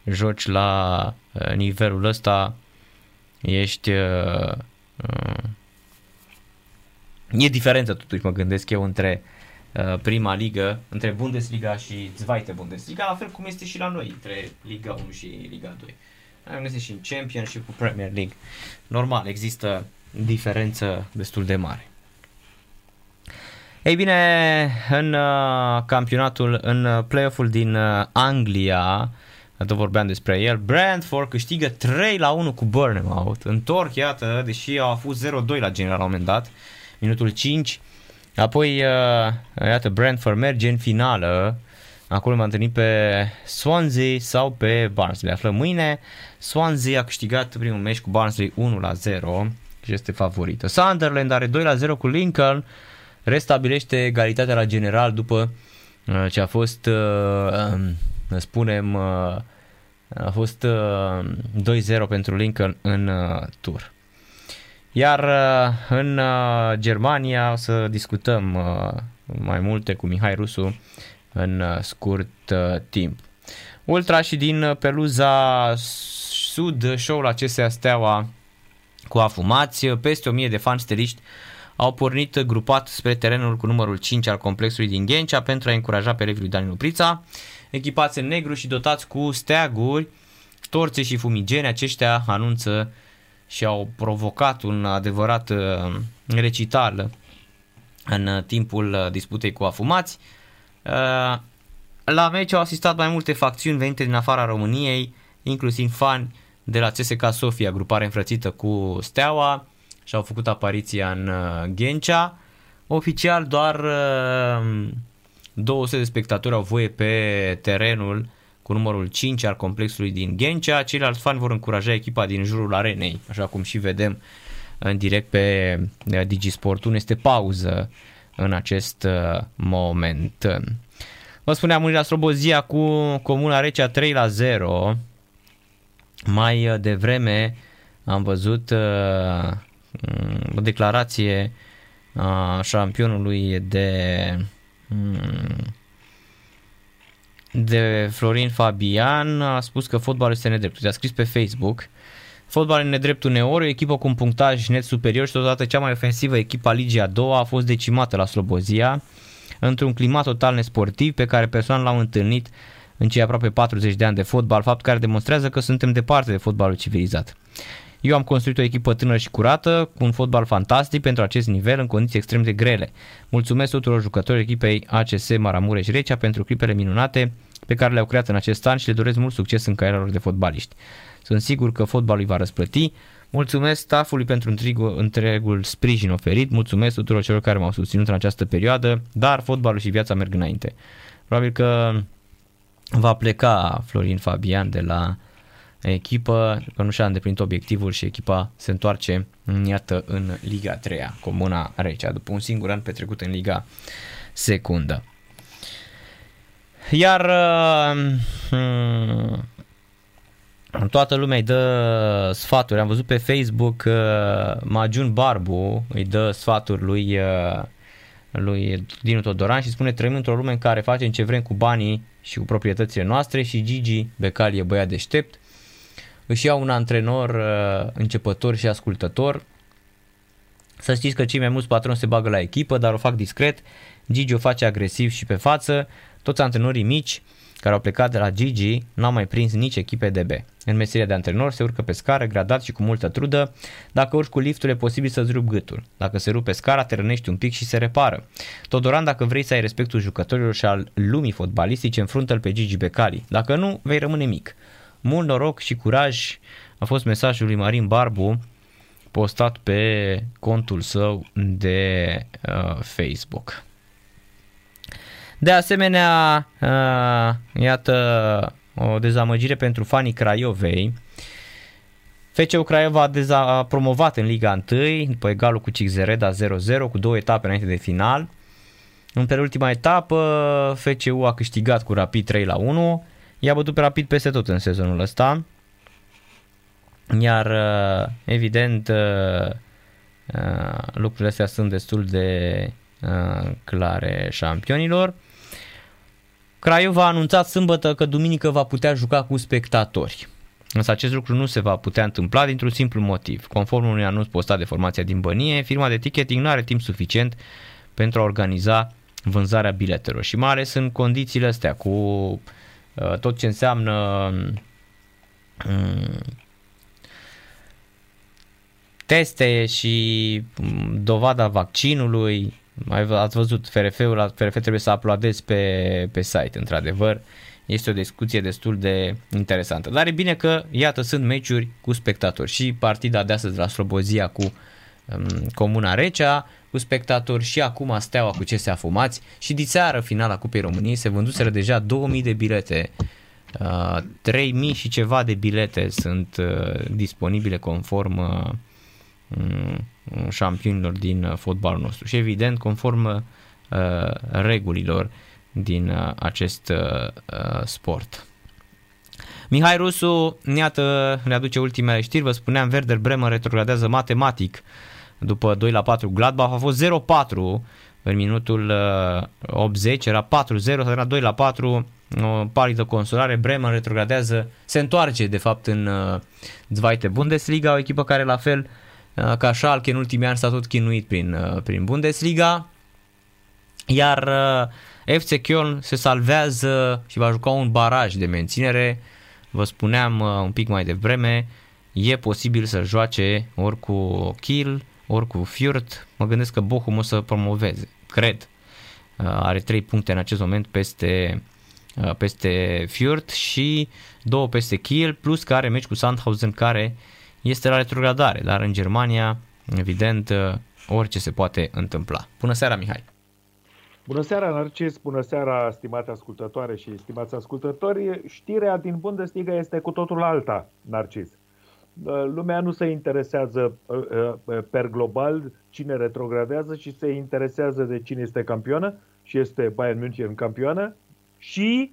joci la uh, nivelul ăsta ești uh, uh, E diferență totuși, mă gândesc eu, între uh, prima ligă, între Bundesliga și Zweite Bundesliga, la fel cum este și la noi, între Liga 1 și Liga 2. Am găsit și în Championship cu Premier League. Normal, există diferență destul de mare. Ei bine, în uh, campionatul, în uh, play-off-ul din uh, Anglia, tot vorbeam despre el, Brentford câștigă 3 la 1 cu Bournemouth. Întorc, iată, deși au fost 0-2 la general la un moment dat. Uh, minutul 5. Apoi, uh, iată, Brentford merge în finală. Acolo m-am întâlnit pe Swansea sau pe Barnsley. Aflăm mâine. Swansea a câștigat primul meci cu Barnsley 1 la 0 și este favorită. Sunderland are 2 la 0 cu Lincoln. Restabilește egalitatea la general după uh, ce a fost, uh, um, spunem, uh, a fost 2-0 pentru Lincoln în tur. Iar uh, în uh, Germania o să discutăm uh, mai multe cu Mihai Rusu în scurt timp. Ultra și din peluza sud, show-ul acestea Steaua cu afumați, peste 1000 de fani steliști au pornit grupat spre terenul cu numărul 5 al complexului din Ghencea pentru a încuraja pe elevii lui Daniel Prița. Echipați în negru și dotați cu steaguri, torțe și fumigene, aceștia anunță și au provocat un adevărat uh, recital în timpul uh, disputei cu afumați. Uh, la meci au asistat mai multe facțiuni venite din afara României, inclusiv fani de la CSK Sofia, grupare înfrățită cu Steaua și au făcut apariția în Ghencea. Oficial doar 200 de spectatori au voie pe terenul cu numărul 5 al complexului din Ghencea. Ceilalți fani vor încuraja echipa din jurul arenei, așa cum și vedem în direct pe uh, Digisport 1. Este pauză în acest uh, moment. Vă spuneam Unirea Slobozia cu Comuna Recea 3 la 0. Mai uh, devreme am văzut o declarație a șampionului de mm, de Florin Fabian a spus că fotbalul este nedrept. A scris pe Facebook Fotbalul în nedrept uneori, o echipă cu un punctaj net superior și totodată cea mai ofensivă echipă a Ligii a doua a fost decimată la Slobozia într-un climat total nesportiv pe care persoane l-au întâlnit în cei aproape 40 de ani de fotbal, fapt care demonstrează că suntem departe de fotbalul civilizat. Eu am construit o echipă tânără și curată, cu un fotbal fantastic pentru acest nivel în condiții extrem de grele. Mulțumesc tuturor jucătorilor echipei ACS Maramureș Recea pentru clipele minunate pe care le-au creat în acest an și le doresc mult succes în cariera lor de fotbaliști. Sunt sigur că fotbalul îi va răsplăti. Mulțumesc staffului pentru întregul, întregul sprijin oferit, mulțumesc tuturor celor care m-au susținut în această perioadă, dar fotbalul și viața merg înainte. Probabil că va pleca Florin Fabian de la echipă, că nu și-a îndeplinit obiectivul și echipa se întoarce, iată, în Liga 3 Comuna Recea, după un singur an petrecut în Liga Secundă. Iar uh, toată lumea îi dă sfaturi. Am văzut pe Facebook uh, Majun Barbu îi dă sfaturi lui, uh, lui Dinu Todoran și spune trăim într-o lume în care facem ce vrem cu banii și cu proprietățile noastre și Gigi Becali e băiat deștept. Își ia un antrenor uh, începător și ascultător. Să știți că cei mai mulți patroni se bagă la echipă, dar o fac discret. Gigi o face agresiv și pe față. Toți antrenorii mici care au plecat de la Gigi n-au mai prins nici echipe de B. În meseria de antrenor se urcă pe scară, gradat și cu multă trudă. Dacă urci cu liftul e posibil să-ți rup gâtul. Dacă se rupe scara, te rănești un pic și se repară. Todoran, dacă vrei să ai respectul jucătorilor și al lumii fotbalistice, înfruntă-l pe Gigi Becali. Dacă nu, vei rămâne mic. Mult noroc și curaj a fost mesajul lui Marin Barbu postat pe contul său de uh, Facebook. De asemenea, uh, iată o dezamăgire pentru fanii Craiovei. FCU Craiova a, deza- a promovat în Liga 1 după egalul cu Cixereda 0-0 cu două etape înainte de final. În penultima etapă FCU a câștigat cu Rapid 3 la 1, i-a bătut pe Rapid peste tot în sezonul ăsta. Iar uh, evident uh, lucrurile astea sunt destul de clare șampionilor. Craiova a anunțat sâmbătă că duminică va putea juca cu spectatori. Însă acest lucru nu se va putea întâmpla dintr-un simplu motiv. Conform unui anunț postat de formația din Bănie, firma de ticketing nu are timp suficient pentru a organiza vânzarea biletelor și mai ales în condițiile astea cu uh, tot ce înseamnă um, teste și um, dovada vaccinului, mai ați văzut, FRF-ul, FRF trebuie să uploadezi pe, pe site, într-adevăr. Este o discuție destul de interesantă. Dar e bine că, iată, sunt meciuri cu spectatori. Și partida de astăzi la Slobozia cu um, Comuna Recea, cu spectatori și acum Steaua cu CSA Fumați și diseară finala Cupei României se vânduseră deja 2000 de bilete. Uh, 3000 și ceva de bilete sunt uh, disponibile conform uh, șampionilor din uh, fotbalul nostru. Și evident conform uh, regulilor din uh, acest uh, uh, sport. Mihai Rusu, iată, ne aduce ultimele știri, vă spuneam, Werder Bremen retrogradează matematic după 2 la 4 Gladbach, a fost 0-4 în minutul uh, 80, era 4-0, s-a 2 la 4, o palidă consolare, Bremen retrogradează, se întoarce de fapt în uh, Zweite Bundesliga, o echipă care la fel uh, ca Schalke în ultimii ani s-a tot chinuit prin, uh, prin Bundesliga, iar FC Köln se salvează și va juca un baraj de menținere, vă spuneam un pic mai devreme, e posibil să joace ori cu Kiel, ori cu Fürth, mă gândesc că Bochum o să promoveze, cred. Are 3 puncte în acest moment peste Uh, peste Fürth și două peste Kiel, plus că are meci cu Sandhausen care este la retrogradare, dar în Germania, evident, uh, orice se poate întâmpla. Bună seara, Mihai! Bună seara, Narcis! Bună seara, stimate ascultătoare și stimați ascultători! Știrea din Bundesliga este cu totul alta, Narcis. Uh, lumea nu se interesează per global cine retrogradează și se interesează de cine este campioană și este Bayern München campioană și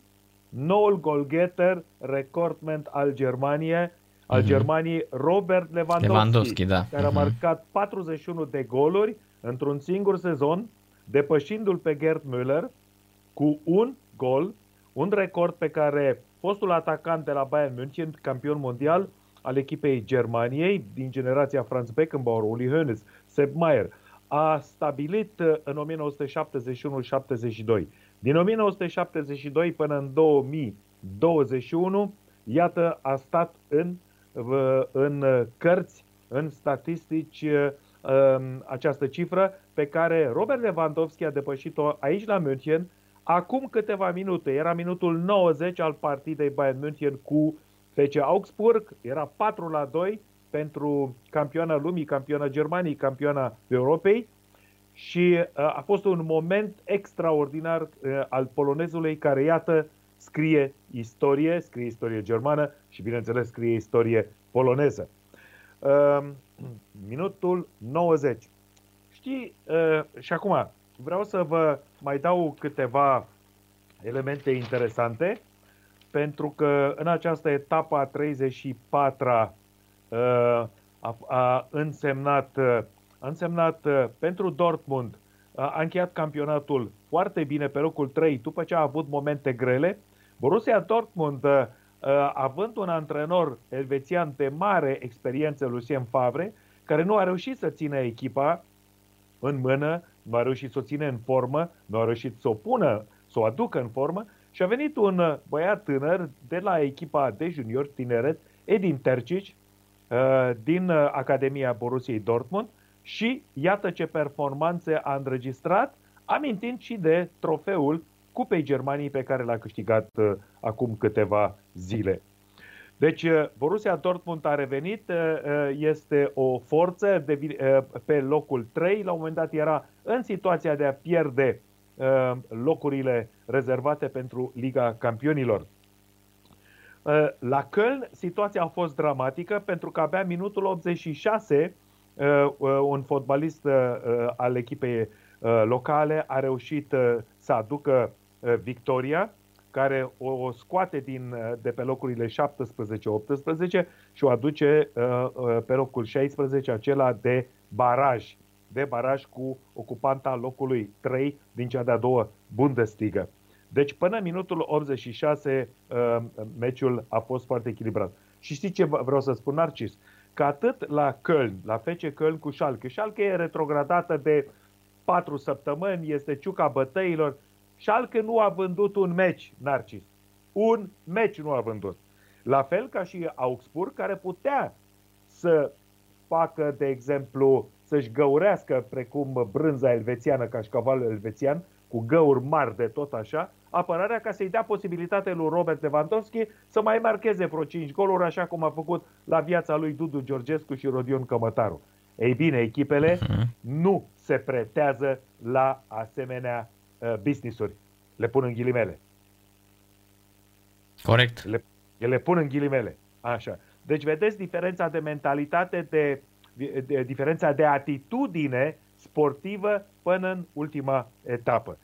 noul golgeter recordment al Germaniei, al uh-huh. Germaniei, Robert Lewandowski, Lewandowski da. care uh-huh. a mhm. marcat 41 de goluri într-un singur sezon, depășindu-l pe Gerd Müller cu un gol, un record pe care fostul atacant de la Bayern München, campion mondial al echipei Germaniei din generația Franz Beckenbauer, Uli Hoeneß, Sepp Maier, a stabilit uh, în 1971-72. Din 1972 până în 2021, iată, a stat în, în cărți, în statistici, um, această cifră pe care Robert Lewandowski a depășit-o aici la München acum câteva minute. Era minutul 90 al partidei Bayern München cu FC Augsburg, era 4 la 2 pentru campioana lumii, campioana Germaniei, campioana Europei și uh, a fost un moment extraordinar uh, al polonezului care, iată, scrie istorie, scrie istorie germană și, bineînțeles, scrie istorie poloneză. Uh, minutul 90. Știi, uh, și acum vreau să vă mai dau câteva elemente interesante, pentru că în această etapă a 34-a uh, a, a însemnat uh, a însemnat uh, pentru Dortmund, uh, a încheiat campionatul foarte bine pe locul 3 după ce a avut momente grele. Borussia Dortmund, uh, având un antrenor elvețian de mare experiență, Lucien Favre, care nu a reușit să țină echipa în mână, nu a reușit să o țină în formă, nu a reușit să o pună, să o aducă în formă și a venit un băiat tânăr de la echipa de junior tineret, Edin Tercic, din Academia Borussiei Dortmund, și iată ce performanțe a înregistrat, amintind și de trofeul Cupei Germaniei pe care l-a câștigat uh, acum câteva zile. Deci uh, Borussia Dortmund a revenit, uh, uh este o forță de, uh, pe locul 3, la un moment dat era în situația de a pierde uh, locurile rezervate pentru Liga Campionilor. La Köln situația a fost dramatică pentru că abia minutul 86 Uh, uh, un fotbalist uh, al echipei locale a reușit să aducă victoria care o scoate din, de pe locurile 17-18 și o aduce pe locul 16, acela de baraj, de baraj cu ocupanta locului 3 din cea de-a doua Bundesliga. Deci până minutul 86 meciul a fost foarte echilibrat. Și știți ce vreau să spun, Narcis? că atât la Köln, la FC Köln cu Schalke, Schalke e retrogradată de patru săptămâni, este ciuca bătăilor, Schalke nu a vândut un meci, Narcis. Un meci nu a vândut. La fel ca și Augsburg, care putea să facă, de exemplu, să-și găurească precum brânza elvețiană, ca și cavalul elvețian, cu găuri mari de tot așa, apărarea ca să-i dea posibilitatea lui Robert Lewandowski să mai marcheze vreo 5 goluri, așa cum a făcut la viața lui Dudu Georgescu și Rodion Cămătaru. Ei bine, echipele uh-huh. nu se pretează la asemenea uh, business-uri. Le pun în ghilimele. Corect. Le, le pun în ghilimele. Așa. Deci vedeți diferența de mentalitate, de, de, de diferența de atitudine sportivă până în ultima etapă.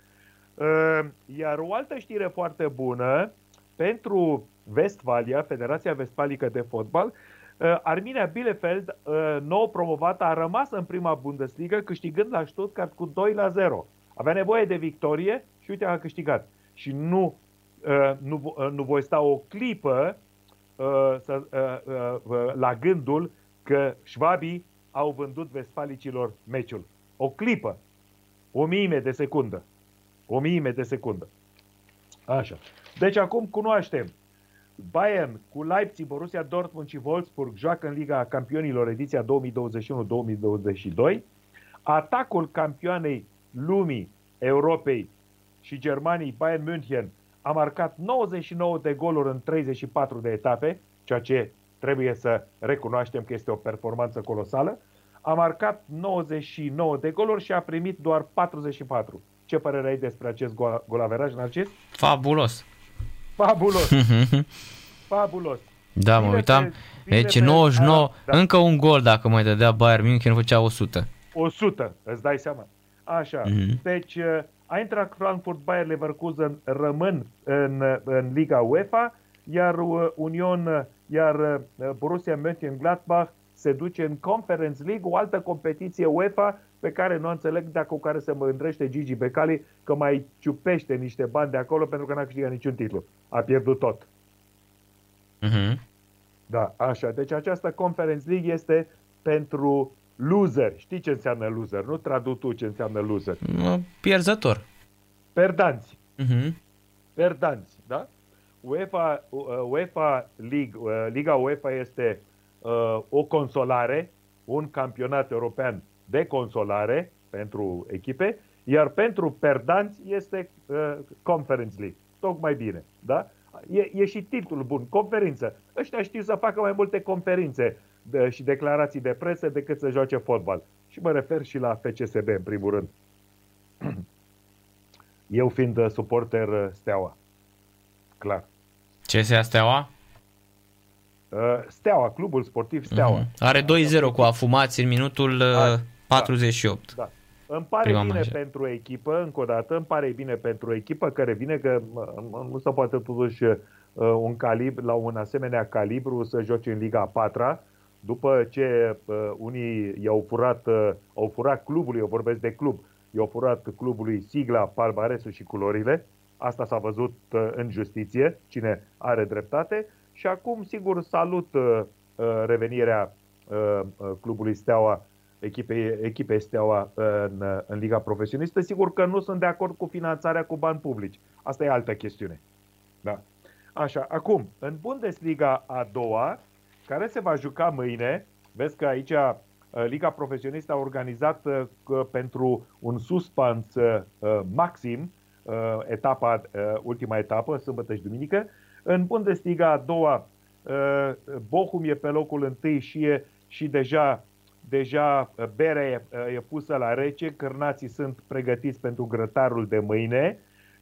Ehm, iar o altă știre foarte bună pentru Westfalia, Federația Vestfalică de Fotbal, ehm, Arminia Bielefeld, ehm, nou promovată, a rămas în prima Bundesliga, câștigând la Stuttgart cu 2 la 0. Avea nevoie de victorie și uite a câștigat. Și nu uh, nu, uh, nu voi sta o clipă uh, să, uh, uh, la gândul că șvabii au vândut vesfalicilor meciul. O clipă. O miime de secundă. O miime de secundă. Așa. Deci acum cunoaștem. Bayern cu Leipzig, Borussia Dortmund și Wolfsburg joacă în Liga Campionilor ediția 2021-2022. Atacul campioanei lumii, Europei și Germaniei, Bayern München, a marcat 99 de goluri în 34 de etape, ceea ce trebuie să recunoaștem că este o performanță colosală. A marcat 99 de goluri și a primit doar 44. Ce părere ai despre acest golaveraj, Narcis? Fabulos! Fabulos! Fabulos! Da, mă uitam. Deci 99, da. încă un gol dacă mai dădea Bayern München făcea 100. 100, îți dai seama. Așa. Mm-hmm. Deci uh, Eintracht Frankfurt, Bayer Leverkusen rămân în, în Liga UEFA, iar uh, Union, uh, iar Borussia Mönchengladbach se duce în Conference League, o altă competiție UEFA pe care nu înțeleg dacă cu care se mândrește Gigi Becali că mai ciupește niște bani de acolo pentru că n-a câștigat niciun titlu. A pierdut tot. Uh-huh. Da, așa. Deci această Conference League este pentru loser. Știi ce înseamnă loser? Nu tradu tu ce înseamnă loser. Pierzător. Perdanți. Uh-huh. Perdanți, da? UEFA, uh, UEFA League, uh, Liga UEFA este uh, o consolare, un campionat european de consolare pentru echipe, iar pentru perdanți este uh, Conference League. Tocmai bine, da? E, e și titlul bun, conferință. Ăștia știu să facă mai multe conferințe de, și declarații de presă decât să joace fotbal. Și mă refer și la FCSB, în primul rând. Eu fiind uh, suporter uh, Steaua. Clar. Ce se Steaua? Uh, Steaua, clubul sportiv Steaua. Uh-huh. Are 2-0 cu afumați în minutul uh, 48. Da, da. Îmi pare Prima bine manjă. pentru echipă, încă o dată, îmi pare bine pentru echipă care vine că nu se poate totuși un calibru, la un asemenea calibru să joace în Liga 4 după ce uh, unii i-au furat, uh, au furat clubului, eu vorbesc de club, i-au furat clubului sigla, palmaresul și culorile, asta s-a văzut uh, în justiție, cine are dreptate, și acum, sigur, salut uh, uh, revenirea uh, clubului Steaua, echipei, echipei Steaua în, în Liga Profesionistă. Sigur că nu sunt de acord cu finanțarea cu bani publici. Asta e altă chestiune. Da. Așa, acum, în Bundesliga a doua, care se va juca mâine. Vezi că aici uh, Liga Profesionistă a organizat uh, pentru un suspans uh, maxim etapa, ultima etapă, sâmbătă și duminică. În Bundesliga a doua, Bochum e pe locul întâi și, e, și deja, deja berea e, e pusă la rece, cârnații sunt pregătiți pentru grătarul de mâine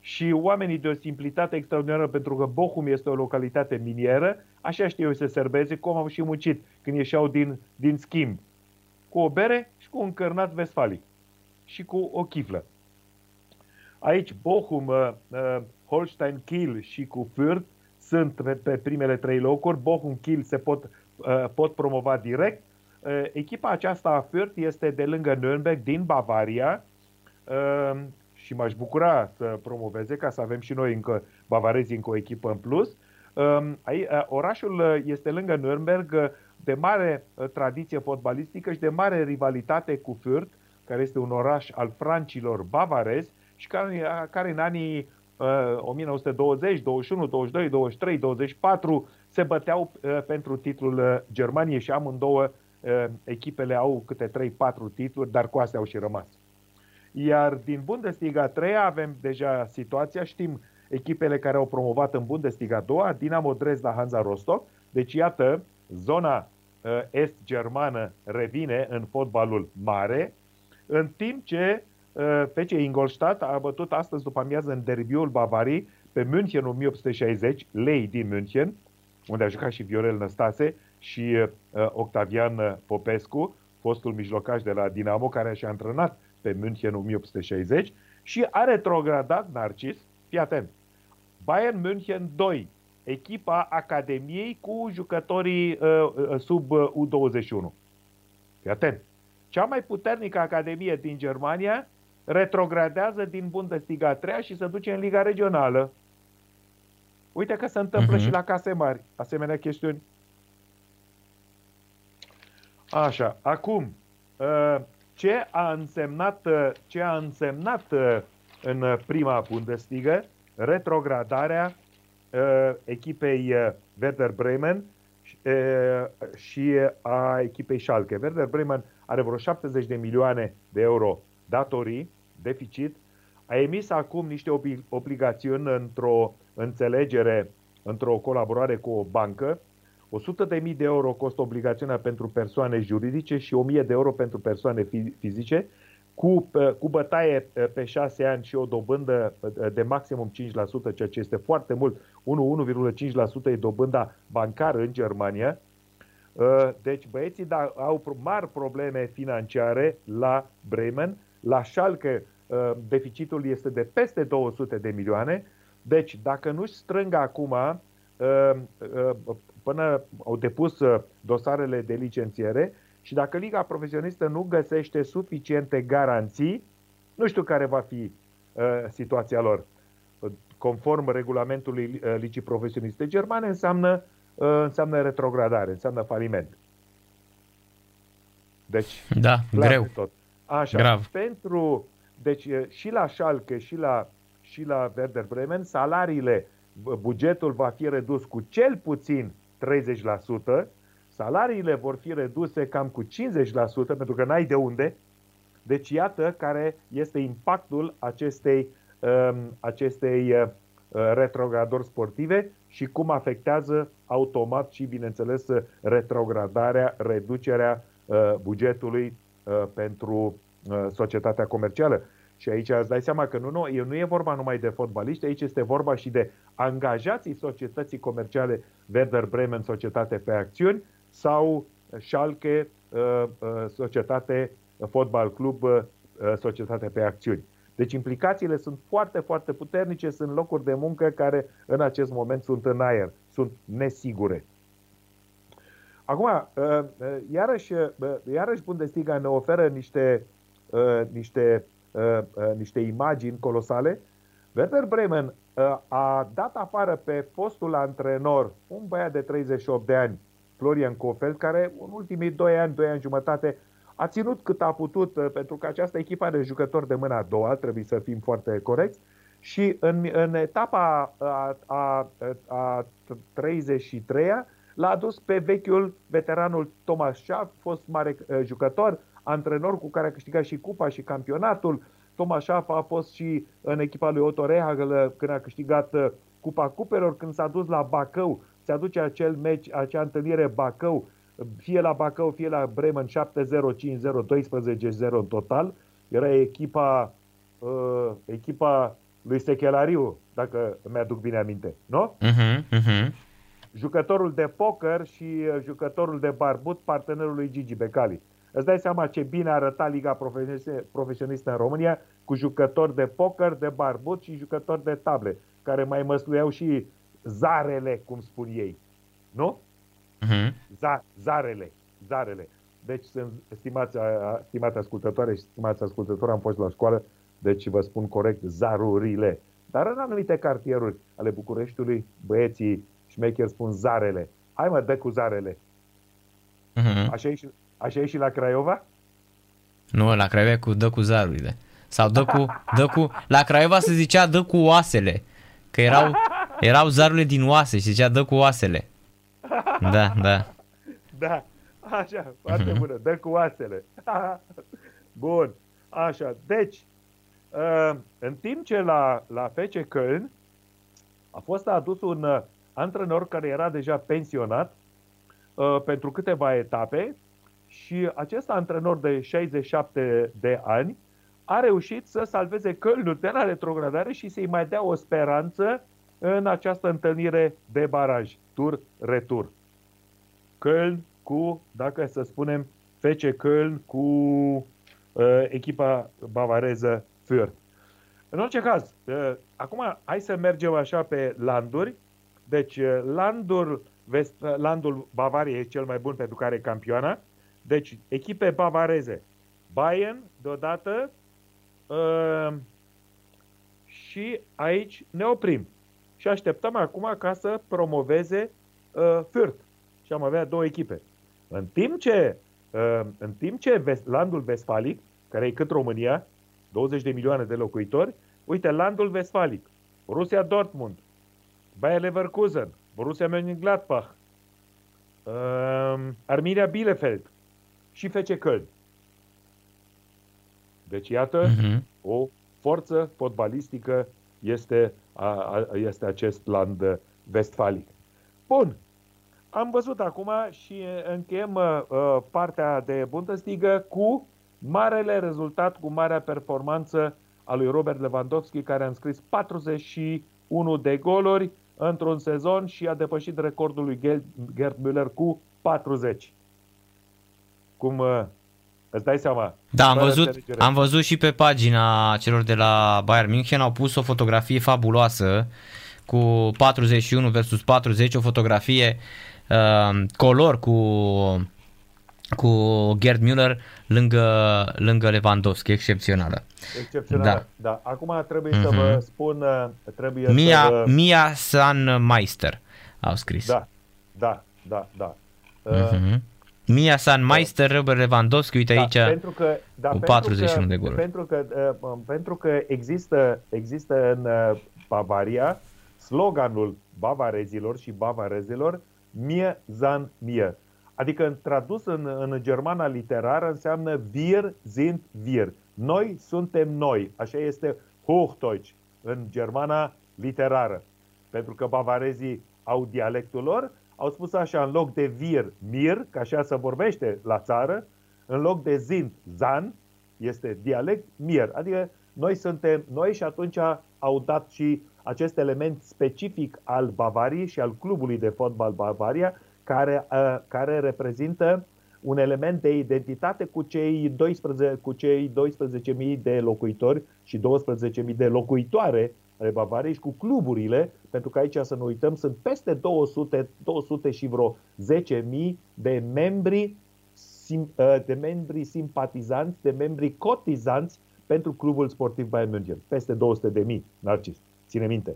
și oamenii de o simplitate extraordinară, pentru că Bochum este o localitate minieră, așa știu eu să serbeze, cum au și muncit când ieșeau din, din schimb. Cu o bere și cu un cărnat vesfalic. Și cu o chiflă. Aici Bochum, uh, uh, Holstein Kiel și cu Fürth sunt pe, pe primele trei locuri. Bochum Kiel se pot, uh, pot promova direct. Uh, echipa aceasta a Fürth este de lângă Nürnberg, din Bavaria. Uh, și m-aș bucura să promoveze ca să avem și noi încă bavarezii încă o echipă în plus. Um, uh, orașul uh, este lângă Nürnberg, uh, de mare tradiție fotbalistică și de mare rivalitate cu Fürth, care este un oraș al francilor bavarezi și care, care în anii 1920, 21, 22, 23, 24 se băteau pentru titlul Germaniei și amândouă echipele au câte 3-4 titluri, dar cu astea au și rămas. Iar din Bundesliga 3 avem deja situația, știm echipele care au promovat în Bundesliga 2, Dinamo Dresda, Hansa Rostock. Deci iată, zona uh, est-germană revine în fotbalul mare, în timp ce uh, FC Ingolstadt a bătut astăzi după amiază în derbiul Bavarii pe München 1860, lei din München, unde a jucat și Viorel Năstase și uh, Octavian Popescu, fostul mijlocaș de la Dinamo, care și-a antrenat pe München 1860 și a retrogradat Narcis, fii atent, Bayern München 2, echipa Academiei cu jucătorii uh, uh, sub uh, U21. Fii atent. Cea mai puternică academie din Germania retrogradează din Bundesliga 3 și se duce în Liga Regională. Uite că se întâmplă uh-huh. și la case mari, asemenea chestiuni. Așa, acum, uh, ce a însemnat, uh, ce a însemnat uh, în prima Bundesliga retrogradarea echipei Werder Bremen și a echipei Schalke. Werder Bremen are vreo 70 de milioane de euro datorii, deficit, a emis acum niște obligațiuni într-o înțelegere, într-o colaborare cu o bancă. 100.000 de euro costă obligațiunea pentru persoane juridice și 1.000 de euro pentru persoane fizice, cu, cu bătaie pe 6 ani și o dobândă de maximum 5%, ceea ce este foarte mult. 1,5% e dobânda bancară în Germania. Deci băieții da, au mari probleme financiare la Bremen. La Schalke deficitul este de peste 200 de milioane deci, dacă nu-și strâng acum, uh, uh, până au depus uh, dosarele de licențiere și dacă Liga Profesionistă nu găsește suficiente garanții, nu știu care va fi situația lor. Conform regulamentului Ligii Profesioniste Germane, înseamnă, înseamnă retrogradare, înseamnă faliment. Deci, da, greu. Tot. Așa, Grav. pentru, deci și la Schalke și la și la Werder Bremen, salariile, bugetul va fi redus cu cel puțin 30%, salariile vor fi reduse cam cu 50% pentru că n-ai de unde. Deci iată care este impactul acestei, um, acestei uh, retrogradări sportive și cum afectează automat și, bineînțeles, retrogradarea, reducerea uh, bugetului uh, pentru societatea comercială. Și aici îți dai seama că nu, nu, nu e vorba numai de fotbaliști, aici este vorba și de angajații societății comerciale Werder Bremen, societate pe acțiuni, sau Schalke, uh, uh, societate, fotbal club, uh, societate pe acțiuni. Deci implicațiile sunt foarte, foarte puternice, sunt locuri de muncă care în acest moment sunt în aer, sunt nesigure. Acum, iarăși, iarăși Bundesliga ne oferă niște, niște Uh, uh, niște imagini colosale. Werder Bremen uh, a dat afară pe fostul antrenor, un băiat de 38 de ani, Florian Kofeld, care în ultimii 2 ani, 2 ani jumătate a ținut cât a putut, pentru că această echipă are jucători de mâna a doua, trebuie să fim foarte corecți, și în, în etapa a, a, a 33-a l-a adus pe vechiul veteranul Thomas Schaff, fost mare jucător, antrenor cu care a câștigat și cupa și campionatul. Thomas Schaff a fost și în echipa lui Otto Rehagel când a câștigat uh, Cupa Cupelor, când s-a dus la Bacău, se aduce acel meci, acea întâlnire Bacău, fie la Bacău, fie la Bremen 7-0, 5-0, 12-0 în total. Era echipa, uh, echipa lui Sechelariu, dacă mi-aduc bine aminte, nu? Uh-huh, uh-huh. Jucătorul de poker și uh, jucătorul de barbut, partenerul lui Gigi Becali. Îți dai seama ce bine arăta Liga Profesionistă în România cu jucători de poker, de barbut și jucători de table, care mai măsluiau și zarele, cum spun ei. Nu? Uh-huh. Z- zarele. Zarele. Deci, stimați, stimați ascultătoare și stimați ascultători, am fost la școală, deci vă spun corect, zarurile. Dar în anumite cartieruri ale Bucureștiului, băieții șmecheri spun zarele. Hai mă, dă cu zarele. Uh-huh. Așa, e și, Așa e și la Craiova? Nu, la Craiova cu dă cu zarurile. Sau dă cu, dă cu... La Craiova se zicea dă cu oasele. Că erau, erau zarurile din oase și se zicea dă cu oasele. Da, da. Da, așa, foarte uh-huh. bună. Dă cu oasele. Bun, așa. Deci, uh, în timp ce la, la FC Köln a fost adus un uh, antrenor care era deja pensionat uh, pentru câteva etape, și acest antrenor de 67 de ani a reușit să salveze Kölnul de la retrogradare și să-i mai dea o speranță în această întâlnire de baraj, tur-retur. Köln cu, dacă să spunem, FC Köln cu uh, echipa bavareză Fürth. În orice caz, uh, acum hai să mergem așa pe landuri. Deci uh, landul, vest, uh, landul Bavariei e cel mai bun pentru care e campioana. Deci, echipe bavareze. Bayern, deodată, uh, și aici ne oprim. și așteptăm acum ca să promoveze uh, Fürth. Și am avea două echipe. În timp ce, uh, în timp ce Vest, landul Vestfalic, care e cât România, 20 de milioane de locuitori, uite, landul Vestfalic, Rusia Dortmund, Bayer Leverkusen, Borussia Mönchengladbach, uh, Arminia Bielefeld și FC Köln. Deci, iată, uh-huh. o forță fotbalistică este, a, a, este acest land vestfalic. Bun. Am văzut acum și încheiem uh, partea de Bundesliga cu marele rezultat, cu marea performanță a lui Robert Lewandowski, care a înscris 41 de goluri într-un sezon și a depășit recordul lui Gerd Müller cu 40. Cum uh, Îți dai seama? Da, am văzut, am văzut și pe pagina celor de la Bayern München, au pus o fotografie fabuloasă cu 41 versus 40, o fotografie uh, color cu cu Gerd Müller lângă, lângă Lewandowski, excepțională. Excepțională, da. da. Acum trebuie mm-hmm. să vă mhm. spun, uh, trebuie Mia, să vă... Mia San Meister au scris. Da, da, da, da. Mm-hmm. Mia San Meister, Robert Lewandowski, uite da, aici pentru că, da, cu 41 că, de goluri. Pentru că, uh, pentru că există, există în uh, Bavaria sloganul bavarezilor și bavarezilor Mie Zan Mie. Adică în tradus în, în germana literară înseamnă Wir sind wir. Noi suntem noi. Așa este Hochdeutsch în germana literară. Pentru că bavarezii au dialectul lor, au spus așa, în loc de vir, mir, ca așa se vorbește la țară, în loc de zin, zan, este dialect, mir. Adică noi suntem noi și atunci au dat și acest element specific al Bavariei și al clubului de fotbal Bavaria, care, uh, care reprezintă un element de identitate cu cei 12, cu cei 12.000 de locuitori și 12.000 de locuitoare ale Bavariei și cu cluburile, pentru că aici să nu uităm, sunt peste 200, 200 și vreo 10.000 de membri, ă, de membri simpatizanți, de membri cotizanți pentru clubul sportiv Bayern München. Peste 200 de mii, Narcis, ține minte.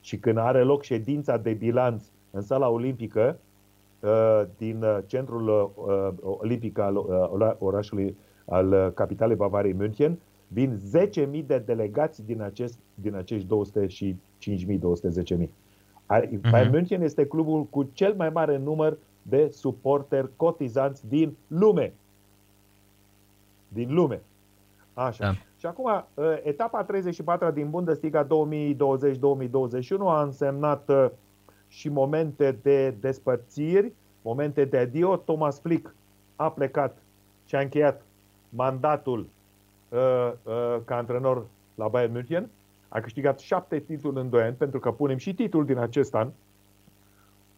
Și când are loc ședința de bilanț în sala olimpică ă, din centrul ă, olimpic al orașului, al capitalei Bavariei München, Vin 10.000 de delegați din, acest, din acești 200 și 5.000, 210.000. Uh-huh. Bayern München este clubul cu cel mai mare număr de suporteri cotizanți din lume. Din lume. Așa. Da. Și acum, ă, etapa 34 din Bundesliga 2020-2021 a însemnat ă, și momente de despărțiri, momente de adio. Thomas Flick a plecat și a încheiat mandatul Uh, uh, ca antrenor la Bayern München. A câștigat șapte titluri în doi ani, pentru că punem și titlul din acest an.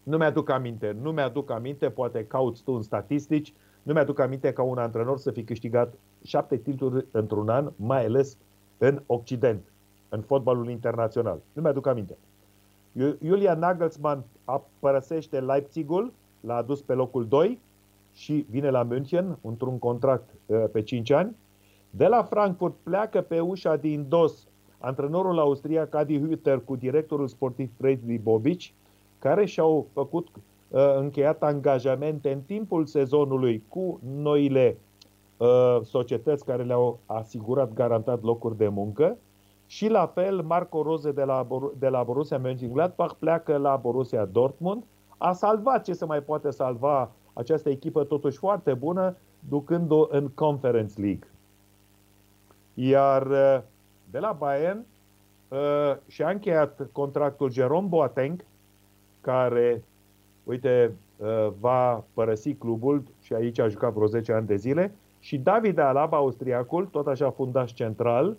Nu mi-aduc aminte, nu mi-aduc aminte, poate cauți tu în statistici, nu mi-aduc aminte ca un antrenor să fi câștigat șapte titluri într-un an, mai ales în Occident, în fotbalul internațional. Nu mi-aduc aminte. Julian Nagelsmann a părăsește Leipzigul, l-a adus pe locul 2 și vine la München într-un contract uh, pe 5 ani. De la Frankfurt pleacă pe ușa din dos antrenorul austriac Adi Hütter cu directorul sportiv Freddy Bobic, care și-au făcut uh, încheiat angajamente în timpul sezonului cu noile uh, societăți care le-au asigurat garantat locuri de muncă. Și la fel, Marco Rose de la, de la Borussia Mönchengladbach pleacă la Borussia Dortmund. A salvat ce se mai poate salva această echipă totuși foarte bună, ducând-o în Conference League. Iar uh, de la Bayern uh, și-a încheiat contractul Jerome Boateng, care, uite, uh, va părăsi clubul și aici a jucat vreo 10 ani de zile, și David Alaba, austriacul, tot așa fundaș central,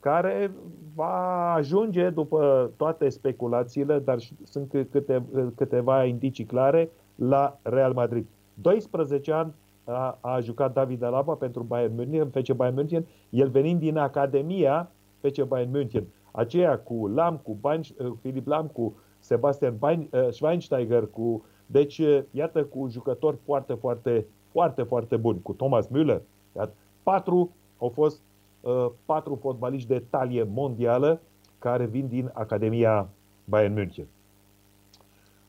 care va ajunge după toate speculațiile, dar sunt câte, câteva indicii clare, la Real Madrid. 12 ani a, a jucat David Alaba pentru Bayern München, FC Bayern München, el venind din Academia FC Bayern München. Aceea cu Lam, cu Bain, uh, Filip Lam, cu Sebastian Bain, uh, Schweinsteiger, cu, deci uh, iată cu jucători foarte, foarte, foarte, foarte buni, cu Thomas Müller. Iată, patru au fost uh, patru fotbaliști de talie mondială care vin din Academia Bayern München.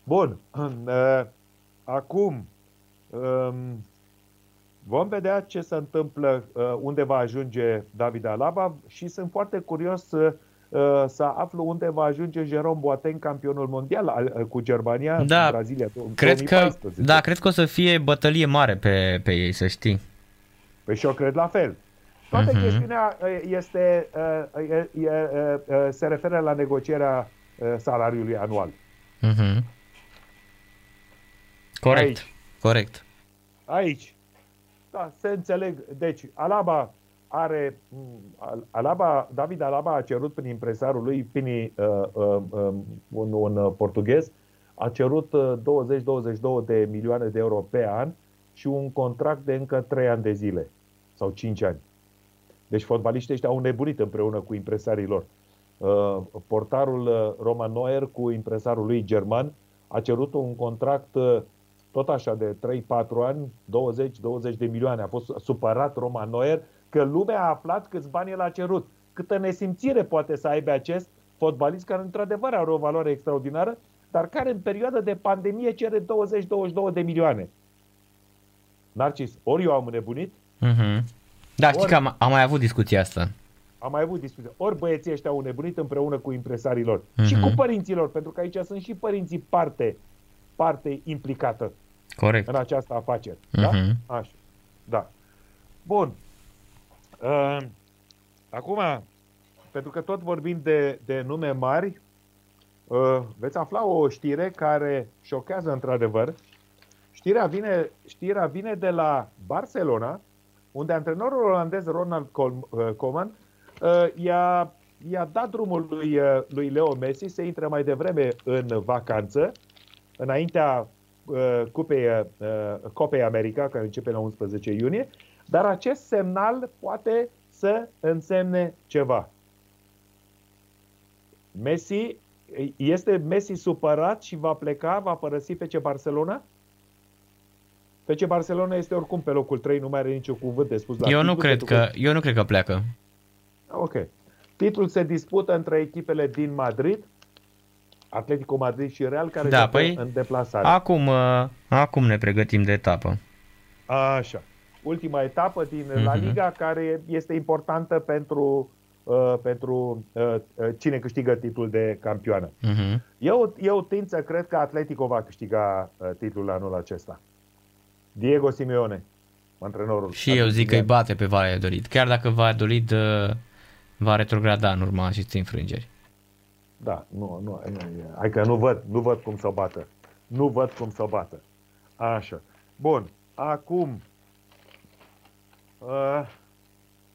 Bun. Uh, acum um, vom vedea ce se întâmplă, uh, unde va ajunge David Alaba și sunt foarte curios să, uh, să aflu unde va ajunge Jerome Boateng, campionul mondial cu Germania da, în Brazilia. Cred că, da, cred că o să fie bătălie mare pe, pe ei, să știi. Păi și eu cred la fel. Toată uh-huh. chestiunea este, se referă la negocierea salariului anual. Uh-huh. Corect. Aici. Corect. Aici. Da, se înțeleg. Deci, Alaba are Alaba, David Alaba a cerut prin impresarul lui Pini, uh, uh, uh, un, un portughez, a cerut 20-22 uh, de milioane de euro pe an și un contract de încă 3 ani de zile sau 5 ani. Deci fotbaliștii ăștia au nebunit împreună cu impresarii lor. Uh, portarul uh, Roman Neuer cu impresarul lui german a cerut un contract uh, tot așa de 3-4 ani, 20-20 de milioane. A fost supărat Roman Neuer că lumea a aflat câți bani el a cerut. Câtă nesimțire poate să aibă acest fotbalist care într-adevăr are o valoare extraordinară, dar care în perioada de pandemie cere 20-22 de milioane. Narcis, ori eu am înnebunit, uh-huh. Da, știi ori, că am, am mai avut discuția asta. Am mai avut discuția. Ori băieții ăștia au nebunit împreună cu impresarii lor uh-huh. și cu părinților, pentru că aici sunt și părinții parte, parte implicată Corect. în această afacere. Uh-huh. Da? Mhm. Așa. Da. Bun. Uh, acum, pentru că tot vorbim de, de nume mari, uh, veți afla o știre care șochează într-adevăr. Știrea vine, știrea vine de la Barcelona, unde antrenorul olandez Ronald Koeman uh, i-a, i-a dat drumul lui, uh, lui Leo Messi să intre mai devreme în vacanță, înaintea uh, Cupei, Copei America, care începe la 11 iunie, dar acest semnal poate să însemne ceva. Messi, este Messi supărat și va pleca, va părăsi pe ce Barcelona? FC Barcelona este oricum pe locul 3, nu mai are niciun cuvânt de spus. La eu, nu cred că, că, eu nu cred că pleacă. Ok. Titlul se dispută între echipele din Madrid, Atletico Madrid și Real, care da, păi, în deplasare. Acum, uh, acum ne pregătim de etapă. Așa. Ultima etapă din mm-hmm. La Liga, care este importantă pentru, uh, pentru uh, uh, cine câștigă titlul de campioană. Mm-hmm. Eu, eu tind să cred că Atletico va câștiga uh, titlul anul acesta. Diego Simeone, antrenorul. Și eu zic că îi bate pe Valladolid. Chiar dacă Valladolid uh, va retrograda în urma acestei înfrângeri. Da, nu, nu, nu, hai că nu văd, nu văd cum să o bată. Nu văd cum să o bată. Așa. Bun, acum, uh,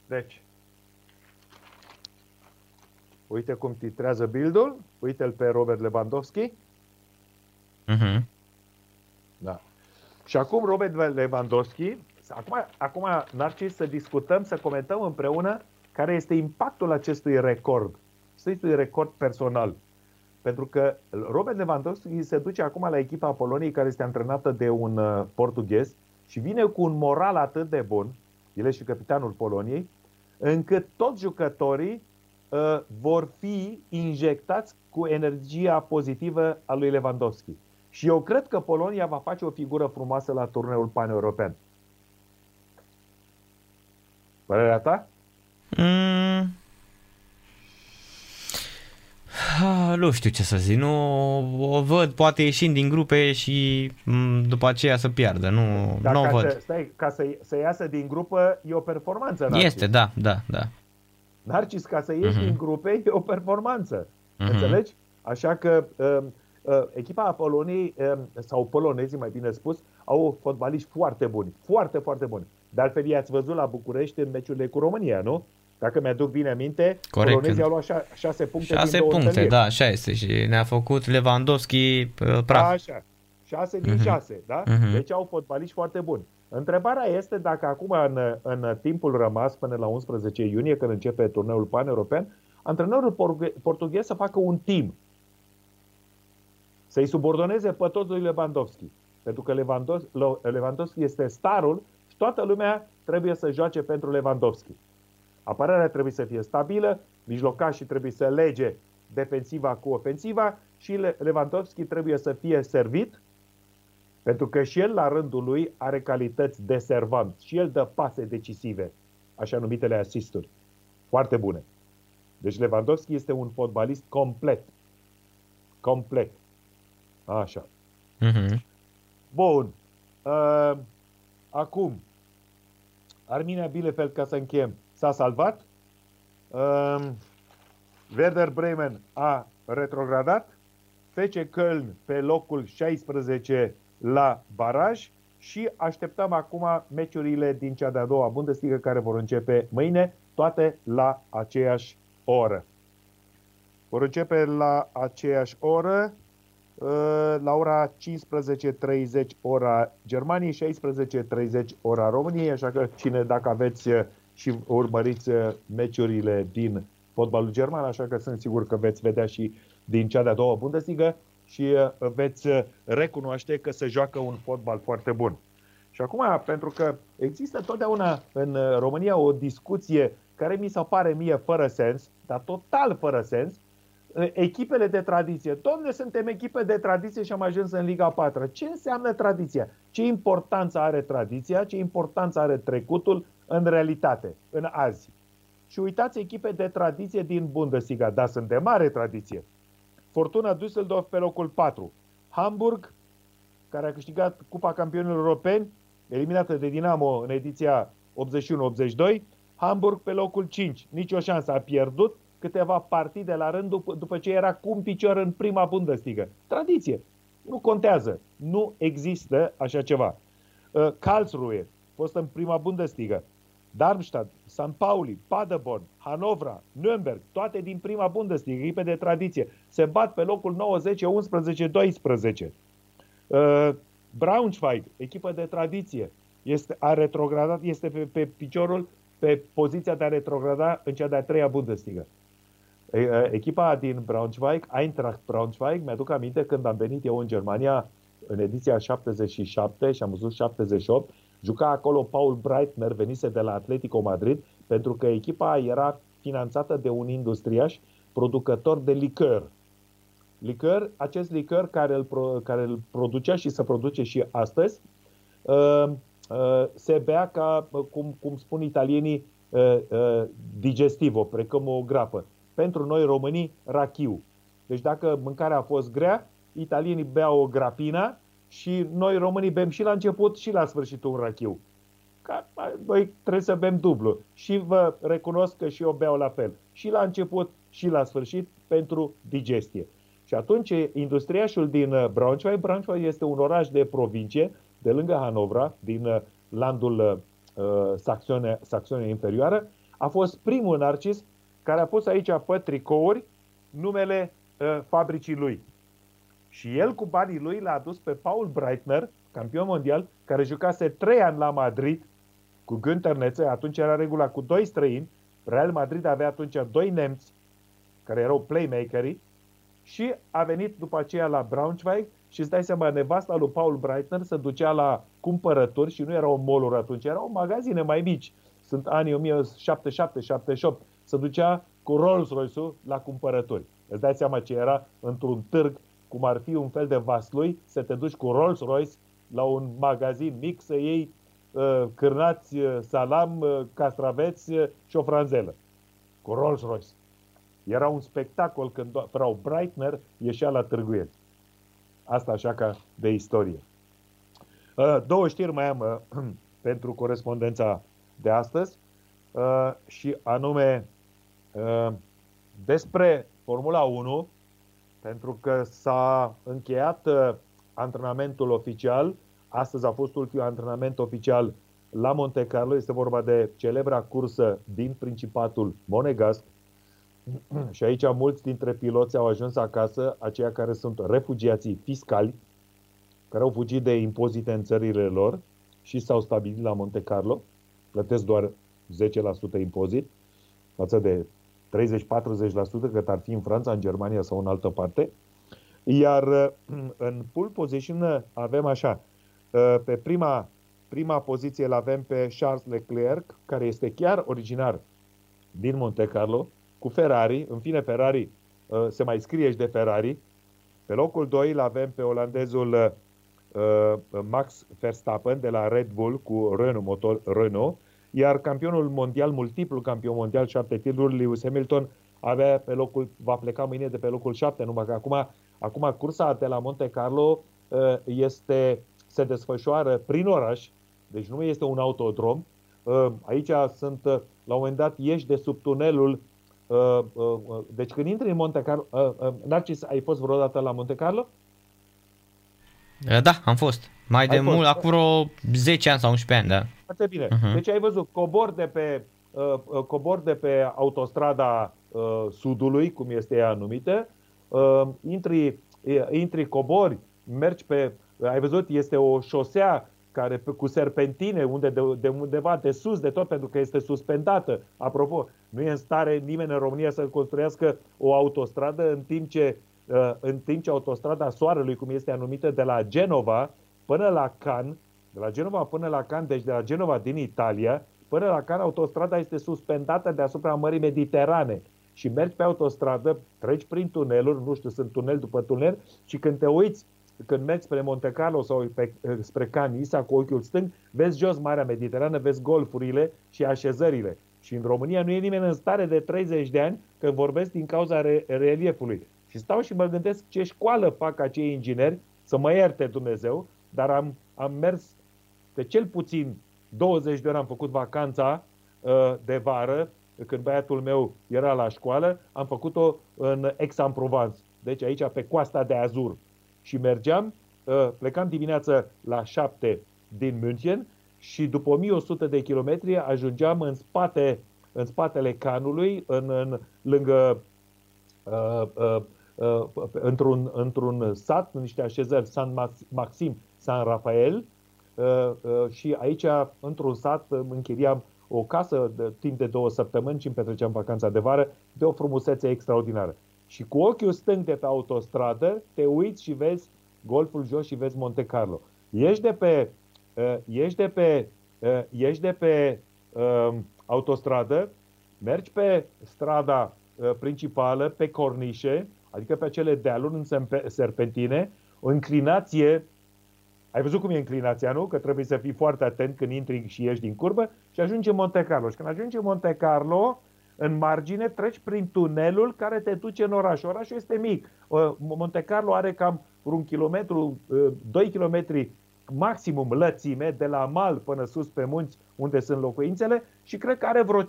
deci, uite cum titrează bildul, uite-l pe Robert Lewandowski. Uh-huh. Da. Și acum Robert Lewandowski, acum, acum Narcis, să discutăm, să comentăm împreună care este impactul acestui record, acestui record personal. Pentru că Robert Lewandowski se duce acum la echipa Poloniei care este antrenată de un uh, portughez și vine cu un moral atât de bun, el și capitanul Poloniei, încât toți jucătorii uh, vor fi injectați cu energia pozitivă a lui Lewandowski. Și eu cred că Polonia va face o figură frumoasă la turneul pan-european. Părerea ta? Mm. Nu știu ce să zic, nu o văd poate ieșind din grupe și mm, după aceea să piardă, nu, Dar nu o văd. Să, stai, ca să, să iasă din grupă e o performanță, Narcis. Este, da, da, da. Narcis, ca să ieși uh-huh. din grupe e o performanță, uh-huh. înțelegi? Așa că uh, Uh, echipa Poloniei, um, sau polonezii mai bine spus, au fotbaliști foarte buni, foarte, foarte buni. De altfel, i-ați văzut la București în meciurile cu România, nu? Dacă mi-aduc bine aminte, Corect. polonezii au luat șase puncte șase din puncte, întâlniri. da, așa este. Și ne-a făcut Lewandowski uh, praf. Așa, șase din uh-huh. șase, da? Uh-huh. Deci au fotbaliști foarte buni. Întrebarea este dacă acum, în, în timpul rămas până la 11 iunie, când începe turneul pan-european, antrenorul portughez să facă un team să-i subordoneze pe toți lui Lewandowski. Pentru că Lewandowski, Lewandowski este starul și toată lumea trebuie să joace pentru Lewandowski. Apărarea trebuie să fie stabilă, mijlocașii trebuie să lege defensiva cu ofensiva și Lewandowski trebuie să fie servit pentru că și el la rândul lui are calități de servant și el dă pase decisive, așa numitele asisturi. Foarte bune. Deci Lewandowski este un fotbalist complet. Complet. Așa. Uh-huh. Bun. Uh, acum, Arminia Bielefeld, ca să încheiem, s-a salvat. Uh, Werder Bremen a retrogradat. FC Köln pe locul 16 la baraj și așteptăm acum meciurile din cea de-a doua Bundesliga care vor începe mâine, toate la aceeași oră. Vor începe la aceeași oră, ă, la ora 15.30 ora Germaniei, 16.30 ora României, așa că cine, dacă aveți și urmăriți meciurile din fotbalul german, așa că sunt sigur că veți vedea și din cea de-a doua Bundesliga și uh, veți uh, recunoaște că se joacă un fotbal foarte bun. Și acum, pentru că există totdeauna în uh, România o discuție care mi se pare mie fără sens, dar total fără sens, echipele de tradiție. Domne, suntem echipe de tradiție și am ajuns în Liga 4. Ce înseamnă tradiția? Ce importanță are tradiția? Ce importanță are trecutul în realitate, în azi? Și uitați echipe de tradiție din Bundesliga, dar sunt de mare tradiție. Fortuna Düsseldorf pe locul 4. Hamburg, care a câștigat Cupa Campionilor Europeni, eliminată de Dinamo în ediția 81-82. Hamburg pe locul 5. Nicio șansă. A pierdut câteva partide la rând după, după ce era cu un picior în prima Bundesliga. Tradiție. Nu contează. Nu există așa ceva. Uh, Karlsruhe, fost în prima Bundesliga. Darmstadt, San Pauli, Paderborn, Hanovra, Nürnberg, toate din prima Bundesliga, echipe de tradiție, se bat pe locul 9, 10, 11, 12. Uh, Braunschweig, echipă de tradiție, este, a retrogradat, este pe, pe piciorul, pe poziția de a retrograda în cea de-a treia Bundesliga. Uh, echipa din Braunschweig, Eintracht Braunschweig, mi-aduc aminte când am venit eu în Germania în ediția 77 și am văzut 78, Juca acolo Paul Breitner, venise de la Atletico Madrid, pentru că echipa era finanțată de un industriaș producător de licăr. Licăr, acest licăr care îl, care îl producea și se produce și astăzi, uh, uh, se bea ca, cum, cum spun italienii, uh, digestivo, precum o grapă. Pentru noi românii, rachiu. Deci dacă mâncarea a fost grea, italienii beau o grapina și noi românii bem și la început și la sfârșitul un rachiu. Ca, noi trebuie să bem dublu. Și vă recunosc că și eu beau la fel. Și la început și la sfârșit pentru digestie. Și atunci industriașul din uh, Braunschweig, Braunschweig este un oraș de provincie de lângă Hanovra, din uh, landul uh, Saxonia, Saxonia Inferioară, a fost primul narcis care a pus aici pe tricouri numele uh, fabricii lui. Și el cu banii lui l-a adus pe Paul Breitner, campion mondial, care jucase trei ani la Madrid cu Günther Netze, atunci era regula cu doi străini, Real Madrid avea atunci doi nemți care erau playmakeri și a venit după aceea la Braunschweig și îți dai seama, nevasta lui Paul Breitner se ducea la cumpărături și nu erau moluri atunci, erau magazine mai mici. Sunt anii 1777-78. Se ducea cu Rolls-Royce-ul la cumpărături. Îți dai seama ce era într-un târg cum ar fi un fel de vaslui, să te duci cu Rolls-Royce la un magazin mic să iei uh, cârnați, uh, salam, uh, castraveți uh, și o franzelă. Cu Rolls-Royce. Era un spectacol când Frau Breitner ieșea la târguieli. Asta așa ca de istorie. Uh, două știri mai am uh, pentru corespondența de astăzi uh, și anume uh, despre Formula 1 pentru că s-a încheiat uh, antrenamentul oficial. Astăzi a fost ultimul antrenament oficial la Monte Carlo. Este vorba de celebra cursă din Principatul Monegasc. și aici mulți dintre piloți au ajuns acasă, aceia care sunt refugiații fiscali, care au fugit de impozite în țările lor și s-au stabilit la Monte Carlo. Plătesc doar 10% impozit față de 30-40% cât ar fi în Franța, în Germania sau în altă parte. Iar în pole position avem așa, uh, pe prima, prima poziție îl avem pe Charles Leclerc, care este chiar originar din Monte Carlo, cu Ferrari. În fine, Ferrari uh, se mai scrie și de Ferrari. Pe locul 2 îl avem pe olandezul uh, Max Verstappen de la Red Bull cu Renault, motor Renault, iar campionul mondial, multiplu campion mondial, șapte titluri, Lewis Hamilton, avea pe locul, va pleca mâine de pe locul 7, numai că acum, acum cursa de la Monte Carlo uh, este, se desfășoară prin oraș, deci nu este un autodrom. Uh, aici sunt, uh, la un moment dat, ieși de sub tunelul deci când intri în Monte Carlo, Narcis, ai fost vreodată la Monte Carlo? Da, am fost. Mai ai de mult, acum vreo 10 ani sau 11 ani, da. Foarte bine. Uh-huh. Deci ai văzut, cobor de pe, uh, cobor de pe autostrada uh, sudului, cum este ea numită, uh, intri, uh, intri cobori, mergi pe, uh, ai văzut, este o șosea care cu serpentine, unde de, de undeva de sus, de tot, pentru că este suspendată. Apropo, nu e în stare nimeni în România să construiască o autostradă în timp ce, uh, în timp ce autostrada Soarelui, cum este anumită, de la Genova până la Cannes, de la Genova până la Cannes, deci de la Genova din Italia, până la Cannes, autostrada este suspendată deasupra Mării Mediterane și mergi pe autostradă, treci prin tuneluri, nu știu, sunt tunel după tunel și când te uiți, când mergi spre Monte Carlo sau pe, spre Canisa cu ochiul stâng, vezi jos Marea Mediterană, vezi golfurile și așezările. Și în România nu e nimeni în stare de 30 de ani că vorbesc din cauza re- reliefului. Și stau și mă gândesc ce școală fac acei ingineri, să mă ierte Dumnezeu, dar am, am mers de cel puțin 20 de ori am făcut vacanța uh, de vară când băiatul meu era la școală, am făcut-o în Aix-en-Provence, deci aici pe coasta de Azur. Și mergeam, uh, plecam dimineața la 7 din München și după 1100 de kilometri ajungeam în spate în spatele canului, în, în, lângă uh, uh, uh, într-un, într-un sat, în niște așezări, San Maxim, San Rafael, uh, uh, și aici, într-un sat, închiriam o casă de timp de două săptămâni și îmi petreceam vacanța de vară de o frumusețe extraordinară. Și cu ochiul stâng de pe autostradă, te uiți și vezi golful jos și vezi Monte Carlo. Ești de pe, uh, ești de pe, uh, ești de pe uh, autostradă, mergi pe strada uh, principală, pe cornișe, adică pe acele dealuri în serpentine, o înclinație ai văzut cum e înclinația, nu? Că trebuie să fii foarte atent când intri și ieși din curbă și ajungi în Monte Carlo. Și când ajungi în Monte Carlo, în margine treci prin tunelul care te duce în oraș. Orașul este mic. Monte Carlo are cam un kilometru, 2 kilometri maximum lățime, de la mal până sus pe munți unde sunt locuințele și cred că are vreo 5-6,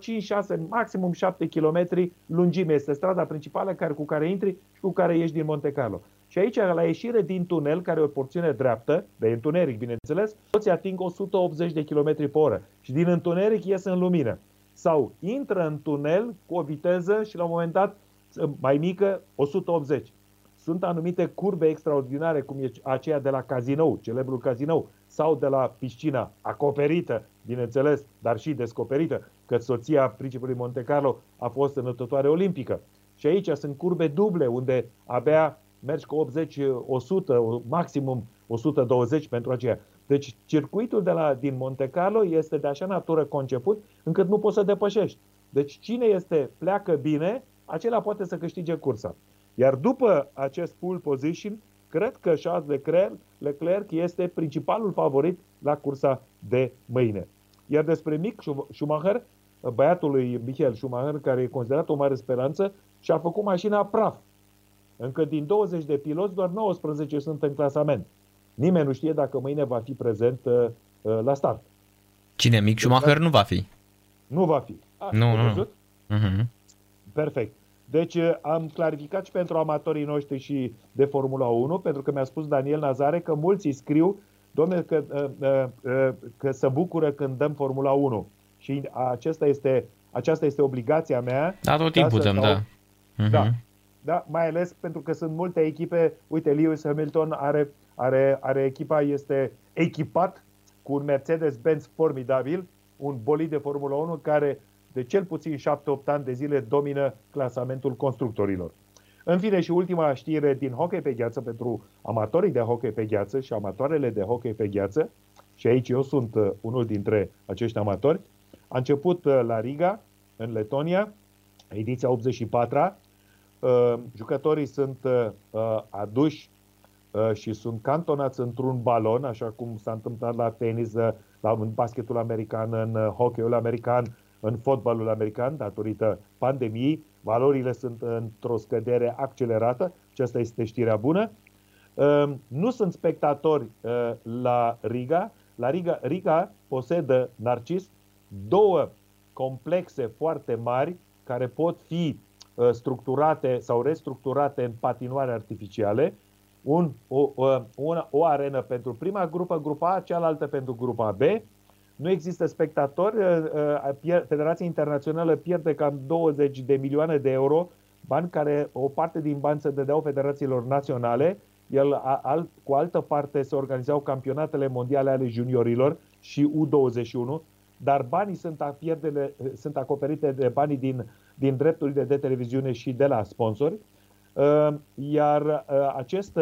maximum 7 km lungime. Este strada principală care, cu care intri și cu care ieși din Monte Carlo. Și aici, la ieșire din tunel, care e o porțiune dreaptă, de întuneric, bineînțeles, toți ating 180 de km pe oră și din întuneric ies în lumină. Sau intră în tunel cu o viteză și la un moment dat mai mică, 180. Sunt anumite curbe extraordinare, cum e aceea de la cazinou, celebrul cazinou, sau de la piscina acoperită, bineînțeles, dar și descoperită, că soția principului Monte Carlo a fost înătătoare olimpică. Și aici sunt curbe duble, unde abia mergi cu 80, 100, maximum 120 pentru aceea. Deci circuitul de la, din Monte Carlo este de așa natură conceput încât nu poți să depășești. Deci cine este pleacă bine, acela poate să câștige cursa. Iar după acest pole position, cred că Charles Leclerc, Leclerc este principalul favorit la cursa de mâine. Iar despre Mick Schumacher, băiatul lui Michael Schumacher, care e considerat o mare speranță, și-a făcut mașina praf. Încă din 20 de piloți, doar 19 sunt în clasament. Nimeni nu știe dacă mâine va fi prezent uh, uh, la start. Cine? Mick Schumacher nu va fi. Nu va fi. A, nu, nu. Uh-huh. Perfect. Deci uh, am clarificat și pentru amatorii noștri și de Formula 1, pentru că mi-a spus Daniel Nazare că mulți îi scriu, domnule, că, uh, uh, că se bucură când dăm Formula 1. Și acesta este, aceasta este obligația mea. Da, tot timpul dăm, da. Uh-huh. Da. Da, mai ales pentru că sunt multe echipe, uite, Lewis Hamilton are, are, are echipa, este echipat cu un Mercedes-Benz formidabil, un bolid de Formula 1 care de cel puțin 7-8 ani de zile domină clasamentul constructorilor. În fine și ultima știre din hockey pe gheață pentru amatorii de hockey pe gheață și amatoarele de hockey pe gheață, și aici eu sunt uh, unul dintre acești amatori, a început uh, la Riga, în Letonia, ediția 84-a, uh, jucătorii sunt uh, aduși uh, și sunt cantonați într-un balon, așa cum s-a întâmplat la tenis, uh, la, în basketul american, în uh, hockeyul american, în fotbalul american, datorită pandemiei. Valorile sunt într-o scădere accelerată, aceasta este știrea bună. Uh, nu sunt spectatori uh, la Riga. La Riga, Riga posedă Narcis două complexe foarte mari care pot fi uh, structurate sau restructurate în patinoare artificiale, un, o, o, una, o arenă pentru prima grupă, grupa A, cealaltă pentru grupa B. Nu există spectatori, uh, uh, Federația Internațională pierde cam 20 de milioane de euro, bani care o parte din bani se dădeau federațiilor naționale, el, al, cu altă parte se organizau campionatele mondiale ale juniorilor și U21, dar banii sunt, pierdele, sunt acoperite de banii din, din drepturile de televiziune și de la sponsori. Uh, iar uh, acest,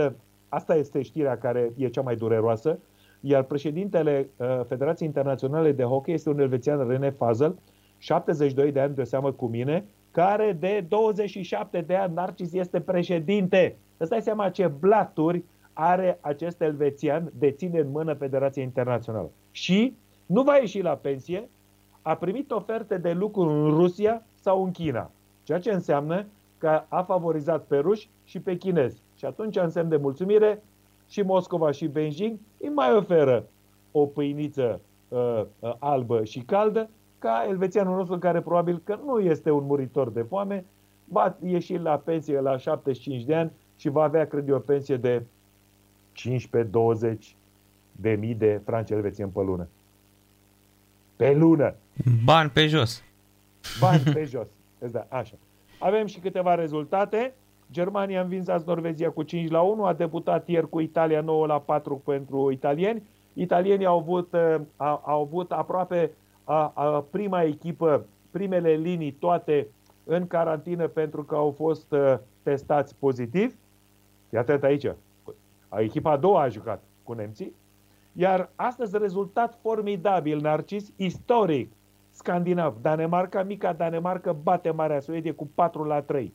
asta este știrea care e cea mai dureroasă, iar președintele uh, Federației Internaționale de Hockey este un elvețian René Fazel, 72 de ani de seamă cu mine, care de 27 de ani Narcis este președinte. Îți dai seama ce blaturi are acest elvețian, deține în mână Federația Internațională. Și nu va ieși la pensie, a primit oferte de lucru în Rusia sau în China, ceea ce înseamnă că a favorizat pe ruși și pe chinezi. Și atunci, în semn de mulțumire, și Moscova și Beijing îi mai oferă o pâiniță uh, uh, albă și caldă, ca elvețianul nostru care probabil că nu este un muritor de foame, va ieși la pensie la 75 de ani și va avea, cred eu, o pensie de 15-20 de mii de franci elvețieni pe lună. Pe lună. Bani pe jos. Bani pe jos. Da, așa. Avem și câteva rezultate. Germania a învins azi Norvegia cu 5 la 1, a debutat ieri cu Italia 9 la 4 pentru italieni. Italienii au avut, uh, au, au avut aproape a, a, prima echipă, primele linii toate în carantină pentru că au fost uh, testați pozitiv. Iată aici. A echipa a doua a jucat cu nemții. Iar astăzi rezultat formidabil, Narcis, istoric, scandinav. Danemarca, mica Danemarca, bate Marea Suedie cu 4 la 3.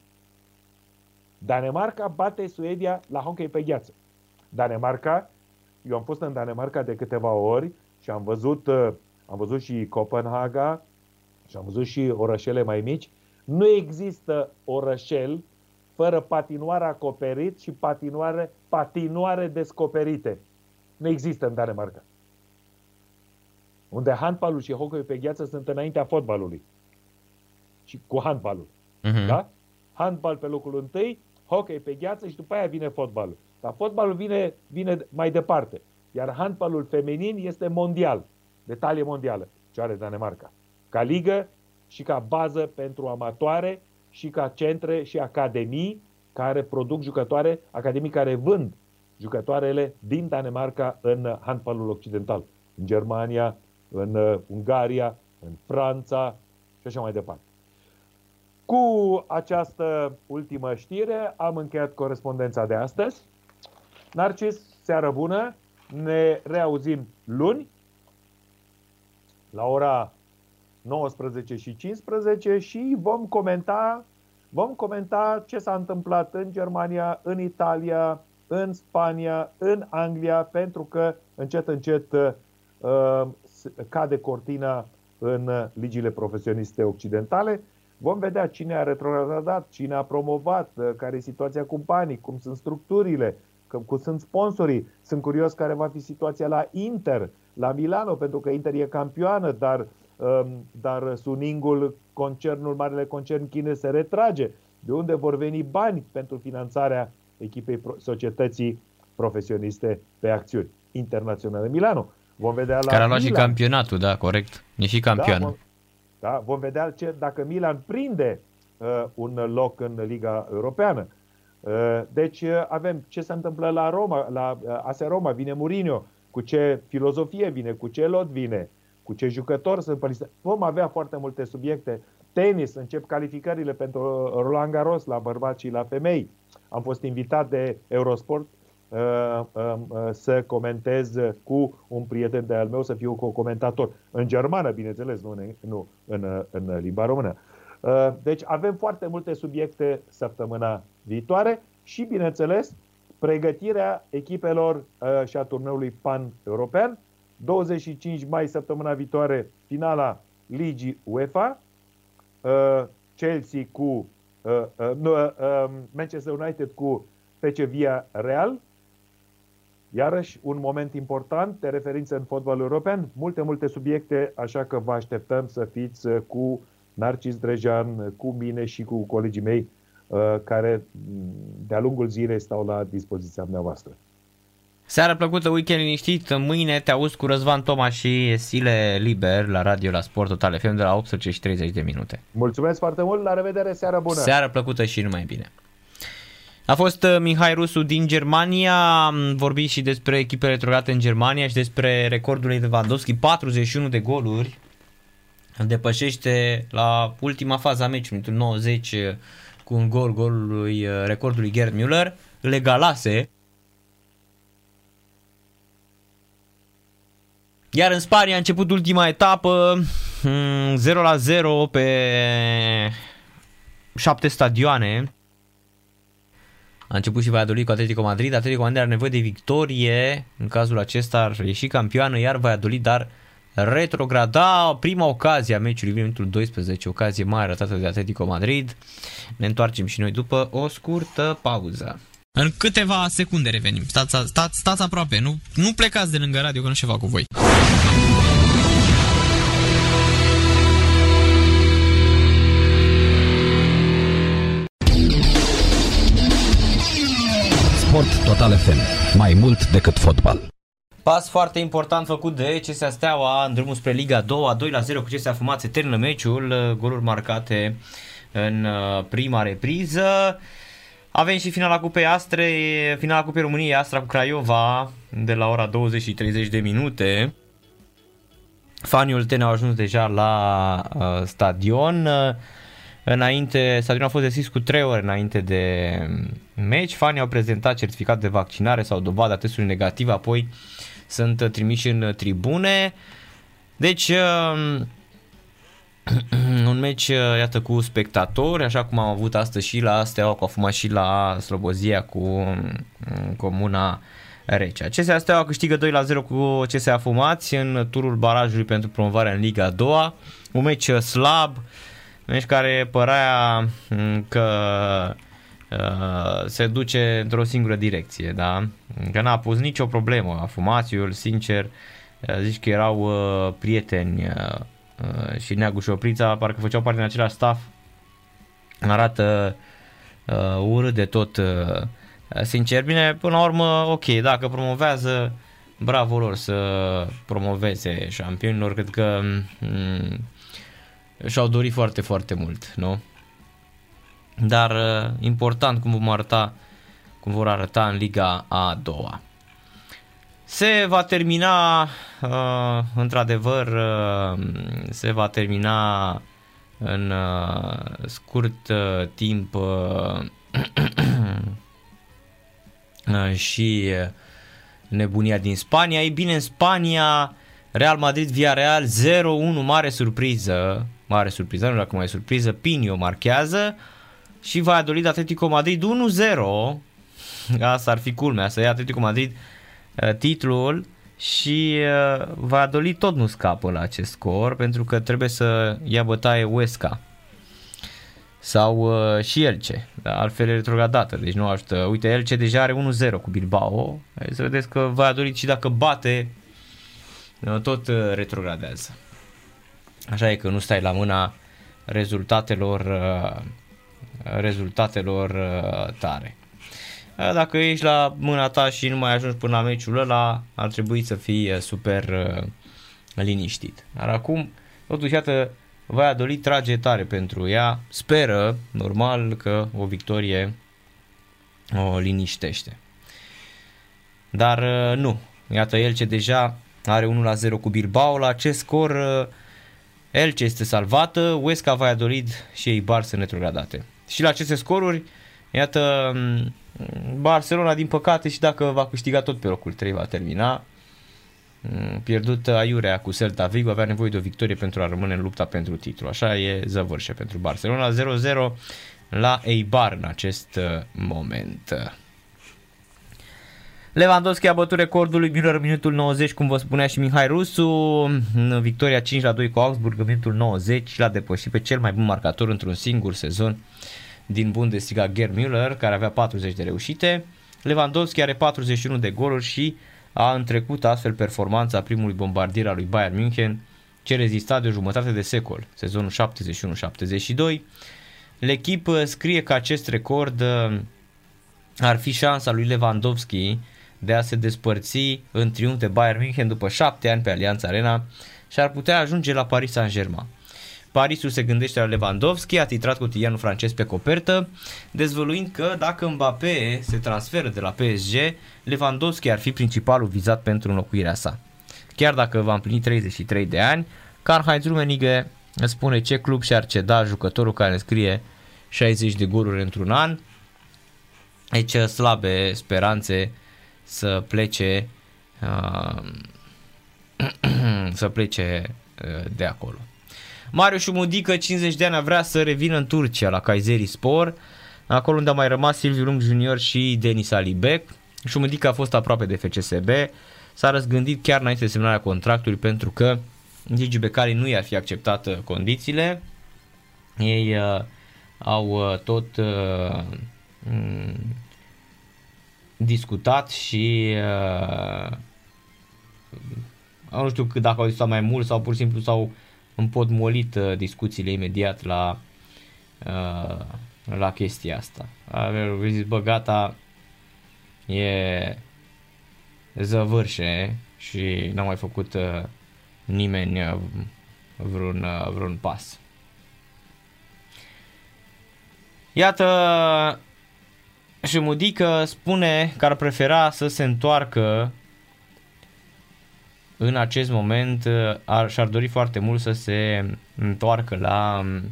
Danemarca bate Suedia la hockey pe gheață. Danemarca, eu am fost în Danemarca de câteva ori și am văzut, uh, am văzut și Copenhaga și am văzut și orășele mai mici. Nu există orășel fără patinoare acoperit și patinoare, patinoare descoperite. Nu există în Danemarca. Unde handbalul și hockey pe gheață sunt înaintea fotbalului. Și cu handbalul. Uh-huh. Da? Handbal pe locul întâi, hockey pe gheață și după aia vine fotbalul. Dar fotbalul vine, vine mai departe. Iar handbalul feminin este mondial, de talie mondială, ce are Danemarca. Ca ligă și ca bază pentru amatoare și ca centre și academii care produc jucătoare, academii care vând jucătoarele din Danemarca în handbalul occidental. În Germania, în uh, Ungaria, în Franța și așa mai departe. Cu această ultimă știre am încheiat corespondența de astăzi. Narcis, seară bună! Ne reauzim luni la ora 19 și 15 și vom comenta, vom comenta ce s-a întâmplat în Germania, în Italia, în Spania, în Anglia, pentru că încet, încet uh, cade cortina în ligile profesioniste occidentale. Vom vedea cine a retrogradat, cine a promovat, uh, care e situația cu banii, cum sunt structurile, cum sunt sponsorii. Sunt curios care va fi situația la Inter, la Milano, pentru că Inter e campioană, dar, um, dar Suningul, concernul, marele concern chinez se retrage. De unde vor veni bani pentru finanțarea echipei societății profesioniste pe acțiuni internaționale Milano. Vom vedea la Care a luat Milan. și campionatul, da, corect. E și campion. Da, vom, da, vom vedea ce, dacă Milan prinde uh, un loc în Liga Europeană. Uh, deci uh, avem ce se întâmplă la Roma, la uh, AS Roma, vine Mourinho, cu ce filozofie vine, cu ce lot vine, cu ce jucători sunt pe Vom avea foarte multe subiecte. Tenis, încep calificările pentru Roland Garros la bărbați și la femei. Am fost invitat de Eurosport. uh, um, uh, să comentez cu un prieten de al meu, să fiu co-comentator. În germană, bineînțeles, nu, în, nu în, în limba română. Deci avem foarte multe subiecte săptămâna viitoare și, bineînțeles, pregătirea echipelor și a turneului pan-european. 25 mai, săptămâna viitoare, finala Ligii UEFA, Chelsea cu Manchester United cu PC Via Real, Iarăși, un moment important de referință în fotbalul european, multe, multe subiecte, așa că vă așteptăm să fiți uh, cu Narcis Drejan, cu mine și cu colegii mei uh, care mm, de-a lungul zilei stau la dispoziția dumneavoastră. Seara plăcută, weekend liniștit. Mâine te auzi cu Răzvan Toma și Sile Liber la radio la Sport Total FM de la 18 și 30 de minute. Mulțumesc foarte mult, la revedere, seara bună! Seara plăcută și numai bine! A fost uh, Mihai Rusu din Germania, am vorbit și despre echipele retrograte în Germania și despre recordul lui Lewandowski, 41 de goluri, depășește la ultima fază a meciului, 90 uh, cu un gol golului, uh, recordului Gerd Müller, îl egalase. Iar în Spania a început ultima etapă, 0 mm, la 0 pe 7 stadioane. A început și Valladolid cu Atletico Madrid. Atletico Madrid are nevoie de victorie. În cazul acesta ar ieși campioană, iar Valladolid dar retrograda prima ocazie a meciului, minutul 12, ocazie mare ratată de Atletico Madrid. Ne întoarcem și noi după o scurtă pauză. În câteva secunde revenim. Stați, stați, stați aproape, nu, nu plecați de lângă radio că nu ceva cu voi. Sport Total FM. Mai mult decât fotbal. Pas foarte important făcut de CSA Steaua în drumul spre Liga 2, 2 la 0 cu CSA Fumat se termină meciul, goluri marcate în uh, prima repriză. Avem și finala Cupei Astre, finala Cupei României Astra cu Craiova de la ora 20 și 30 de minute. Fanii Oltene au ajuns deja la uh, stadion. Uh, Înainte, stadionul a fost deschis cu 3 ore înainte de meci. Fanii au prezentat certificat de vaccinare sau dovada testului negativ, apoi sunt trimiși în tribune. Deci, um, un meci, iată, cu spectatori, așa cum am avut astăzi și la Steaua cu Afuma și la Slobozia cu um, Comuna Recea. CSA Steaua câștigă 2 la 0 cu CSA Fumați în turul barajului pentru promovarea în Liga a doua. Un meci slab, meci care părea mm, că uh, se duce într-o singură direcție, da? Că n-a pus nicio problemă. Afumațiul, sincer, uh, zici că erau uh, prieteni uh, uh, și Neagu și Oprița, parcă făceau parte din același staff. Arată uh, urât de tot. Uh, sincer, bine, până la urmă, ok, dacă promovează, bravo lor să promoveze șampionilor, cred că mm, și-au dorit foarte, foarte mult, nu? Dar uh, important cum vom arăta, cum vor arăta în Liga a doua. Se va termina, uh, într-adevăr, uh, se va termina în uh, scurt uh, timp uh, uh, și uh, nebunia din Spania. Ei bine, în Spania, Real Madrid via Real 0-1, mare surpriză mare surpriză, nu știu dacă mai e surpriză, Pinio marchează și Valladolid Atletico Madrid 1-0. Asta ar fi culmea, să ia Atletico Madrid uh, titlul și uh, Valladolid tot nu scapă la acest scor pentru că trebuie să ia bătaie Huesca sau uh, și Elce, da, altfel e retrogradată, deci nu ajută. Uite, Elce deja are 1-0 cu Bilbao, Hai să vedeți că Valladolid și dacă bate, tot retrogradează. Așa e că nu stai la mâna rezultatelor, uh, rezultatelor uh, tare. Uh, dacă ești la mâna ta și nu mai ajungi până la meciul ăla, ar trebui să fii super liniștit. Dar acum, totuși, iată, Valladolid trage tare pentru ea. Speră, normal, că o victorie o liniștește. Dar nu. Iată, el ce deja are 1 la 0 cu Bilbao. La acest scor Elche este salvată, Huesca, Valladolid și ei Bar sunt retrogradate. Și la aceste scoruri, iată, Barcelona din păcate și dacă va câștiga tot pe locul 3 va termina. mm, pierdut aiurea cu Celta Vigo, avea nevoie de o victorie pentru a rămâne în lupta pentru titlu. Așa e zăvârșe pentru Barcelona 0-0 la Eibar în acest uh, moment. Lewandowski a bătut recordul lui Müller în minutul 90, cum vă spunea și Mihai Rusu, în victoria 5 la 2 cu Augsburg în minutul 90 l-a depășit pe cel mai bun marcator într-un singur sezon din Bundesliga Gerd Müller, care avea 40 de reușite. Lewandowski are 41 de goluri și a întrecut astfel performanța primului bombardier al lui Bayern München, ce rezista de o jumătate de secol, sezonul 71-72. L'echipă scrie că acest record uh, ar fi șansa lui Lewandowski de a se despărți în triumf de Bayern München după șapte ani pe Allianz Arena și ar putea ajunge la Paris Saint-Germain. Parisul se gândește la Lewandowski, a titrat cotidianul francez pe copertă, dezvăluind că dacă Mbappé se transferă de la PSG, Lewandowski ar fi principalul vizat pentru înlocuirea sa. Chiar dacă va împlini 33 de ani, Karl-Heinz Rummenigge spune ce club și-ar ceda jucătorul care scrie 60 de goluri într-un an. Aici slabe speranțe să plece uh, să plece uh, de acolo. Mario Șumudică, 50 de ani, vrea să revină în Turcia la Kayseri Spor, acolo unde a mai rămas Silviu Lung Junior și Denis Alibec. Șumudică a fost aproape de FCSB, s-a răzgândit chiar înainte de semnarea contractului pentru că Gigi Becali nu i-ar fi acceptat uh, condițiile. Ei uh, au uh, tot uh, discutat și uh, nu știu dacă au discutat mai mult sau pur și simplu s-au împotmolit uh, discuțiile imediat la uh, la chestia asta. Au zis, bă, gata, e zăvârșe și n-a mai făcut uh, nimeni uh, vreun, uh, vreun pas. Iată, și Mudică spune că ar prefera să se întoarcă în acest moment ar, și-ar dori foarte mult să se întoarcă la um,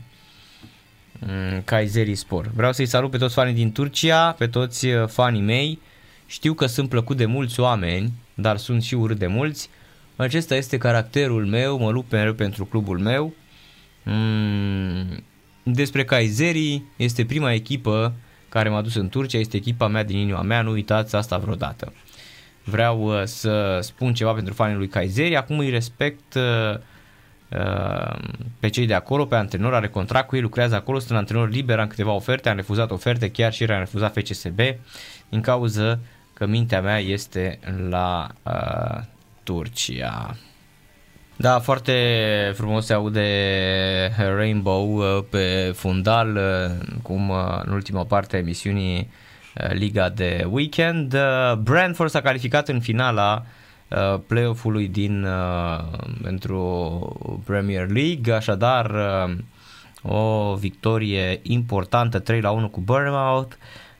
Kayseri Spor. Vreau să-i salut pe toți fanii din Turcia, pe toți uh, fanii mei. Știu că sunt plăcut de mulți oameni, dar sunt și urât de mulți. Acesta este caracterul meu, mă lupt mereu pentru clubul meu. Mm, despre Kayseri, este prima echipă care m-a dus în Turcia, este echipa mea din inima mea, nu uitați asta vreodată. Vreau uh, să spun ceva pentru fanii lui Kayseri, acum îi respect uh, uh, pe cei de acolo, pe antrenor, are contract cu ei, lucrează acolo, sunt antrenor liber, am câteva oferte, am refuzat oferte, chiar și am refuzat FCSB, din cauza că mintea mea este la uh, Turcia. Da, foarte frumos se aude Rainbow uh, pe fundal, uh, cum uh, în ultima parte a emisiunii Liga de Weekend. Brentford s-a calificat în finala play-off-ului din, pentru Premier League, așadar o victorie importantă 3 la 1 cu Bournemouth.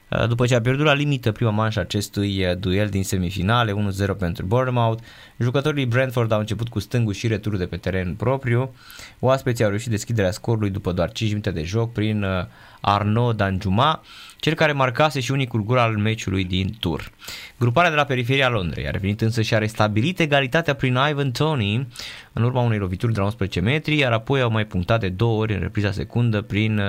Uh, după ce a pierdut la limită prima manșă acestui uh, duel din semifinale, 1-0 pentru Bournemouth, jucătorii Brentford au început cu stângul și returul de pe teren propriu. Oaspeții au reușit deschiderea scorului după doar 5 minute de joc prin uh, Arnaud Danjuma, cel care marcase și unicul gol al meciului din tur. Gruparea de la periferia Londrei a revenit însă și a restabilit egalitatea prin Ivan Tony în urma unei lovituri de la 11 metri, iar apoi au mai punctat de două ori în repriza secundă prin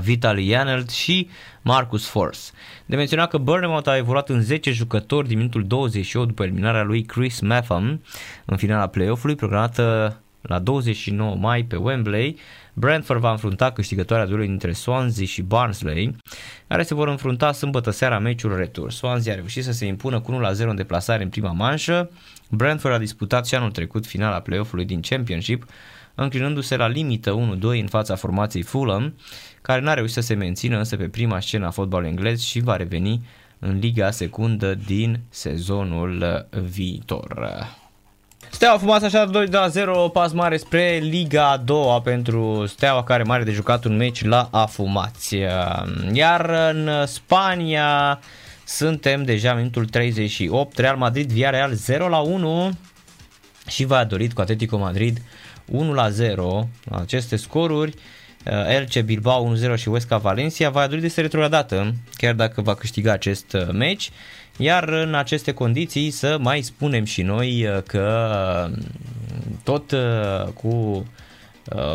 Vitaly Janelt și Marcus Force. De menționat că Bournemouth a evoluat în 10 jucători din minutul 28 după eliminarea lui Chris Matham în finala play-off-ului programată la 29 mai pe Wembley. Brentford va înfrunta câștigătoarea duelului dintre Swansea și Barnsley, care se vor înfrunta sâmbătă seara meciul retur. Swansea a reușit să se impună cu 1-0 în deplasare în prima manșă. Brentford a disputat și anul trecut finala play-off-ului din Championship, înclinându-se la limită 1-2 în fața formației Fulham, care n-a reușit să se mențină însă pe prima scenă a fotbalului englez și va reveni în Liga Secundă din sezonul viitor. Steaua fumat așa 2 la 0, pas mare spre Liga a doua pentru Steaua care mare de jucat un meci la afumați. Iar în Spania suntem deja în minutul 38, Real Madrid via Real 0 la 1 și va dorit cu Atletico Madrid 1 la 0 aceste scoruri Elche Bilbao 1-0 și Huesca Valencia, Valladolid este retrogradată, chiar dacă va câștiga acest meci. Iar în aceste condiții să mai spunem și noi că tot cu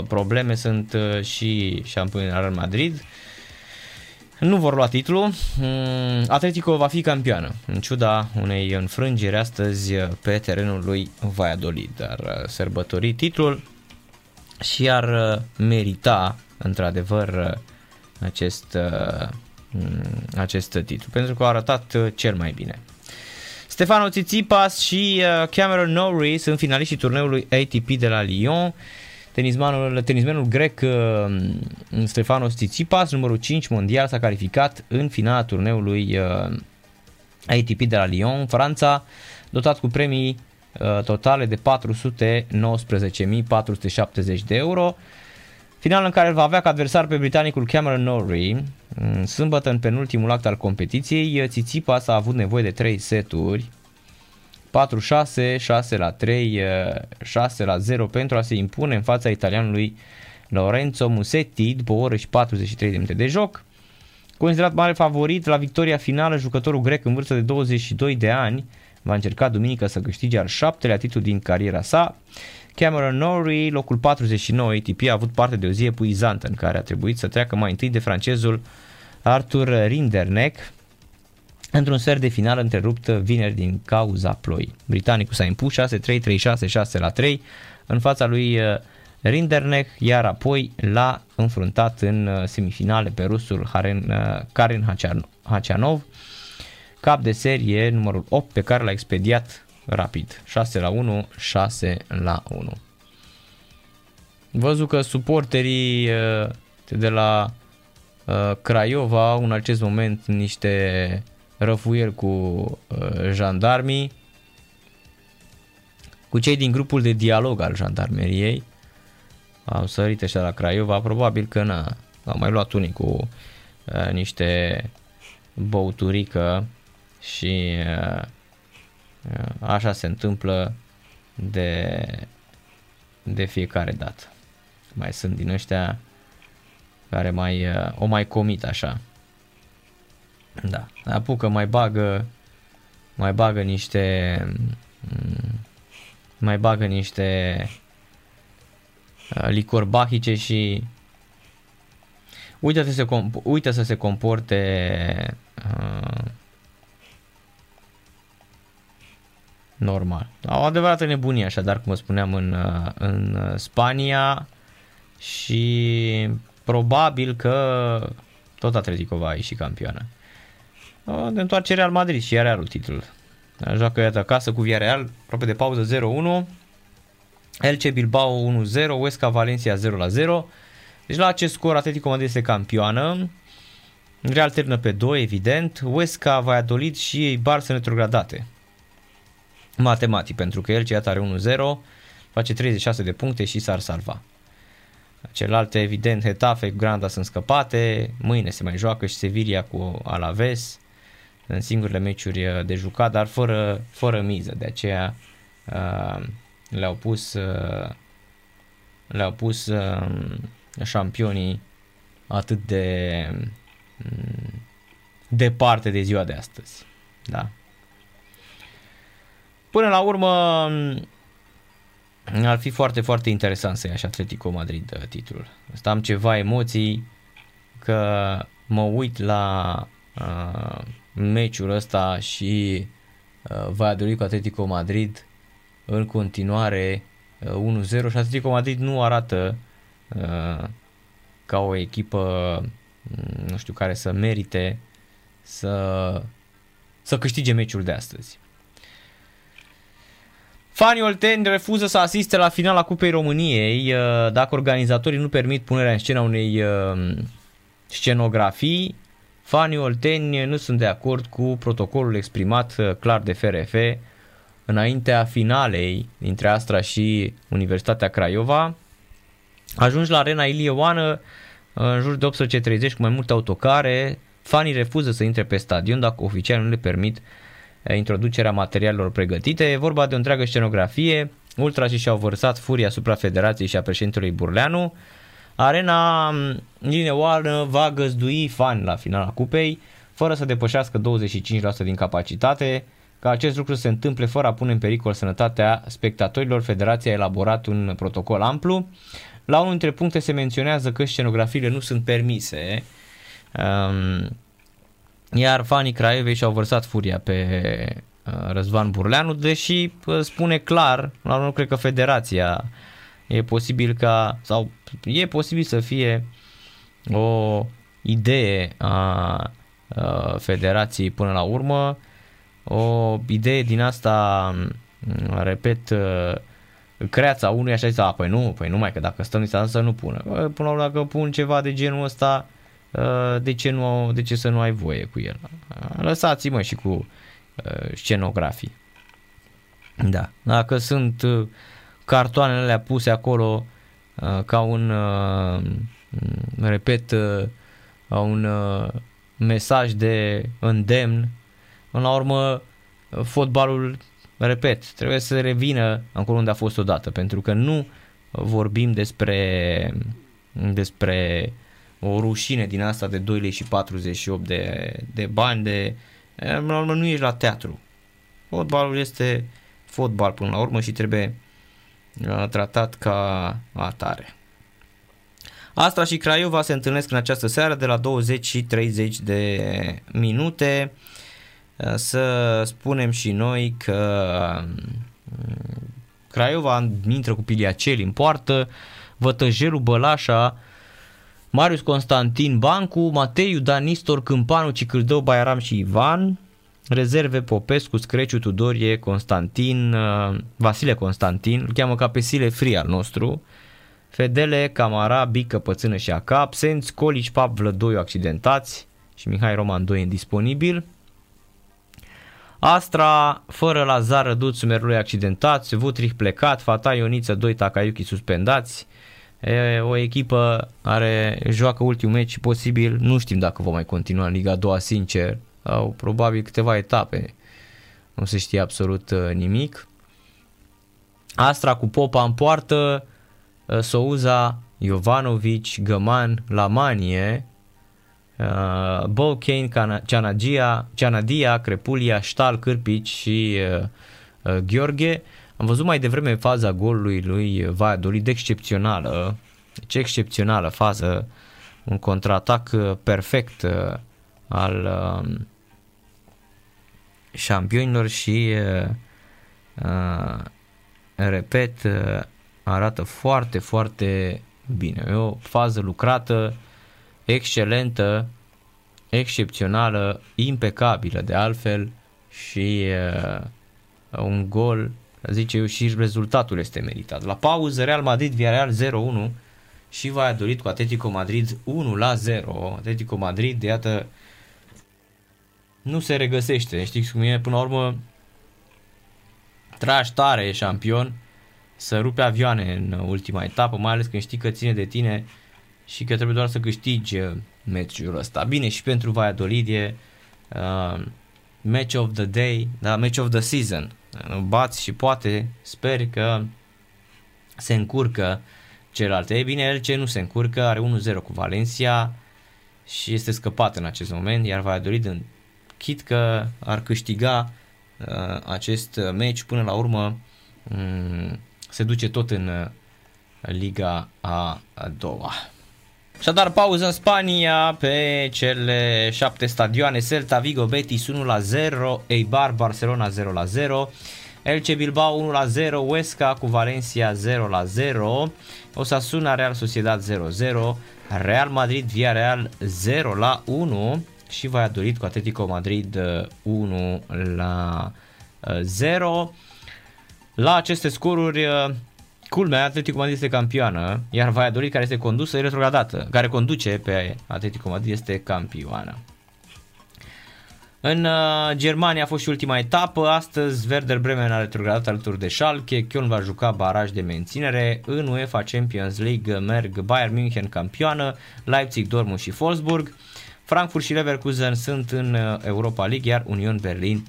probleme sunt și șampionii Real Madrid, nu vor lua titlul. Mm, Atletico va fi campioană, în ciuda unei înfrângeri astăzi pe terenul lui Valladolid. Dar sărbători titlul și ar uh, merita într-adevăr uh, acest, uh, mm, acest titlu, pentru că a arătat cel mai bine. Stefano Tsitsipas și Cameron Norrie sunt finaliștii turneului ATP de la Lyon. Tenismanul, tenismenul grec Stefano Tsitsipas, numărul 5 mondial, s-a calificat în finala turneului ATP de la Lyon, Franța, dotat cu premii Uh, totale de 419.470 de euro. Final în care îl va avea ca adversar pe britanicul Cameron Norrie. Mm, sâmbătă, în penultimul act al competiției, Tsitsipas a avut nevoie de 3 seturi. 4-6, 6 la 3, 6 uh, la 0 pentru a se impune în fața italianului Lorenzo Musetti după o oră și 43 de minute de joc. Considerat mare favorit la victoria finală, jucătorul grec în vârstă de 22 de ani va încerca duminică să câștige al șaptelea titlu din cariera sa. Cameron Norrie, locul 49 ATP, a avut parte de o zi epuizantă în care a trebuit să treacă mai întâi de francezul Arthur Rinderneck într-un sfert de finală întrerupt vineri din cauza ploi. Britanicul s-a impus 6-3, 3-6, 6 la 3 în fața lui uh, Rinderneck, iar apoi l-a înfruntat în uh, semifinale pe rusul Karen uh, Hacianov cap de serie numărul 8 pe care l-a expediat rapid. 6 la 1, 6 la 1. Văzut că suporterii uh, de la uh, Craiova au în acest moment niște răfuieri cu uh, jandarmii, cu cei din grupul de dialog al jandarmeriei. Au sărit ăștia la Craiova, probabil că n-a, au mai luat unii cu niște băuturică și uh, uh, așa se întâmplă de, de fiecare dată. Mai sunt din ăștia care mai, uh, o mai comit așa. Da, apucă, mai bagă, mai bagă niște, mm, mai bagă niște licori bahice și uită, să se, uită să se comporte uh, normal. O adevărată nebunie așadar, cum spuneam, în, uh, în Spania și probabil că tot Atletico va ieși campioană. De întoarcere al Madrid și Realul titlul. Joacă iată acasă cu Villarreal, aproape de pauză 0-1. Elche Bilbao 1-0, Huesca Valencia 0-0. Deci la acest scor Atletico Madrid este campioană. Real termină pe 2, evident. Huesca, Valladolid și Barça retrogradate matematic, pentru că el ce are 1-0, face 36 de puncte și s-ar salva. Celelalte, evident, Hetafe, Granda sunt scăpate, mâine se mai joacă și Sevilla cu Alaves, în singurele meciuri uh, de jucat, dar fără, fără miză, de aceea uh, le-au pus uh, le-au pus uh, șampionii atât de um, departe de ziua de astăzi. Da. Până la urmă ar fi foarte, foarte interesant să ia și Atletico Madrid uh, titlul. Asta am ceva emoții că mă uit la uh, meciul ăsta și uh, Valladolid cu Atletico Madrid în continuare uh, 1-0 și Atletico Madrid nu arată uh, ca o echipă mm, nu știu care să merite să, să câștige meciul de astăzi. Fanii Olteni refuză să asiste la finala Cupei României uh, dacă organizatorii nu permit punerea în scenă unei uh, scenografii. Fanii Olteni nu sunt de acord cu protocolul exprimat uh, clar de FRF înaintea finalei dintre Astra și Universitatea Craiova. Ajungi la arena Ilie Oană în jur de 18.30 cu mai multe autocare. Fanii refuză să intre pe stadion dacă oficialii nu le permit uh, introducerea materialelor pregătite. E vorba de o întreagă scenografie. Ultrașii și-au vărsat furia asupra federației și a președintelui Burleanu. Arena mm, Lineoară va găzdui fani la finala cupei, fără să depășească 25% din capacitate. Ca acest lucru se întâmple fără a pune în pericol sănătatea spectatorilor, Federația a elaborat un protocol amplu. La unul dintre puncte se menționează că scenografiile nu sunt permise, um, iar fanii Craiovei și-au vărsat furia pe uh, Răzvan Burleanu, deși uh, spune clar, la urmă cred că federația e posibil ca, sau e posibil să fie o idee a federației până la urmă, o idee din asta, repet, creața unui așa zis, a, păi nu, păi numai că dacă stăm lista să nu pună. Până la urmă, dacă pun ceva de genul ăsta, de ce, nu, de ce să nu ai voie cu el? Lăsați-mă și cu scenografii. Da, dacă sunt cartoanele alea puse acolo ca un, repet, un mesaj de îndemn. În la urmă, fotbalul, repet, trebuie să revină acolo unde a fost odată, pentru că nu vorbim despre, despre o rușine din asta de 2 lei și 48 de, de bani, de, în la urmă nu ești la teatru. Fotbalul este fotbal până la urmă și trebuie uh, tratat ca atare. Astra și Craiova se întâlnesc în această seară de la 20 și 30 de minute. Să spunem și noi că mm, Craiova intră cu Piliaceli în poartă, Vătăjelul Bălașa, Marius Constantin Bancu, Mateiu Danistor Câmpanu, Cicâldău Baiaram și Ivan, rezerve Popescu, Screciu, Tudorie, Constantin, uh, Vasile Constantin, îl cheamă ca pe Sile Free al nostru, Fedele, Camara, Bică, Pățână și Aca, absenți, Colici, Pap, Vlădoiu accidentați și Mihai Roman 2 indisponibil. Astra, fără Lazar, Răduț, Merlui accidentați, Vutrich plecat, Fata, Ioniță, 2 Takayuki suspendați. E o echipă care joacă ultimul meci posibil, nu știm dacă va mai continua în Liga 2 sincer, au probabil câteva etape, nu se știe absolut uh, nimic. Astra cu Popa în poartă, Uh, Souza, Jovanovic, Găman, Lamanie, uh, Bolkane, Cianagia, Cianadia, Crepulia, Ștal, Cârpici și uh, uh, Gheorghe. Am văzut mai devreme faza golului lui Valladolid excepțională, deci excepțională fază, un contraatac uh, perfect uh, al uh, șampionilor și uh, uh, repet, uh, arată foarte, foarte bine. E o fază lucrată, excelentă, excepțională, impecabilă de altfel și uh, un gol, zice eu, și rezultatul este meritat. La pauză, Real Madrid, Villarreal 0-1 și Valladolid cu Atletico Madrid 1 la 0. Atletico Madrid, de iată, nu se regăsește. Știți cum e? Până la urmă, tragi tare, e șampion, să rupe avioane în ultima etapă, mai ales când știi că ține de tine și că trebuie doar să câștigi uh, meciul ăsta. Bine, și pentru Valladolid e uh, match of the day, da, match of the season. Bați și poate, sper că se încurcă celelalte. E bine, el ce nu se încurcă, are 1-0 cu Valencia și este scăpat în acest moment, iar Valladolid în chit că ar câștiga uh, acest meci până la urmă um, se duce tot în uh, Liga a doua. Așadar, pauză în Spania pe cele șapte stadioane. Celta Vigo Betis 1 la 0, Eibar Barcelona 0 la 0, Elche Bilbao 1 la 0, Huesca cu Valencia 0 la 0, Osasuna Real Sociedad 0 0, Real Madrid Villarreal 0 la 1 și Valladolid cu Atletico Madrid 1 uh, la 0. Uh, la aceste scoruri, uh, culmea, Atletico Madrid este campioană, iar Valladolid, care este condusă, e retrogradată, care conduce pe Atletico Madrid, este campioană. În uh, Germania a fost și ultima etapă, astăzi Werder Bremen a retrogradat alături de Schalke, Köln va juca baraj de menținere, în UEFA Champions League merg Bayern München campioană, Leipzig, Dortmund și Wolfsburg, Frankfurt și Leverkusen sunt în uh, Europa League, iar Union Berlin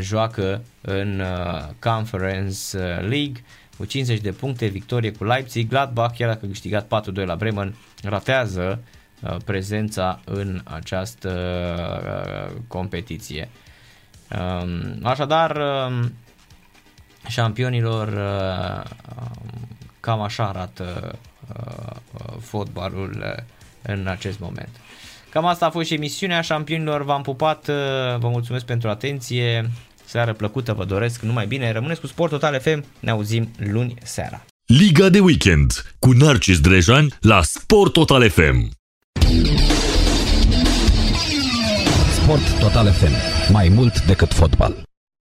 joacă în uh, Conference uh, League. Cu 50 de puncte, victorie cu Leipzig. Gladbach, chiar dacă a câștigat 4-2 la Bremen, ratează uh, prezența în această uh, competiție. Um, așadar, um, șampionilor, um, cam așa arată fotbalul în acest moment. Cam asta a fost și emisiunea șampionilor, v-am pupat, vă mulțumesc pentru atenție, seară plăcută vă doresc, numai bine, rămâneți cu Sport Total FM, ne auzim luni seara. Liga de weekend cu Narcis Drejan la Sport Total FM. Sport Total FM. Mai mult decât fotbal.